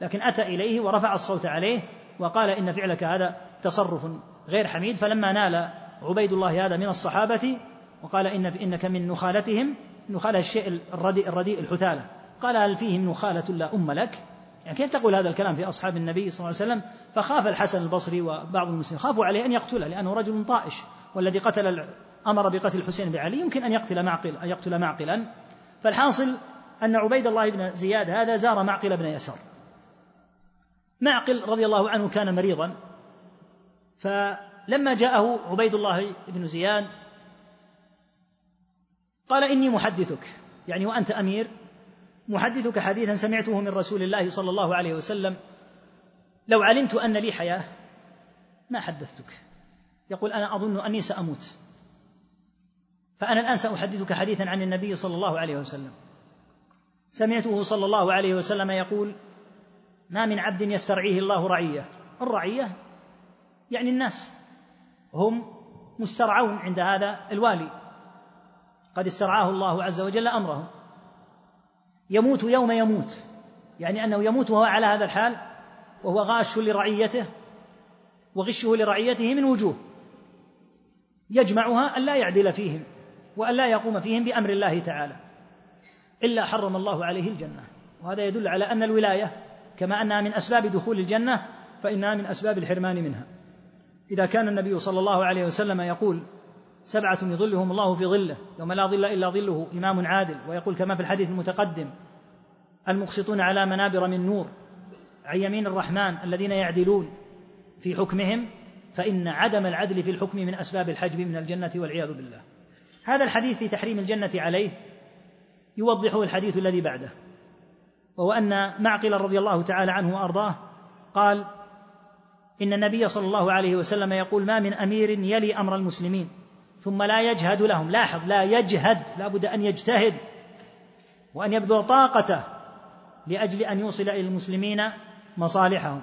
C: لكن أتى إليه ورفع الصوت عليه وقال إن فعلك هذا تصرف غير حميد. فلما نال عبيد الله هذا من الصحابة وقال إن إنك من نخالتهم نخالة الشيء الرديء الرديء الحثالة. قال هل فيهم نخالة لا أم لك؟ يعني كيف تقول هذا الكلام في أصحاب النبي صلى الله عليه وسلم؟ فخاف الحسن البصري وبعض المسلمين خافوا عليه أن يقتله لأنه رجل طائش والذي قتل أمر بقتل الحسين بن علي يمكن أن يقتل معقل أن يقتل معقلا. فالحاصل أن عبيد الله بن زياد هذا زار معقل بن يسار. معقل رضي الله عنه كان مريضا فلما جاءه عبيد الله بن زياد قال إني محدثك. يعني وأنت أمير محدثك حديثا سمعته من رسول الله صلى الله عليه وسلم. لو علمت أن لي حياة ما حدثتك. يقول أنا أظن أني سأموت. فأنا الآن سأحدثك حديثا عن النبي صلى الله عليه وسلم. سمعته صلى الله عليه وسلم يقول ما من عبد يسترعيه الله رعية. الرعية يعني الناس. هم مسترعون عند هذا الوالي. قد استرعاه الله عز وجل أمرهم. يموت يوم يموت. يعني أنه يموت وهو على هذا الحال وهو غاش لرعيته وغشه لرعيته من وجوه. يجمعها أن لا يعدل فيهم. وأن لا يقوم فيهم بأمر الله تعالى إلا حرم الله عليه الجنة. وهذا يدل على أن الولاية كما أنها من أسباب دخول الجنة فإنها من أسباب الحرمان منها. إذا كان النبي صلى الله عليه وسلم يقول سبعة يظلهم الله في ظله يوم لا ظل إلا ظله إمام عادل ويقول كما في الحديث المتقدم المقسطون على منابر من نور عن يمين الرحمن الذين يعدلون في حكمهم فإن عدم العدل في الحكم من أسباب الحجب من الجنة والعياذ بالله. هذا الحديث في تحريم الجنة عليه يوضحه الحديث الذي بعده وهو أن معقل رضي الله تعالى عنه وأرضاه قال إن النبي صلى الله عليه وسلم يقول ما من أمير يلي أمر المسلمين ثم لا يجهد لهم. لاحظ لا يجهد لا بد أن يجتهد وأن يبذل طاقته لأجل أن يوصل إلى المسلمين مصالحهم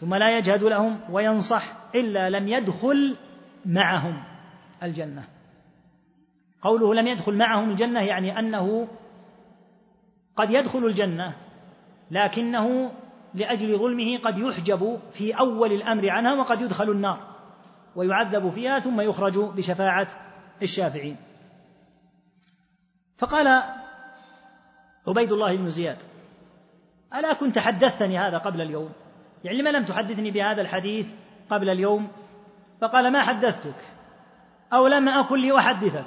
C: ثم لا يجهد لهم وينصح إلا لم يدخل معهم الجنة. قوله لم يدخل معهم الجنة يعني أنه قد يدخل الجنة لكنه لأجل ظلمه قد يحجب في أول الأمر عنها وقد يدخل النار ويعذب فيها ثم يخرج بشفاعة الشافعين. فقال عبيد الله بن زياد ألا كنت حدثتني هذا قبل اليوم؟ يعني لما لم تحدثني بهذا الحديث قبل اليوم؟ فقال ما حدثتك؟ أو لم أكن لأحدثك.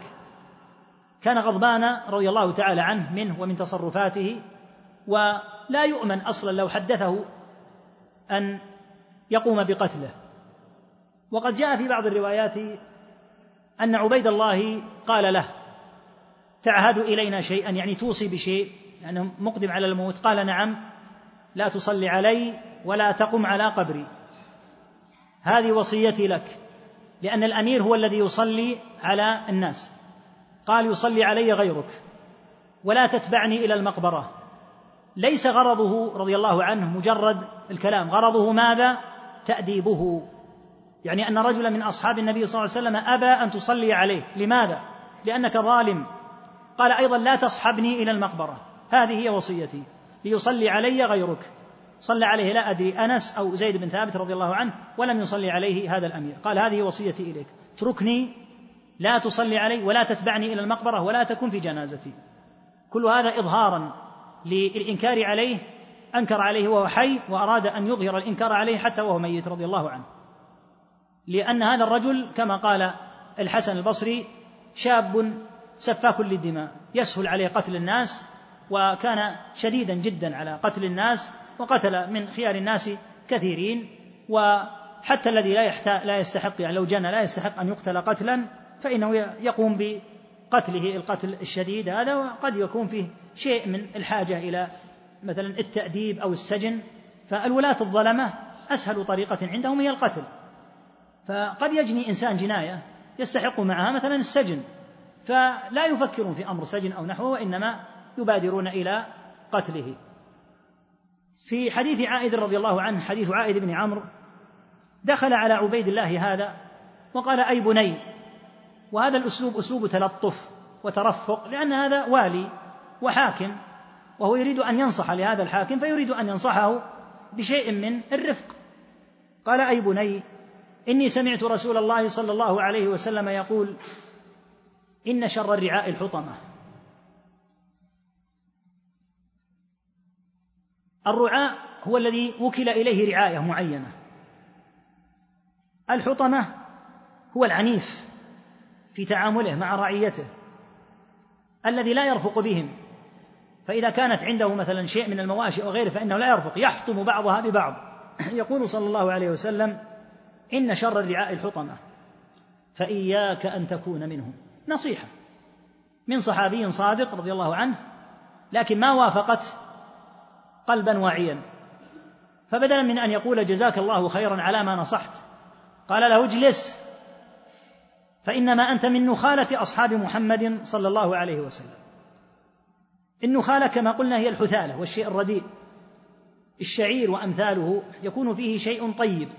C: كان غضبان رضي الله تعالى عنه منه ومن تصرفاته ولا يؤمن أصلا لو حدثه أن يقوم بقتله. وقد جاء في بعض الروايات أن عبيد الله قال له تعهد إلينا شيئا يعني توصي بشيء لأنه مقدم على الموت. قال نعم لا تصلي علي ولا تقم على قبري. هذه وصيتي لك لأن الأمير هو الذي يصلي على الناس. قال يصلي علي غيرك ولا تتبعني إلى المقبرة. ليس غرضه رضي الله عنه مجرد الكلام. غرضه ماذا؟ تأديبه. يعني أن رجلا من أصحاب النبي صلى الله عليه وسلم أبى أن تصلي عليه. لماذا؟ لأنك ظالم. قال أيضا لا تصحبني إلى المقبرة. هذه هي وصيتي. ليصلي علي غيرك. صلى عليه لا أدري أنس أو زيد بن ثابت رضي الله عنه ولم يصلي عليه هذا الأمير. قال هذه وصيتي إليك. اتركني لا تصلي علي ولا تتبعني إلى المقبرة ولا تكن في جنازتي. كل هذا إظهارا للإنكار عليه أنكر عليه وهو حي وأراد أن يظهر الإنكار عليه حتى وهو ميت رضي الله عنه. لأن هذا الرجل كما قال الحسن البصري شاب سفاك للدماء يسهل عليه قتل الناس وكان شديدا جدا على قتل الناس وقتل من خيار الناس كثيرين. وحتى الذي لا لا يستحق يعني لو جنى لا يستحق أن يقتل قتلا فإنه يقوم بقتله القتل الشديد هذا وقد يكون فيه شيء من الحاجة إلى مثلا التأديب أو السجن. فالولاة الظلمة أسهل طريقة عندهم هي القتل. فقد يجني إنسان جناية يستحق معها مثلا السجن. فلا يفكرون في أمر سجن أو نحوه وإنما يبادرون إلى قتله. في حديث عائد رضي الله عنه حديث عائد بن عمرو دخل على عبيد الله هذا وقال أي بني وهذا الأسلوب أسلوب تلطف وترفق لأن هذا والي وحاكم وهو يريد أن ينصح لهذا الحاكم فيريد أن ينصحه بشيء من الرفق. قال أي بني إني سمعت رسول الله صلى الله عليه وسلم يقول إن شر الرعاء الحطمة. الرعاء هو الذي وكل إليه رعاية معينة. الحطمة هو العنيف. في تعامله مع رعيته الذي لا يرفق بهم. فإذا كانت عنده مثلا شيء من المواشي وغيره فإنه لا يرفق يحطم بعضها ببعض. يقول صلى الله عليه وسلم إن شر الرعاء الحطمة فإياك أن تكون منهم. نصيحة من صحابي صادق رضي الله عنه لكن ما وافقت قلبا واعيا. فبدلا من أن يقول جزاك الله خيرا على ما نصحت. قال له اجلس فإنما أنت من نخالة أصحاب محمد صلى الله عليه وسلم. النخالة كما قلنا هي الحثالة والشيء الرديء. الشعير وأمثاله يكون فيه شيء طيب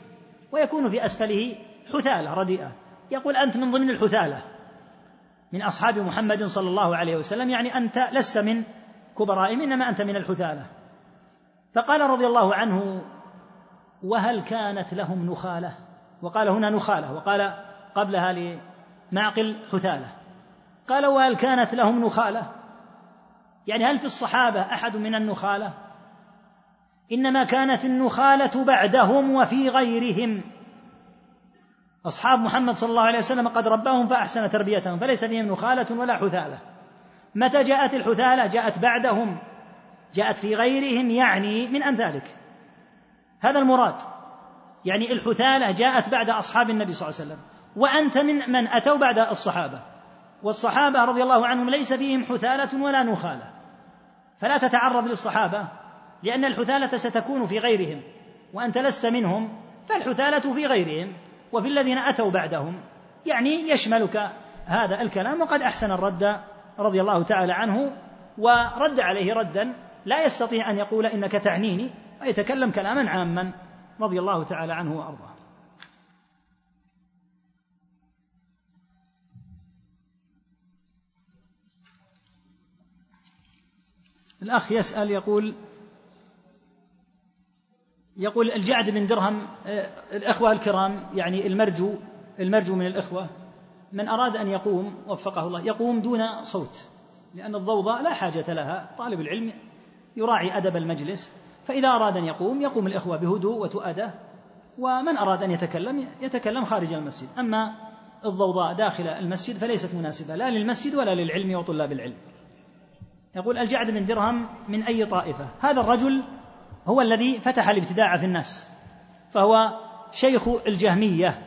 C: ويكون في أسفله حثالة رديئة. يقول أنت من ضمن الحثالة. من أصحاب محمد صلى الله عليه وسلم يعني أنت لست من كبرائهم إنما أنت من الحثالة. فقال رضي الله عنه وهل كانت لهم نخالة؟ وقال هنا نخالة وقال قبلها لمعقل حثاله. قال وهل كانت لهم نخالة؟ يعني هل في الصحابة أحد من النخالة؟ إنما كانت النخالة بعدهم وفي غيرهم. أصحاب محمد صلى الله عليه وسلم قد رباهم فأحسن تربيتهم فليس فيهم نخالة ولا حثالة. متى جاءت الحثالة؟ جاءت بعدهم. جاءت في غيرهم يعني من أمثالك. هذا المراد. يعني الحثالة جاءت بعد أصحاب النبي صلى الله عليه وسلم. وأنت من من أتوا بعد الصحابة. والصحابة رضي الله عنهم ليس فيهم حثالة ولا نخالة. فلا تتعرض للصحابة لأن الحثالة ستكون في غيرهم وأنت لست منهم فالحثالة في غيرهم وفي الذين أتوا بعدهم. يعني يشملك هذا الكلام وقد أحسن الرد رضي الله تعالى عنه ورد عليه ردا لا يستطيع أن يقول إنك تعنيني ويتكلم كلاما عاما رضي الله تعالى عنه وأرضاه. الأخ يسأل يقول يقول الجعد بن درهم آه، الإخوة الكرام يعني المرجو المرجو من الإخوة من أراد أن يقوم وفقه الله يقوم دون صوت لأن الضوضاء لا حاجة لها طالب العلم يراعي أدب المجلس فإذا أراد أن يقوم يقوم الإخوة بهدوء وتؤدة ومن أراد أن يتكلم يتكلم خارج المسجد أما الضوضاء داخل المسجد فليست مناسبة لا للمسجد ولا للعلم وطلاب العلم. يقول الجعد بن درهم من أي طائفة. هذا الرجل هو الذي فتح الابتداع في الناس فهو شيخ الجهمية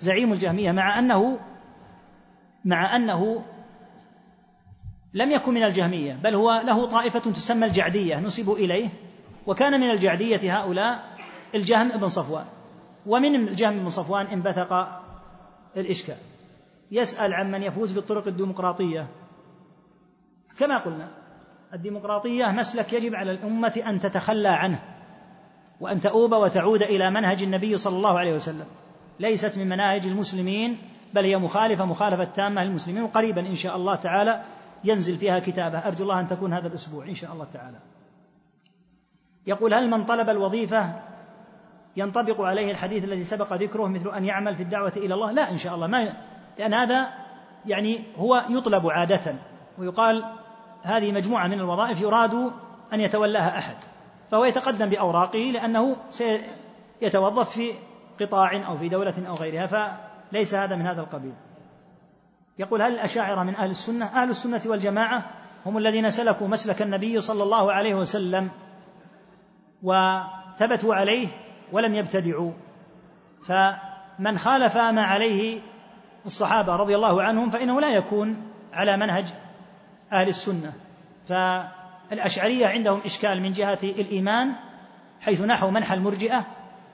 C: زعيم الجهمية مع أنه مع أنه لم يكن من الجهمية بل هو له طائفة تسمى الجعدية نسبوا إليه وكان من الجعدية هؤلاء الجهم بن صفوان. ومن الجهم بن صفوان انبثق الإشكال. يسأل عمن يفوز بالطرق الديمقراطية. كما قلنا الديمقراطية مسلك يجب على الأمة أن تتخلى عنه وأن تؤوب وتعود إلى منهج النبي صلى الله عليه وسلم. ليست من مناهج المسلمين بل هي مخالفة مخالفة تامة للمسلمين وقريبا إن شاء الله تعالى ينزل فيها كتابه. أرجو الله أن تكون هذا الأسبوع إن شاء الله تعالى. يقول هل من طلب الوظيفة ينطبق عليه الحديث الذي سبق ذكره مثل أن يعمل في الدعوة إلى الله؟ لا إن شاء الله. ما لأن هذا يعني هو يطلب عادة ويقال هذه مجموعة من الوظائف يراد أن يتولاها أحد فهو يتقدم بأوراقه لأنه سيتوظف في قطاع أو في دولة أو غيرها فليس هذا من هذا القبيل. يقول هل الأشاعرة من أهل السنة؟ أهل السنة والجماعة هم الذين سلكوا مسلك النبي صلى الله عليه وسلم وثبتوا عليه ولم يبتدعوا. فمن خالف ما عليه الصحابة رضي الله عنهم فإنه لا يكون على منهج أهل السنة. فالأشعرية عندهم إشكال من جهة الإيمان حيث نحوا منح المرجئة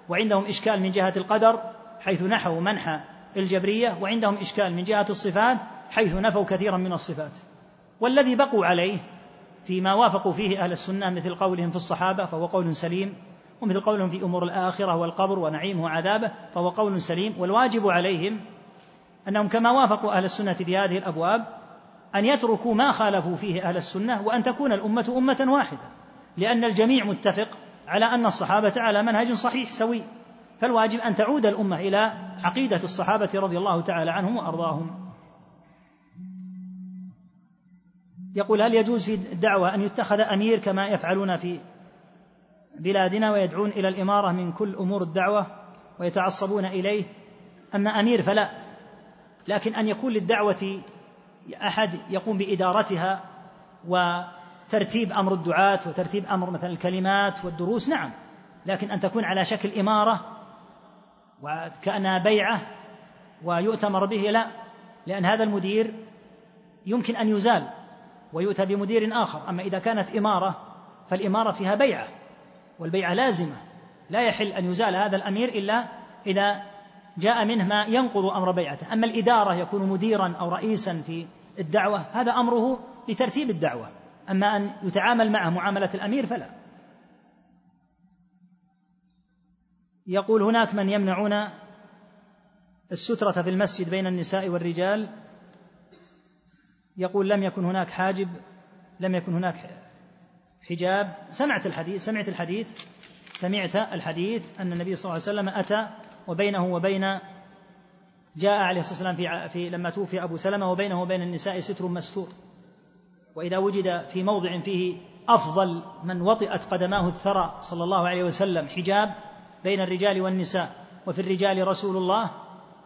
C: وعندهم إشكال من جهة القدر حيث نحوا منح الجبرية وعندهم إشكال من جهة الصفات حيث نفوا كثيرا من الصفات. والذي بقوا عليه فيما وافقوا فيه أهل السنة مثل قولهم في الصحابة فهو قول سليم ومثل قولهم في أمور الآخرة والقبر ونعيمه وعذابه فهو قول سليم. والواجب عليهم أنهم كما وافقوا أهل السنة في هذه الأبواب أن يتركوا ما خالفوا فيه أهل السنة وأن تكون الأمة أمة واحدة لأن الجميع متفق على أن الصحابة على منهج صحيح سوي فالواجب أن تعود الأمة إلى عقيدة الصحابة رضي الله تعالى عنهم وأرضاهم. يقول هل يجوز في الدعوة أن يتخذ أمير كما يفعلون في بلادنا ويدعون إلى الإمارة من كل أمور الدعوة ويتعصبون إليه؟ أما أمير فلا لكن أن يكون للدعوة أحد يقوم بإدارتها وترتيب أمر الدعاة وترتيب أمر مثلا الكلمات والدروس نعم. لكن أن تكون على شكل إمارة وكأنها بيعة ويؤتمر به لا. لأن هذا المدير يمكن أن يزال ويؤتى بمدير آخر. أما إذا كانت إمارة فالإمارة فيها بيعة والبيعة لازمة. لا يحل أن يزال هذا الأمير إلا إذا جاء منه ما ينقض أمر بيعته. أما الإدارة يكون مديرا أو رئيسا في الدعوة هذا أمره لترتيب الدعوة. أما أن يتعامل معه معاملة الأمير فلا. يقول هناك من يمنعون السترة في المسجد بين النساء والرجال. يقول لم يكن هناك حاجب لم يكن هناك حجاب. سمعت الحديث سمعت الحديث سمعت الحديث أن النبي صلى الله عليه وسلم أتى وبينه وبين جاء عليه الصلاة والسلام في, في لما توفي أبو سلمة وبينه وبين النساء ستر مستور. وإذا وجد في موضع فيه أفضل من وطئت قدماه الثرى صلى الله عليه وسلم حجاب بين الرجال والنساء وفي الرجال رسول الله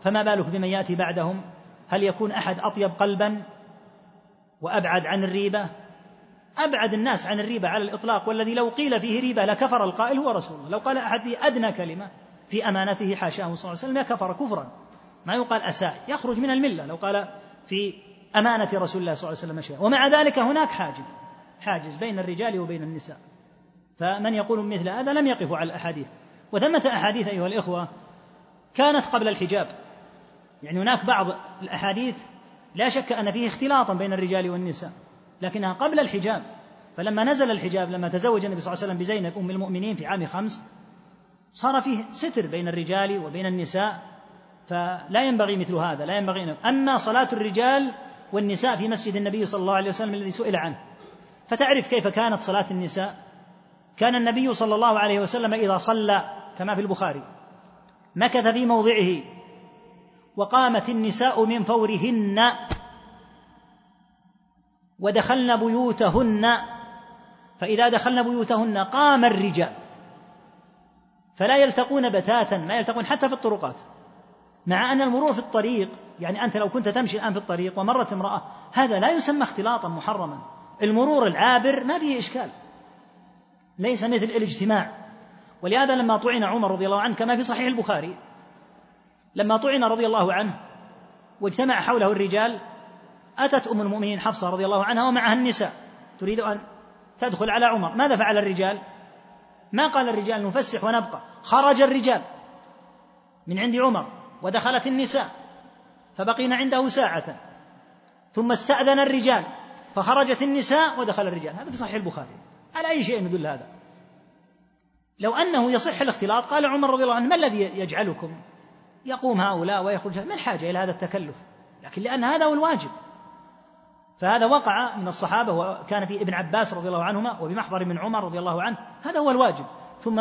C: فما بالك بمن يأتي بعدهم؟ هل يكون أحد أطيب قلبا وأبعد عن الريبة؟ أبعد الناس عن الريبة على الإطلاق والذي لو قيل فيه ريبة لكفر القائل هو رسول الله. لو قال أحد فيه أدنى كلمة في أمانته حاشاه صلى الله عليه وسلم لكفر كفرا. ما يقال أساء يخرج من الملة. لو قال في أمانة رسول الله صلى الله عليه وسلم شيئا ومع ذلك هناك حاجب حاجز بين الرجال وبين النساء. فمن يقول مثل هذا لم يقف على الأحاديث. وثمة أحاديث أيها الإخوة كانت قبل الحجاب. يعني هناك بعض الأحاديث لا شك أن فيه اختلاطا بين الرجال والنساء لكنها قبل الحجاب. فلما نزل الحجاب لما تزوج النبي صلى الله عليه وسلم بزينب أم المؤمنين في عام خمس صار فيه ستر بين الرجال وبين النساء فلا ينبغي مثل هذا لا ينبغي أما صلاة الرجال والنساء في مسجد النبي صلى الله عليه وسلم الذي سئل عنه. فتعرف كيف كانت صلاة النساء؟ كان النبي صلى الله عليه وسلم إذا صلى كما في البخاري مكث في موضعه وقامت النساء من فورهن ودخلن بيوتهن فإذا دخلن بيوتهن قام الرجال فلا يلتقون بتاتا ما يلتقون حتى في الطرقات. مع أن المرور في الطريق يعني أنت لو كنت تمشي الآن في الطريق ومرت امرأة هذا لا يسمى اختلاطا محرما. المرور العابر ما فيه إشكال. ليس مثل الاجتماع. ولهذا لما طعن عمر رضي الله عنه كما في صحيح البخاري لما طعن رضي الله عنه واجتمع حوله الرجال أتت أم المؤمنين حفصة رضي الله عنها ومعها النساء. تريد أن تدخل على عمر. ماذا فعل الرجال؟ ما قال الرجال نفسح ونبقى خرج الرجال من عند عمر ودخلت النساء فبقينا عنده ساعة. ثم استأذن الرجال فخرجت النساء ودخل الرجال. هذا في صحيح البخاري. على أي شيء يدل هذا؟ لو أنه يصح الاختلاط قال عمر رضي الله عنه ما الذي يجعلكم؟ يقوم هؤلاء ويخرج ما الحاجة إلى هذا التكلف؟ لكن لأن هذا هو الواجب. فهذا وقع من الصحابة وكان في ابن عباس رضي الله عنهما وبمحضر من عمر رضي الله عنه. هذا هو الواجب. ثم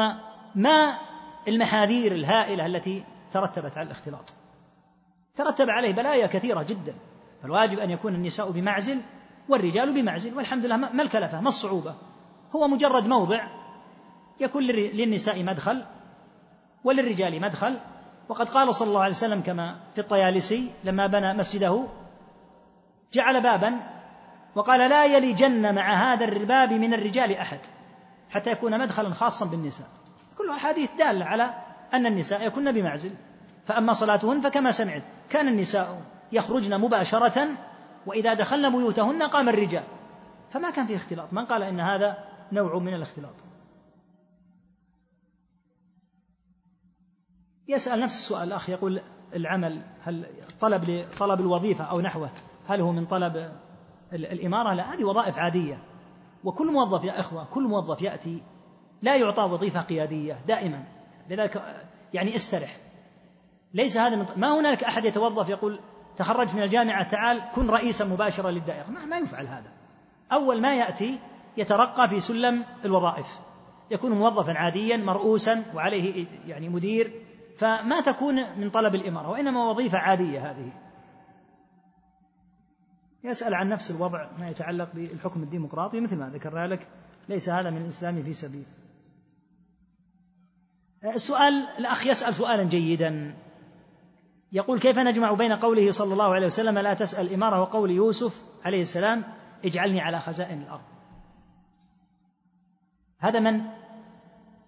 C: ما المحاذير الهائلة التي ترتبت على الاختلاط؟ ترتب عليه بلايا كثيرة جدا. فالواجب أن يكون النساء بمعزل والرجال بمعزل. والحمد لله ما الكلفة؟ ما الصعوبة؟ هو مجرد موضع يكون للنساء مدخل وللرجال مدخل. وقد قال صلى الله عليه وسلم كما في الطيالسي لما بنى مسجده جعل بابا وقال لا يلجن مع هذا الباب من الرجال أحد حتى يكون مدخلا خاصا بالنساء. كلها أحاديث دالة على أن النساء يكن بمعزل. فأما صلاتهن فكما سمعت كان النساء يخرجن مباشرة وإذا دخلن بيوتهن قام الرجال. فما كان فيه اختلاط من قال إن هذا نوع من الاختلاط؟ يسأل نفس السؤال الأخ يقول العمل هل طلب طلب الوظيفة أو نحوه؟ هل هو من طلب الإمارة؟ لا هذه وظائف عادية. وكل موظف يا إخوة كل موظف يأتي لا يعطى وظيفة قيادية دائما لذلك يعني استرح. ليس هذا من ما هنالك أحد يتوظف يقول تخرجت من الجامعة تعال كن رئيسا مباشرا للدائرة. ما, ما يفعل هذا. أول ما يأتي يترقى في سلم الوظائف. يكون موظفا عاديا مرؤوسا وعليه يعني مدير. فما تكون من طلب الإمارة وإنما وظيفة عادية هذه. يسأل عن نفس الوضع ما يتعلق بالحكم الديمقراطي مثل ما ذكرنا لك ليس هذا من الإسلام في سبيل. السؤال الأخ يسأل سؤالا جيدا. يقول كيف نجمع بين قوله صلى الله عليه وسلم لا تسأل الإمارة وقول يوسف عليه السلام اجعلني على خزائن الأرض هذا من؟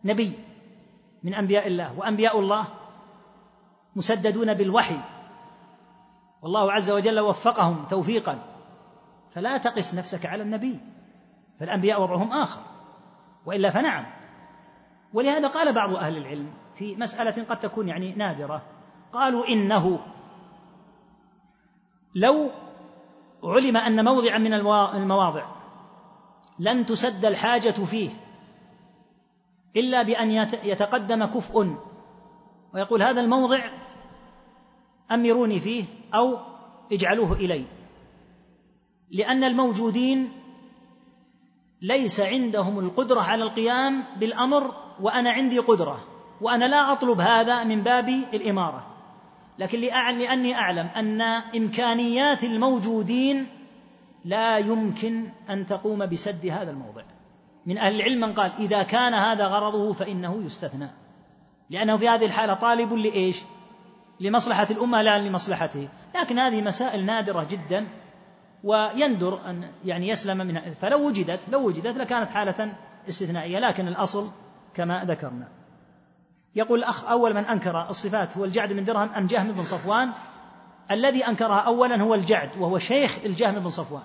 C: نبي من أنبياء الله وأنبياء الله مسددون بالوحي. والله عز وجل وفقهم توفيقا. فلا تقس نفسك على النبي فالأنبياء وضعهم آخر وإلا فنعم. ولهذا قال بعض أهل العلم في مسألة قد تكون يعني نادرة قالوا إنه لو علم أن موضعا من المواضع لن تسد الحاجة فيه إلا بأن يتقدم كفء. ويقول هذا الموضع أمروني فيه أو اجعلوه إلي. لأن الموجودين ليس عندهم القدرة على القيام بالأمر وأنا عندي قدرة وأنا لا أطلب هذا من باب الإمارة. لكن لأني أعلم أن إمكانيات الموجودين لا يمكن أن تقوم بسد هذا الموضع. من أهل العلم من قال إذا كان هذا غرضه فإنه يستثنى. لأنه في هذه الحالة طالب لإيش؟ لمصلحة الأمة لا لمصلحته. لكن هذه مسائل نادرة جدا ويندر أن يعني يسلم منها. فلو وجدت لو وجدت لكانت حالة استثنائية. لكن الأصل كما ذكرنا. يقول الأخ أول من أنكر الصفات هو الجعد بن درهم أم جهم بن صفوان؟ الذي أنكرها أولا هو الجعد وهو شيخ الجهم بن صفوان.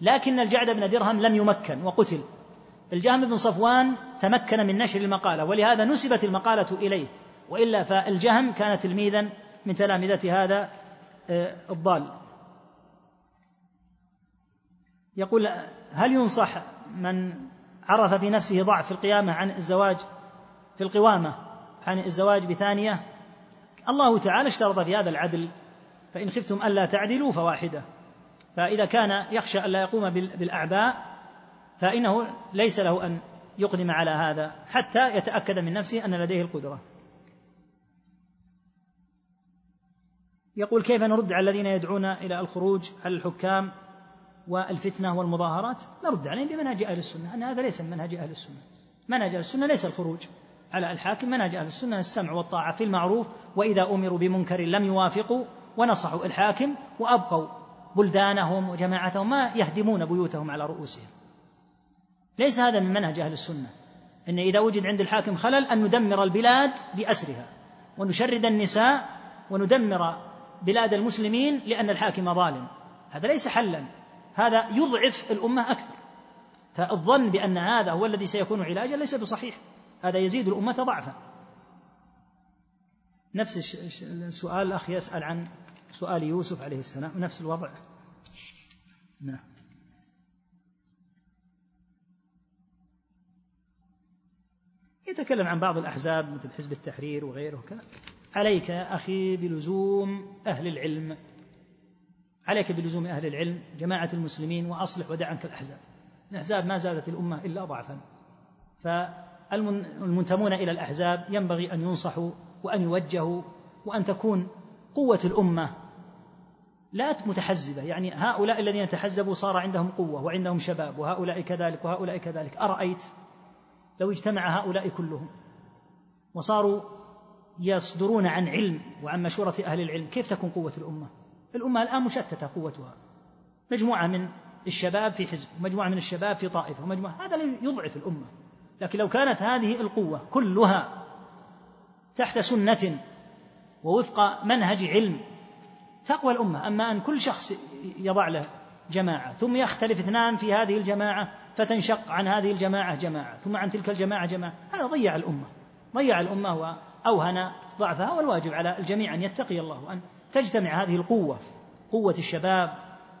C: لكن الجعد بن درهم لم يمكن وقتل. الجهم بن صفوان تمكن من نشر المقالة ولهذا نسبت المقالة إليه. وإلا فالجهم كان تلميذا من تلامذة هذا آه، الضال. يقول هل ينصح من عرف في نفسه ضعف في القيامة عن الزواج في القوامة عن الزواج بثانية؟ الله تعالى اشترط في هذا العدل فإن خفتم ألا تعدلوا فواحدة. فإذا كان يخشى ألا يقوم بالأعباء فإنه ليس له أن يقدم على هذا حتى يتأكد من نفسه أن لديه القدرة. يقول كيف نرد على الذين يدعون إلى الخروج على الحكام والفتنة والمظاهرات؟ نرد عليهم بمنهج أهل السنة أن هذا ليس من منهج أهل السنة. منهج أهل السنة ليس الخروج على الحاكم منهج أهل السنة السمع والطاعة في المعروف وإذا أمروا بمنكر لم يوافقوا ونصحوا الحاكم وأبقوا بلدانهم وجماعتهم ما يهدمون بيوتهم على رؤوسهم. ليس هذا من منهج أهل السنة أن إذا وجد عند الحاكم خلل أن ندمر البلاد بأسرها ونشرد النساء وندمر بلاد المسلمين لأن الحاكم ظالم. هذا ليس حلا. هذا يضعف الأمة أكثر. فالظن بأن هذا هو الذي سيكون علاجا ليس بصحيح. هذا يزيد الأمة ضعفا. نفس السؤال الأخ يسأل عن سؤال يوسف عليه السلام. نفس الوضع. نعم. يتكلم عن بعض الأحزاب مثل حزب التحرير وغيره كذا عليك يا أخي بلزوم أهل العلم. عليك بلزوم أهل العلم جماعة المسلمين وأصلح ودع عنك الأحزاب. الأحزاب ما زادت الأمة إلا ضعفا فالمنتمون إلى الأحزاب ينبغي أن ينصحوا وأن يوجهوا وأن تكون قوة الأمة لا متحزبة. يعني هؤلاء الذين تحزبوا صار عندهم قوة وعندهم شباب وهؤلاء كذلك وهؤلاء كذلك. أرأيت لو اجتمع هؤلاء كلهم وصاروا يصدرون عن علم وعن مشورة أهل العلم. كيف تكون قوة الأمة؟ الأمة الآن مشتتة قوتها. مجموعة من الشباب في حزب ومجموعة من الشباب في طائفة ومجموعة هذا يضعف الأمة. لكن لو كانت هذه القوة كلها تحت سنة ووفق منهج علم تقوى الأمة. أما أن كل شخص يضع له جماعة ثم يختلف اثنان في هذه الجماعة فتنشق عن هذه الجماعة جماعة ثم عن تلك الجماعة جماعة هذا ضيع الأمة. ضيع الأمة وأوهن ضعفها والواجب على الجميع أن يتقي الله وأن تجتمع هذه القوة قوة الشباب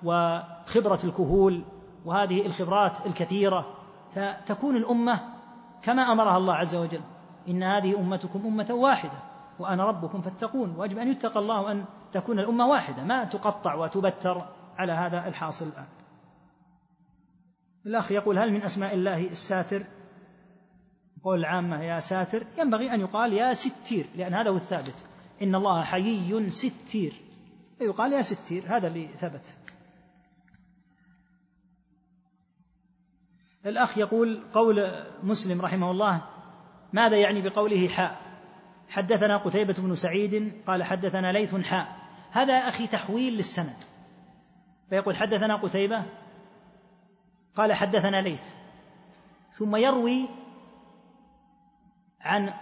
C: وخبرة الكهول وهذه الخبرات الكثيرة. فتكون الأمة كما أمرها الله عز وجل إن هذه أمتكم أمة واحدة وأنا ربكم فاتقون. وأجب أن يتقى الله وأن تكون الأمة واحدة ما تقطع وتبتر على هذا الحاصل الآن. الأخ يقول هل من أسماء الله الساتر؟ قول العامة يا ساتر ينبغي أن يقال يا ستير لأن هذا هو الثابت. إن الله حيي ستير. يقال يا ستير هذا اللي ثبت. الأخ يقول قول مسلم رحمه الله ماذا يعني بقوله حاء؟ حدثنا قتيبة بن سعيد قال حدثنا ليث حاء. هذا أخي تحويل للسند. فيقول حدثنا قتيبة قال حدثنا ليث. ثم يروي عن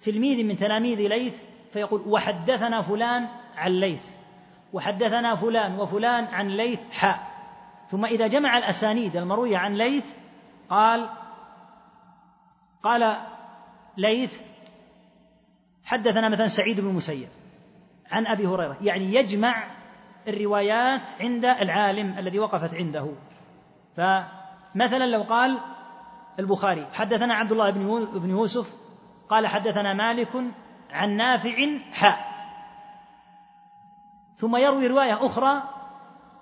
C: تلميذ من تلاميذ ليث فيقول وحدثنا فلان عن ليث وحدثنا فلان وفلان عن ليث حاء ثم إذا جمع الأسانيد المروية عن ليث قال قال ليث حدثنا مثلا سعيد بن المسيب عن أبي هريرة يعني يجمع الروايات عند العالم الذي وقفت عنده. فمثلا لو قال البخاري. حدثنا عبد الله بن يوسف قال حدثنا مالك عن نافع حاء. ثم يروي رواية أخرى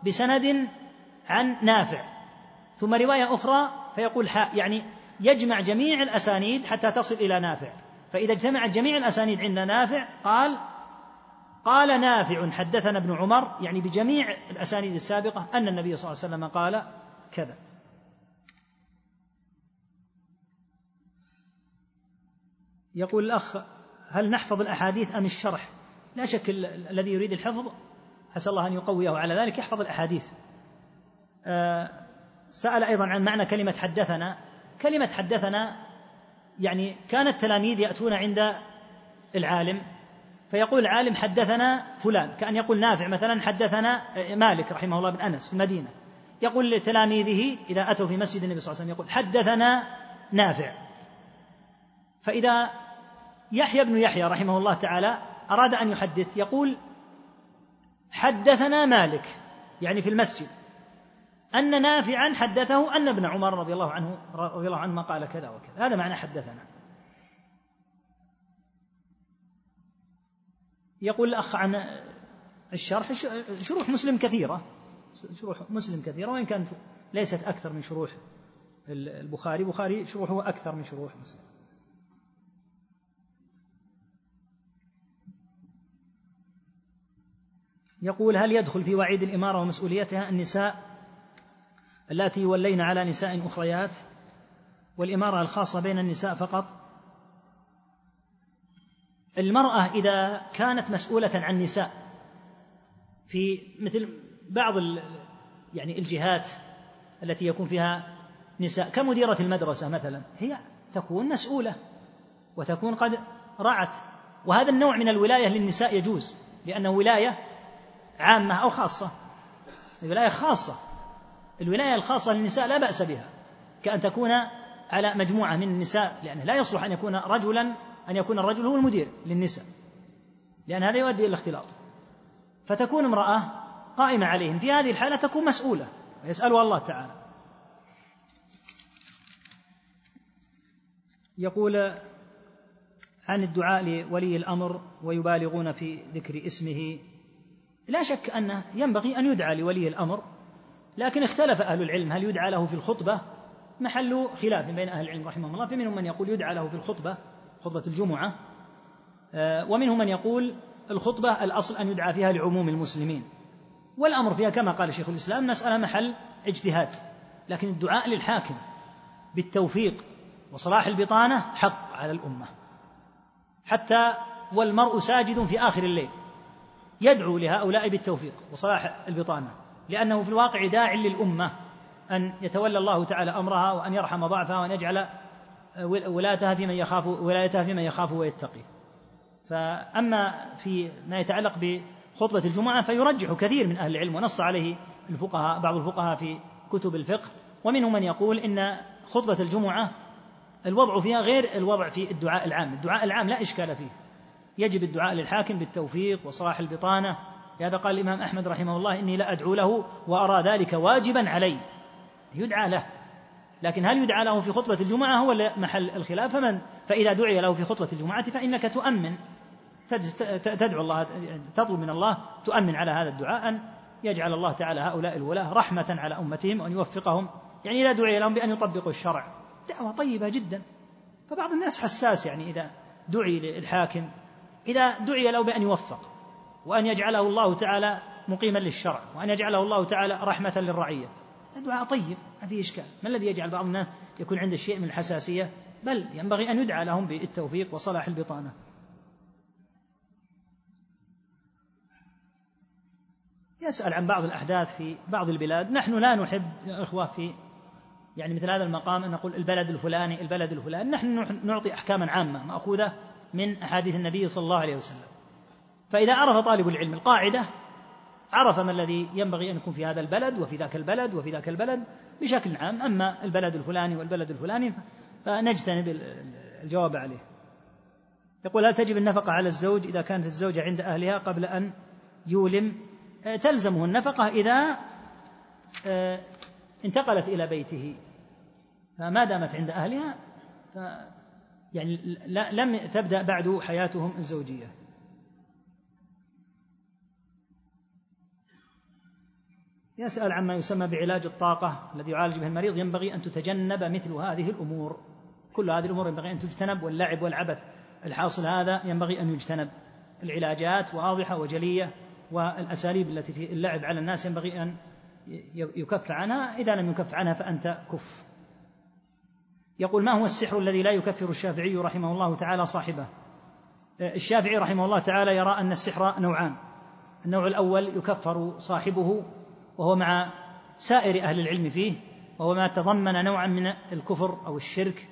C: بسند عن نافع. ثم رواية أخرى فيقول حاء يعني يجمع جميع الأسانيد حتى تصل إلى نافع. فإذا اجتمعت جميع الأسانيد عند نافع قال قال نافع. حدثنا ابن عمر يعني بجميع الأسانيد السابقة أن النبي صلى الله عليه وسلم قال كذا. يقول الأخ هل نحفظ الأحاديث أم الشرح؟ لا شك الذي يريد الحفظ أسأل الله أن يقويه. على ذلك يحفظ الأحاديث. آه، سأل أيضا عن معنى كلمة حدثنا. كلمة حدثنا يعني كان التلاميذ يأتون عند العالم فيقول العالم حدثنا فلان كأن يقول نافع مثلا حدثنا مالك رحمه الله بن أنس في المدينة. يقول لتلاميذه إذا أتوا في مسجد النبي صلى الله عليه وسلم يقول حدثنا نافع. فإذا يحيى بن يحيى رحمه الله تعالى أراد أن يحدث يقول حدثنا مالك يعني في المسجد أن نافعا حدثه أن ابن عمر رضي الله عنه رضي الله عنهما قال كذا وكذا. هذا معنى حدثنا. يقول الأخ عن الشرح شروح مسلم كثيرة شروح مسلم كثيرة وإن كانت ليست أكثر من شروح البخاري البخاري شروحه أكثر من شروح مسلم. يقول هل يدخل في وعيد الإمارة ومسؤوليتها النساء اللاتي يولين على نساء أخريات والإمارة الخاصة بين النساء فقط؟ المرأة إذا كانت مسؤولة عن نساء في مثل بعض يعني الجهات التي يكون فيها نساء كمديرة المدرسة مثلا هي تكون مسؤولة وتكون قد رعت وهذا النوع من الولاية للنساء يجوز لأنه ولاية عامة أو خاصة. ولاية خاصة. الولاية الخاصة للنساء لا بأس بها. كأن تكون على مجموعة من النساء لأنه لا يصلح أن يكون رجلا أن يكون الرجل هو المدير للنساء. لأن هذا يؤدي إلى الاختلاط. فتكون امرأة قائمة عليهم. في هذه الحالة تكون مسؤولة. ويسألها الله تعالى. يقول عن الدعاء لولي الأمر ويبالغون في ذكر اسمه لا شك انه ينبغي أن يدعى لولي الأمر لكن اختلف أهل العلم هل يدعى له في الخطبة؟ محل خلاف بين أهل العلم رحمهم الله فمنهم من يقول يدعى له في الخطبة خطبة الجمعة آه، ومنهم من يقول الخطبة الأصل أن يدعى فيها لعموم المسلمين. والأمر فيها كما قال شيخ الإسلام مسألة محل اجتهاد لكن الدعاء للحاكم بالتوفيق وصلاح البطانة حق على الأمة. حتى والمرء ساجد في آخر الليل. يدعو لهؤلاء بالتوفيق وصلاح البطانة لأنه في الواقع داع للأمة أن يتولى الله تعالى أمرها وأن يرحم ضعفها وأن يجعل ولاتها في من يخاف ولايتها في من يخاف ويتقي. فأما في ما يتعلق بخطبة الجمعة فيرجح كثير من أهل العلم ونص عليه الفقهاء بعض الفقهاء في كتب الفقه ومنهم من يقول إن خطبة الجمعة الوضع فيها غير الوضع في الدعاء العام. الدعاء العام لا إشكال فيه. يجب الدعاء للحاكم بالتوفيق وصلاح البطانة. لهذا قال الإمام أحمد رحمه الله إني لا أدعو له وأرى ذلك واجبا علي. يدعى له. لكن هل يدعى له في خطبة الجمعة هو محل الخلاف؟ فمن؟ فإذا دعي له في خطبة الجمعة فإنك تؤمن. تدعو الله تطلب من الله تؤمن على هذا الدعاء أن يجعل الله تعالى هؤلاء الولاة رحمة على أمتهم وأن يوفقهم. يعني إذا دعي لهم بأن يطبقوا الشرع. دعوة طيبة جدا. فبعض الناس حساس يعني إذا دعي للحاكم. إذا دعي له بأن يوفق وأن يجعله الله تعالى مقيما للشرع وأن يجعله الله تعالى رحمة للرعية. دعاء طيب ما في إشكال. ما الذي يجعل بعض الناس يكون عنده شيء من الحساسية؟ بل ينبغي أن يدعى لهم بالتوفيق وصلاح البطانة. يسأل عن بعض الأحداث في بعض البلاد. نحن لا نحب يا إخوة في يعني مثل هذا المقام أن نقول البلد الفلاني البلد الفلاني. نحن نعطي أحكاما عامة مأخوذة من أحاديث النبي صلى الله عليه وسلم. فإذا عرف طالب العلم القاعدة عرف ما الذي ينبغي أن يكون في هذا البلد وفي ذاك البلد وفي ذاك البلد بشكل عام. أما البلد الفلاني والبلد الفلاني فنجتنب الجواب عليه. يقول هل تجب النفقة على الزوج إذا كانت الزوجة عند أهلها قبل أن يولم؟ تلزمه النفقة إذا آه، انتقلت إلى بيته. فما دامت عند أهلها يعني لم تبدأ بعد حياتهم الزوجية. يسأل عما يسمى بعلاج الطاقة الذي يعالج به المريض. ينبغي أن تتجنب مثل هذه الأمور. كل هذه الأمور ينبغي أن تجتنب واللعب والعبث الحاصل هذا ينبغي أن يجتنب. العلاجات واضحة وجلية والأساليب التي في اللعب على الناس ينبغي أن يكف عنها. إذا لم يكف عنها فأنت كف. يقول ما هو السحر الذي لا يكفر الشافعي رحمه الله تعالى صاحبه؟ الشافعي رحمه الله تعالى يرى أن السحر نوعان. النوع الأول يكفر صاحبه وهو مع سائر أهل العلم فيه وهو ما تضمن نوعا من الكفر أو الشرك.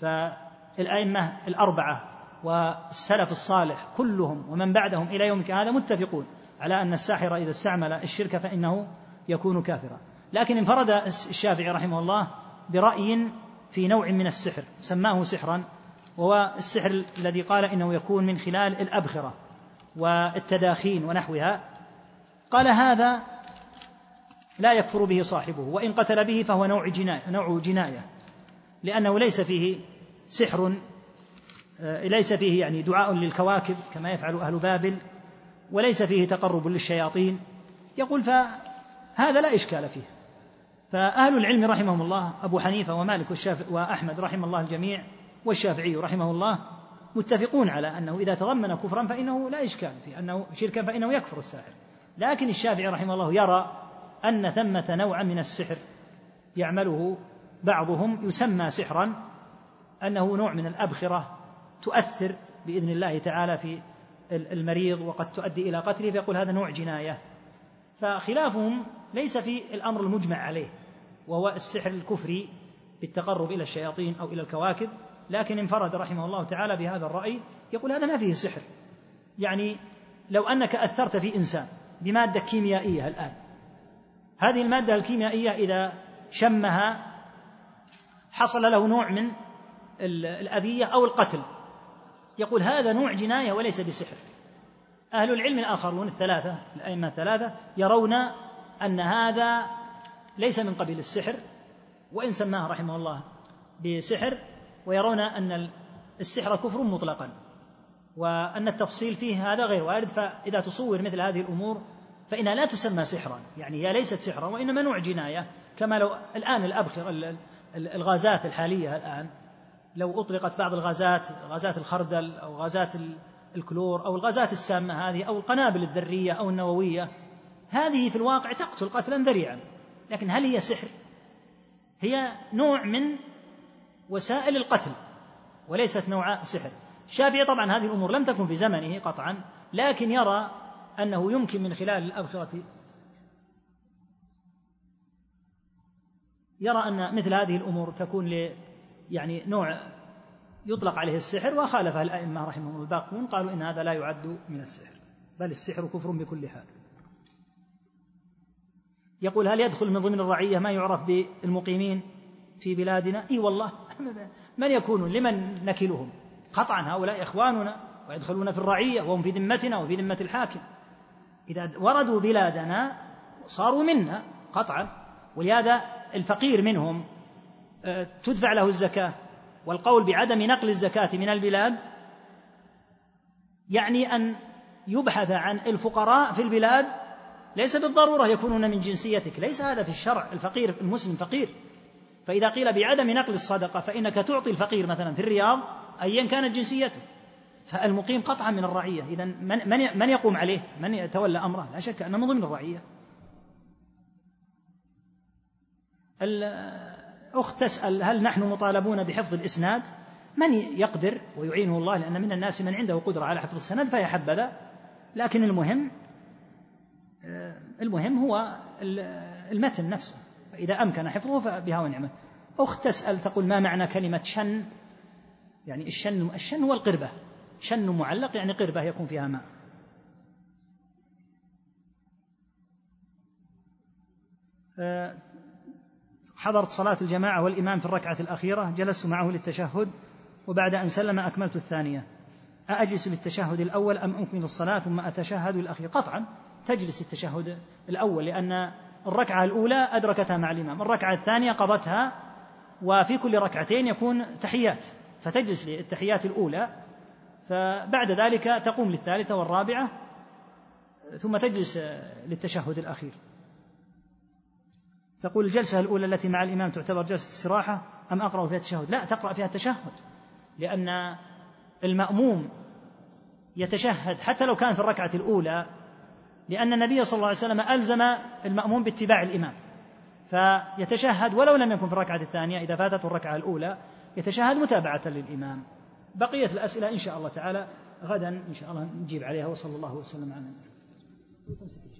C: فالأئمة الأربعة والسلف الصالح كلهم ومن بعدهم إلى يومك هذا متفقون على أن الساحر إذا استعمل الشرك فإنه يكون كافرا. لكن انفرد الشافعي رحمه الله برأي في نوع من السحر سماه سحرا وهو السحر الذي قال إنه يكون من خلال الأبخرة والتداخين ونحوها. قال هذا لا يكفر به صاحبه وإن قتل به فهو نوع جناية نوع جناية لأنه ليس فيه سحر آه، ليس فيه يعني دعاء للكواكب كما يفعل أهل بابل وليس فيه تقرب للشياطين. يقول فهذا لا إشكال فيه. فأهل العلم رحمهم الله أبو حنيفة ومالك والشافعي وأحمد رحم الله الجميع والشافعي رحمه الله متفقون على أنه إذا تضمن كفرا فإنه لا إشكال في أنه شركا فإنه يكفر الساحر. لكن الشافعي رحمه الله يرى أن ثمة نوعا من السحر يعمله بعضهم يسمى سحرا أنه نوع من الأبخرة تؤثر بإذن الله تعالى في المريض وقد تؤدي إلى قتله فيقول هذا نوع جناية. فخلافهم ليس في الأمر المجمع عليه. وهو السحر الكفري بالتقرب إلى الشياطين أو إلى الكواكب لكن انفرد رحمه الله تعالى بهذا الرأي يقول هذا ما فيه سحر. يعني لو أنك أثرت في إنسان بمادة كيميائية الآن هذه المادة الكيميائية إذا شمها حصل له نوع من الأذية أو القتل. يقول هذا نوع جناية وليس بسحر. أهل العلم الآخرون الثلاثة الأئمة الثلاثة يرون أن هذا ليس من قبيل السحر وإن سماه رحمه الله بسحر ويرون أن السحر كفر مطلقا وأن التفصيل فيه هذا غير وارد فإذا تصور مثل هذه الأمور فإنها لا تسمى سحرا يعني هي ليست سحرا وإنما نوع جناية كما لو الآن الأبخر الغازات الحالية الآن لو أطلقت بعض الغازات غازات الخردل أو غازات الكلور أو الغازات السامة هذه أو القنابل الذرية أو النووية هذه في الواقع تقتل قتلا ذريعا. لكن هل هي سحر؟ هي نوع من وسائل القتل وليست نوع سحر. الشافعي طبعا هذه الأمور لم تكن في زمنه قطعا لكن يرى أنه يمكن من خلال الأبخرة. يرى أن مثل هذه الأمور تكون ل يعني نوع يطلق عليه السحر وخالفها الأئمة رحمهم الباقون قالوا إن هذا لا يعد من السحر بل السحر كفر بكل حال. يقول هل يدخل من ضمن الرعية ما يعرف بالمقيمين في بلادنا؟ إي والله. من يكونون لمن نكلهم؟ قطعا هؤلاء إخواننا ويدخلون في الرعية وهم في ذمتنا وفي ذمة الحاكم. إذا وردوا بلادنا صاروا منا قطعا. ولهذا الفقير منهم آه، تدفع له الزكاة. والقول بعدم نقل الزكاة من البلاد يعني أن يبحث عن الفقراء في البلاد ليس بالضرورة يكونون من جنسيتك. ليس هذا في الشرع. الفقير المسلم فقير. فإذا قيل بعدم نقل الصدقة فإنك تعطي الفقير مثلا في الرياض أيا كانت جنسيته. فالمقيم قطعا من الرعية. إذا من, من, يقوم عليه؟ من يتولى أمره؟ لا شك أنه من ضمن الرعية. الأخت تسأل هل نحن مطالبون بحفظ الإسناد؟ من يقدر ويعينه الله لأن من الناس من عنده قدرة على حفظ السند فهي حبذا لكن المهم المهم هو المتن نفسه. فإذا أمكن حفظه فبها ونعمة. أخت تسأل تقول ما معنى كلمة شن؟ يعني الشن الشن هو القربة. شن معلق يعني قربة يكون فيها ماء. آه، حضرت صلاة الجماعة والإمام في الركعة الأخيرة. جلست معه للتشهد. وبعد أن سلم أكملت الثانية. أأجلس للتشهد الأول أم أكمل الصلاة ثم أتشهد الأخير؟ قطعا. تجلس التشهد الأول لأن الركعة الأولى أدركتها مع الإمام الركعة الثانية قضتها وفي كل ركعتين يكون تحيات فتجلس للتحيات الأولى فبعد ذلك تقوم للثالثة والرابعة ثم تجلس للتشهد الأخير. تقول الجلسة الأولى التي مع الإمام تعتبر جلسة استراحة أم أقرأ فيها التشهد؟ لا تقرأ فيها التشهد لأن المأموم يتشهد حتى لو كان في الركعة الأولى لأن النبي صلى الله عليه وسلم ألزم المأموم باتباع الإمام. فيتشهد ولو لم يكن في الركعة الثانية إذا فاتته الركعة الأولى يتشهد متابعة للإمام. بقية الأسئلة إن شاء الله تعالى غدا إن شاء الله نجيب عليها وصلى الله وسلم على النبي.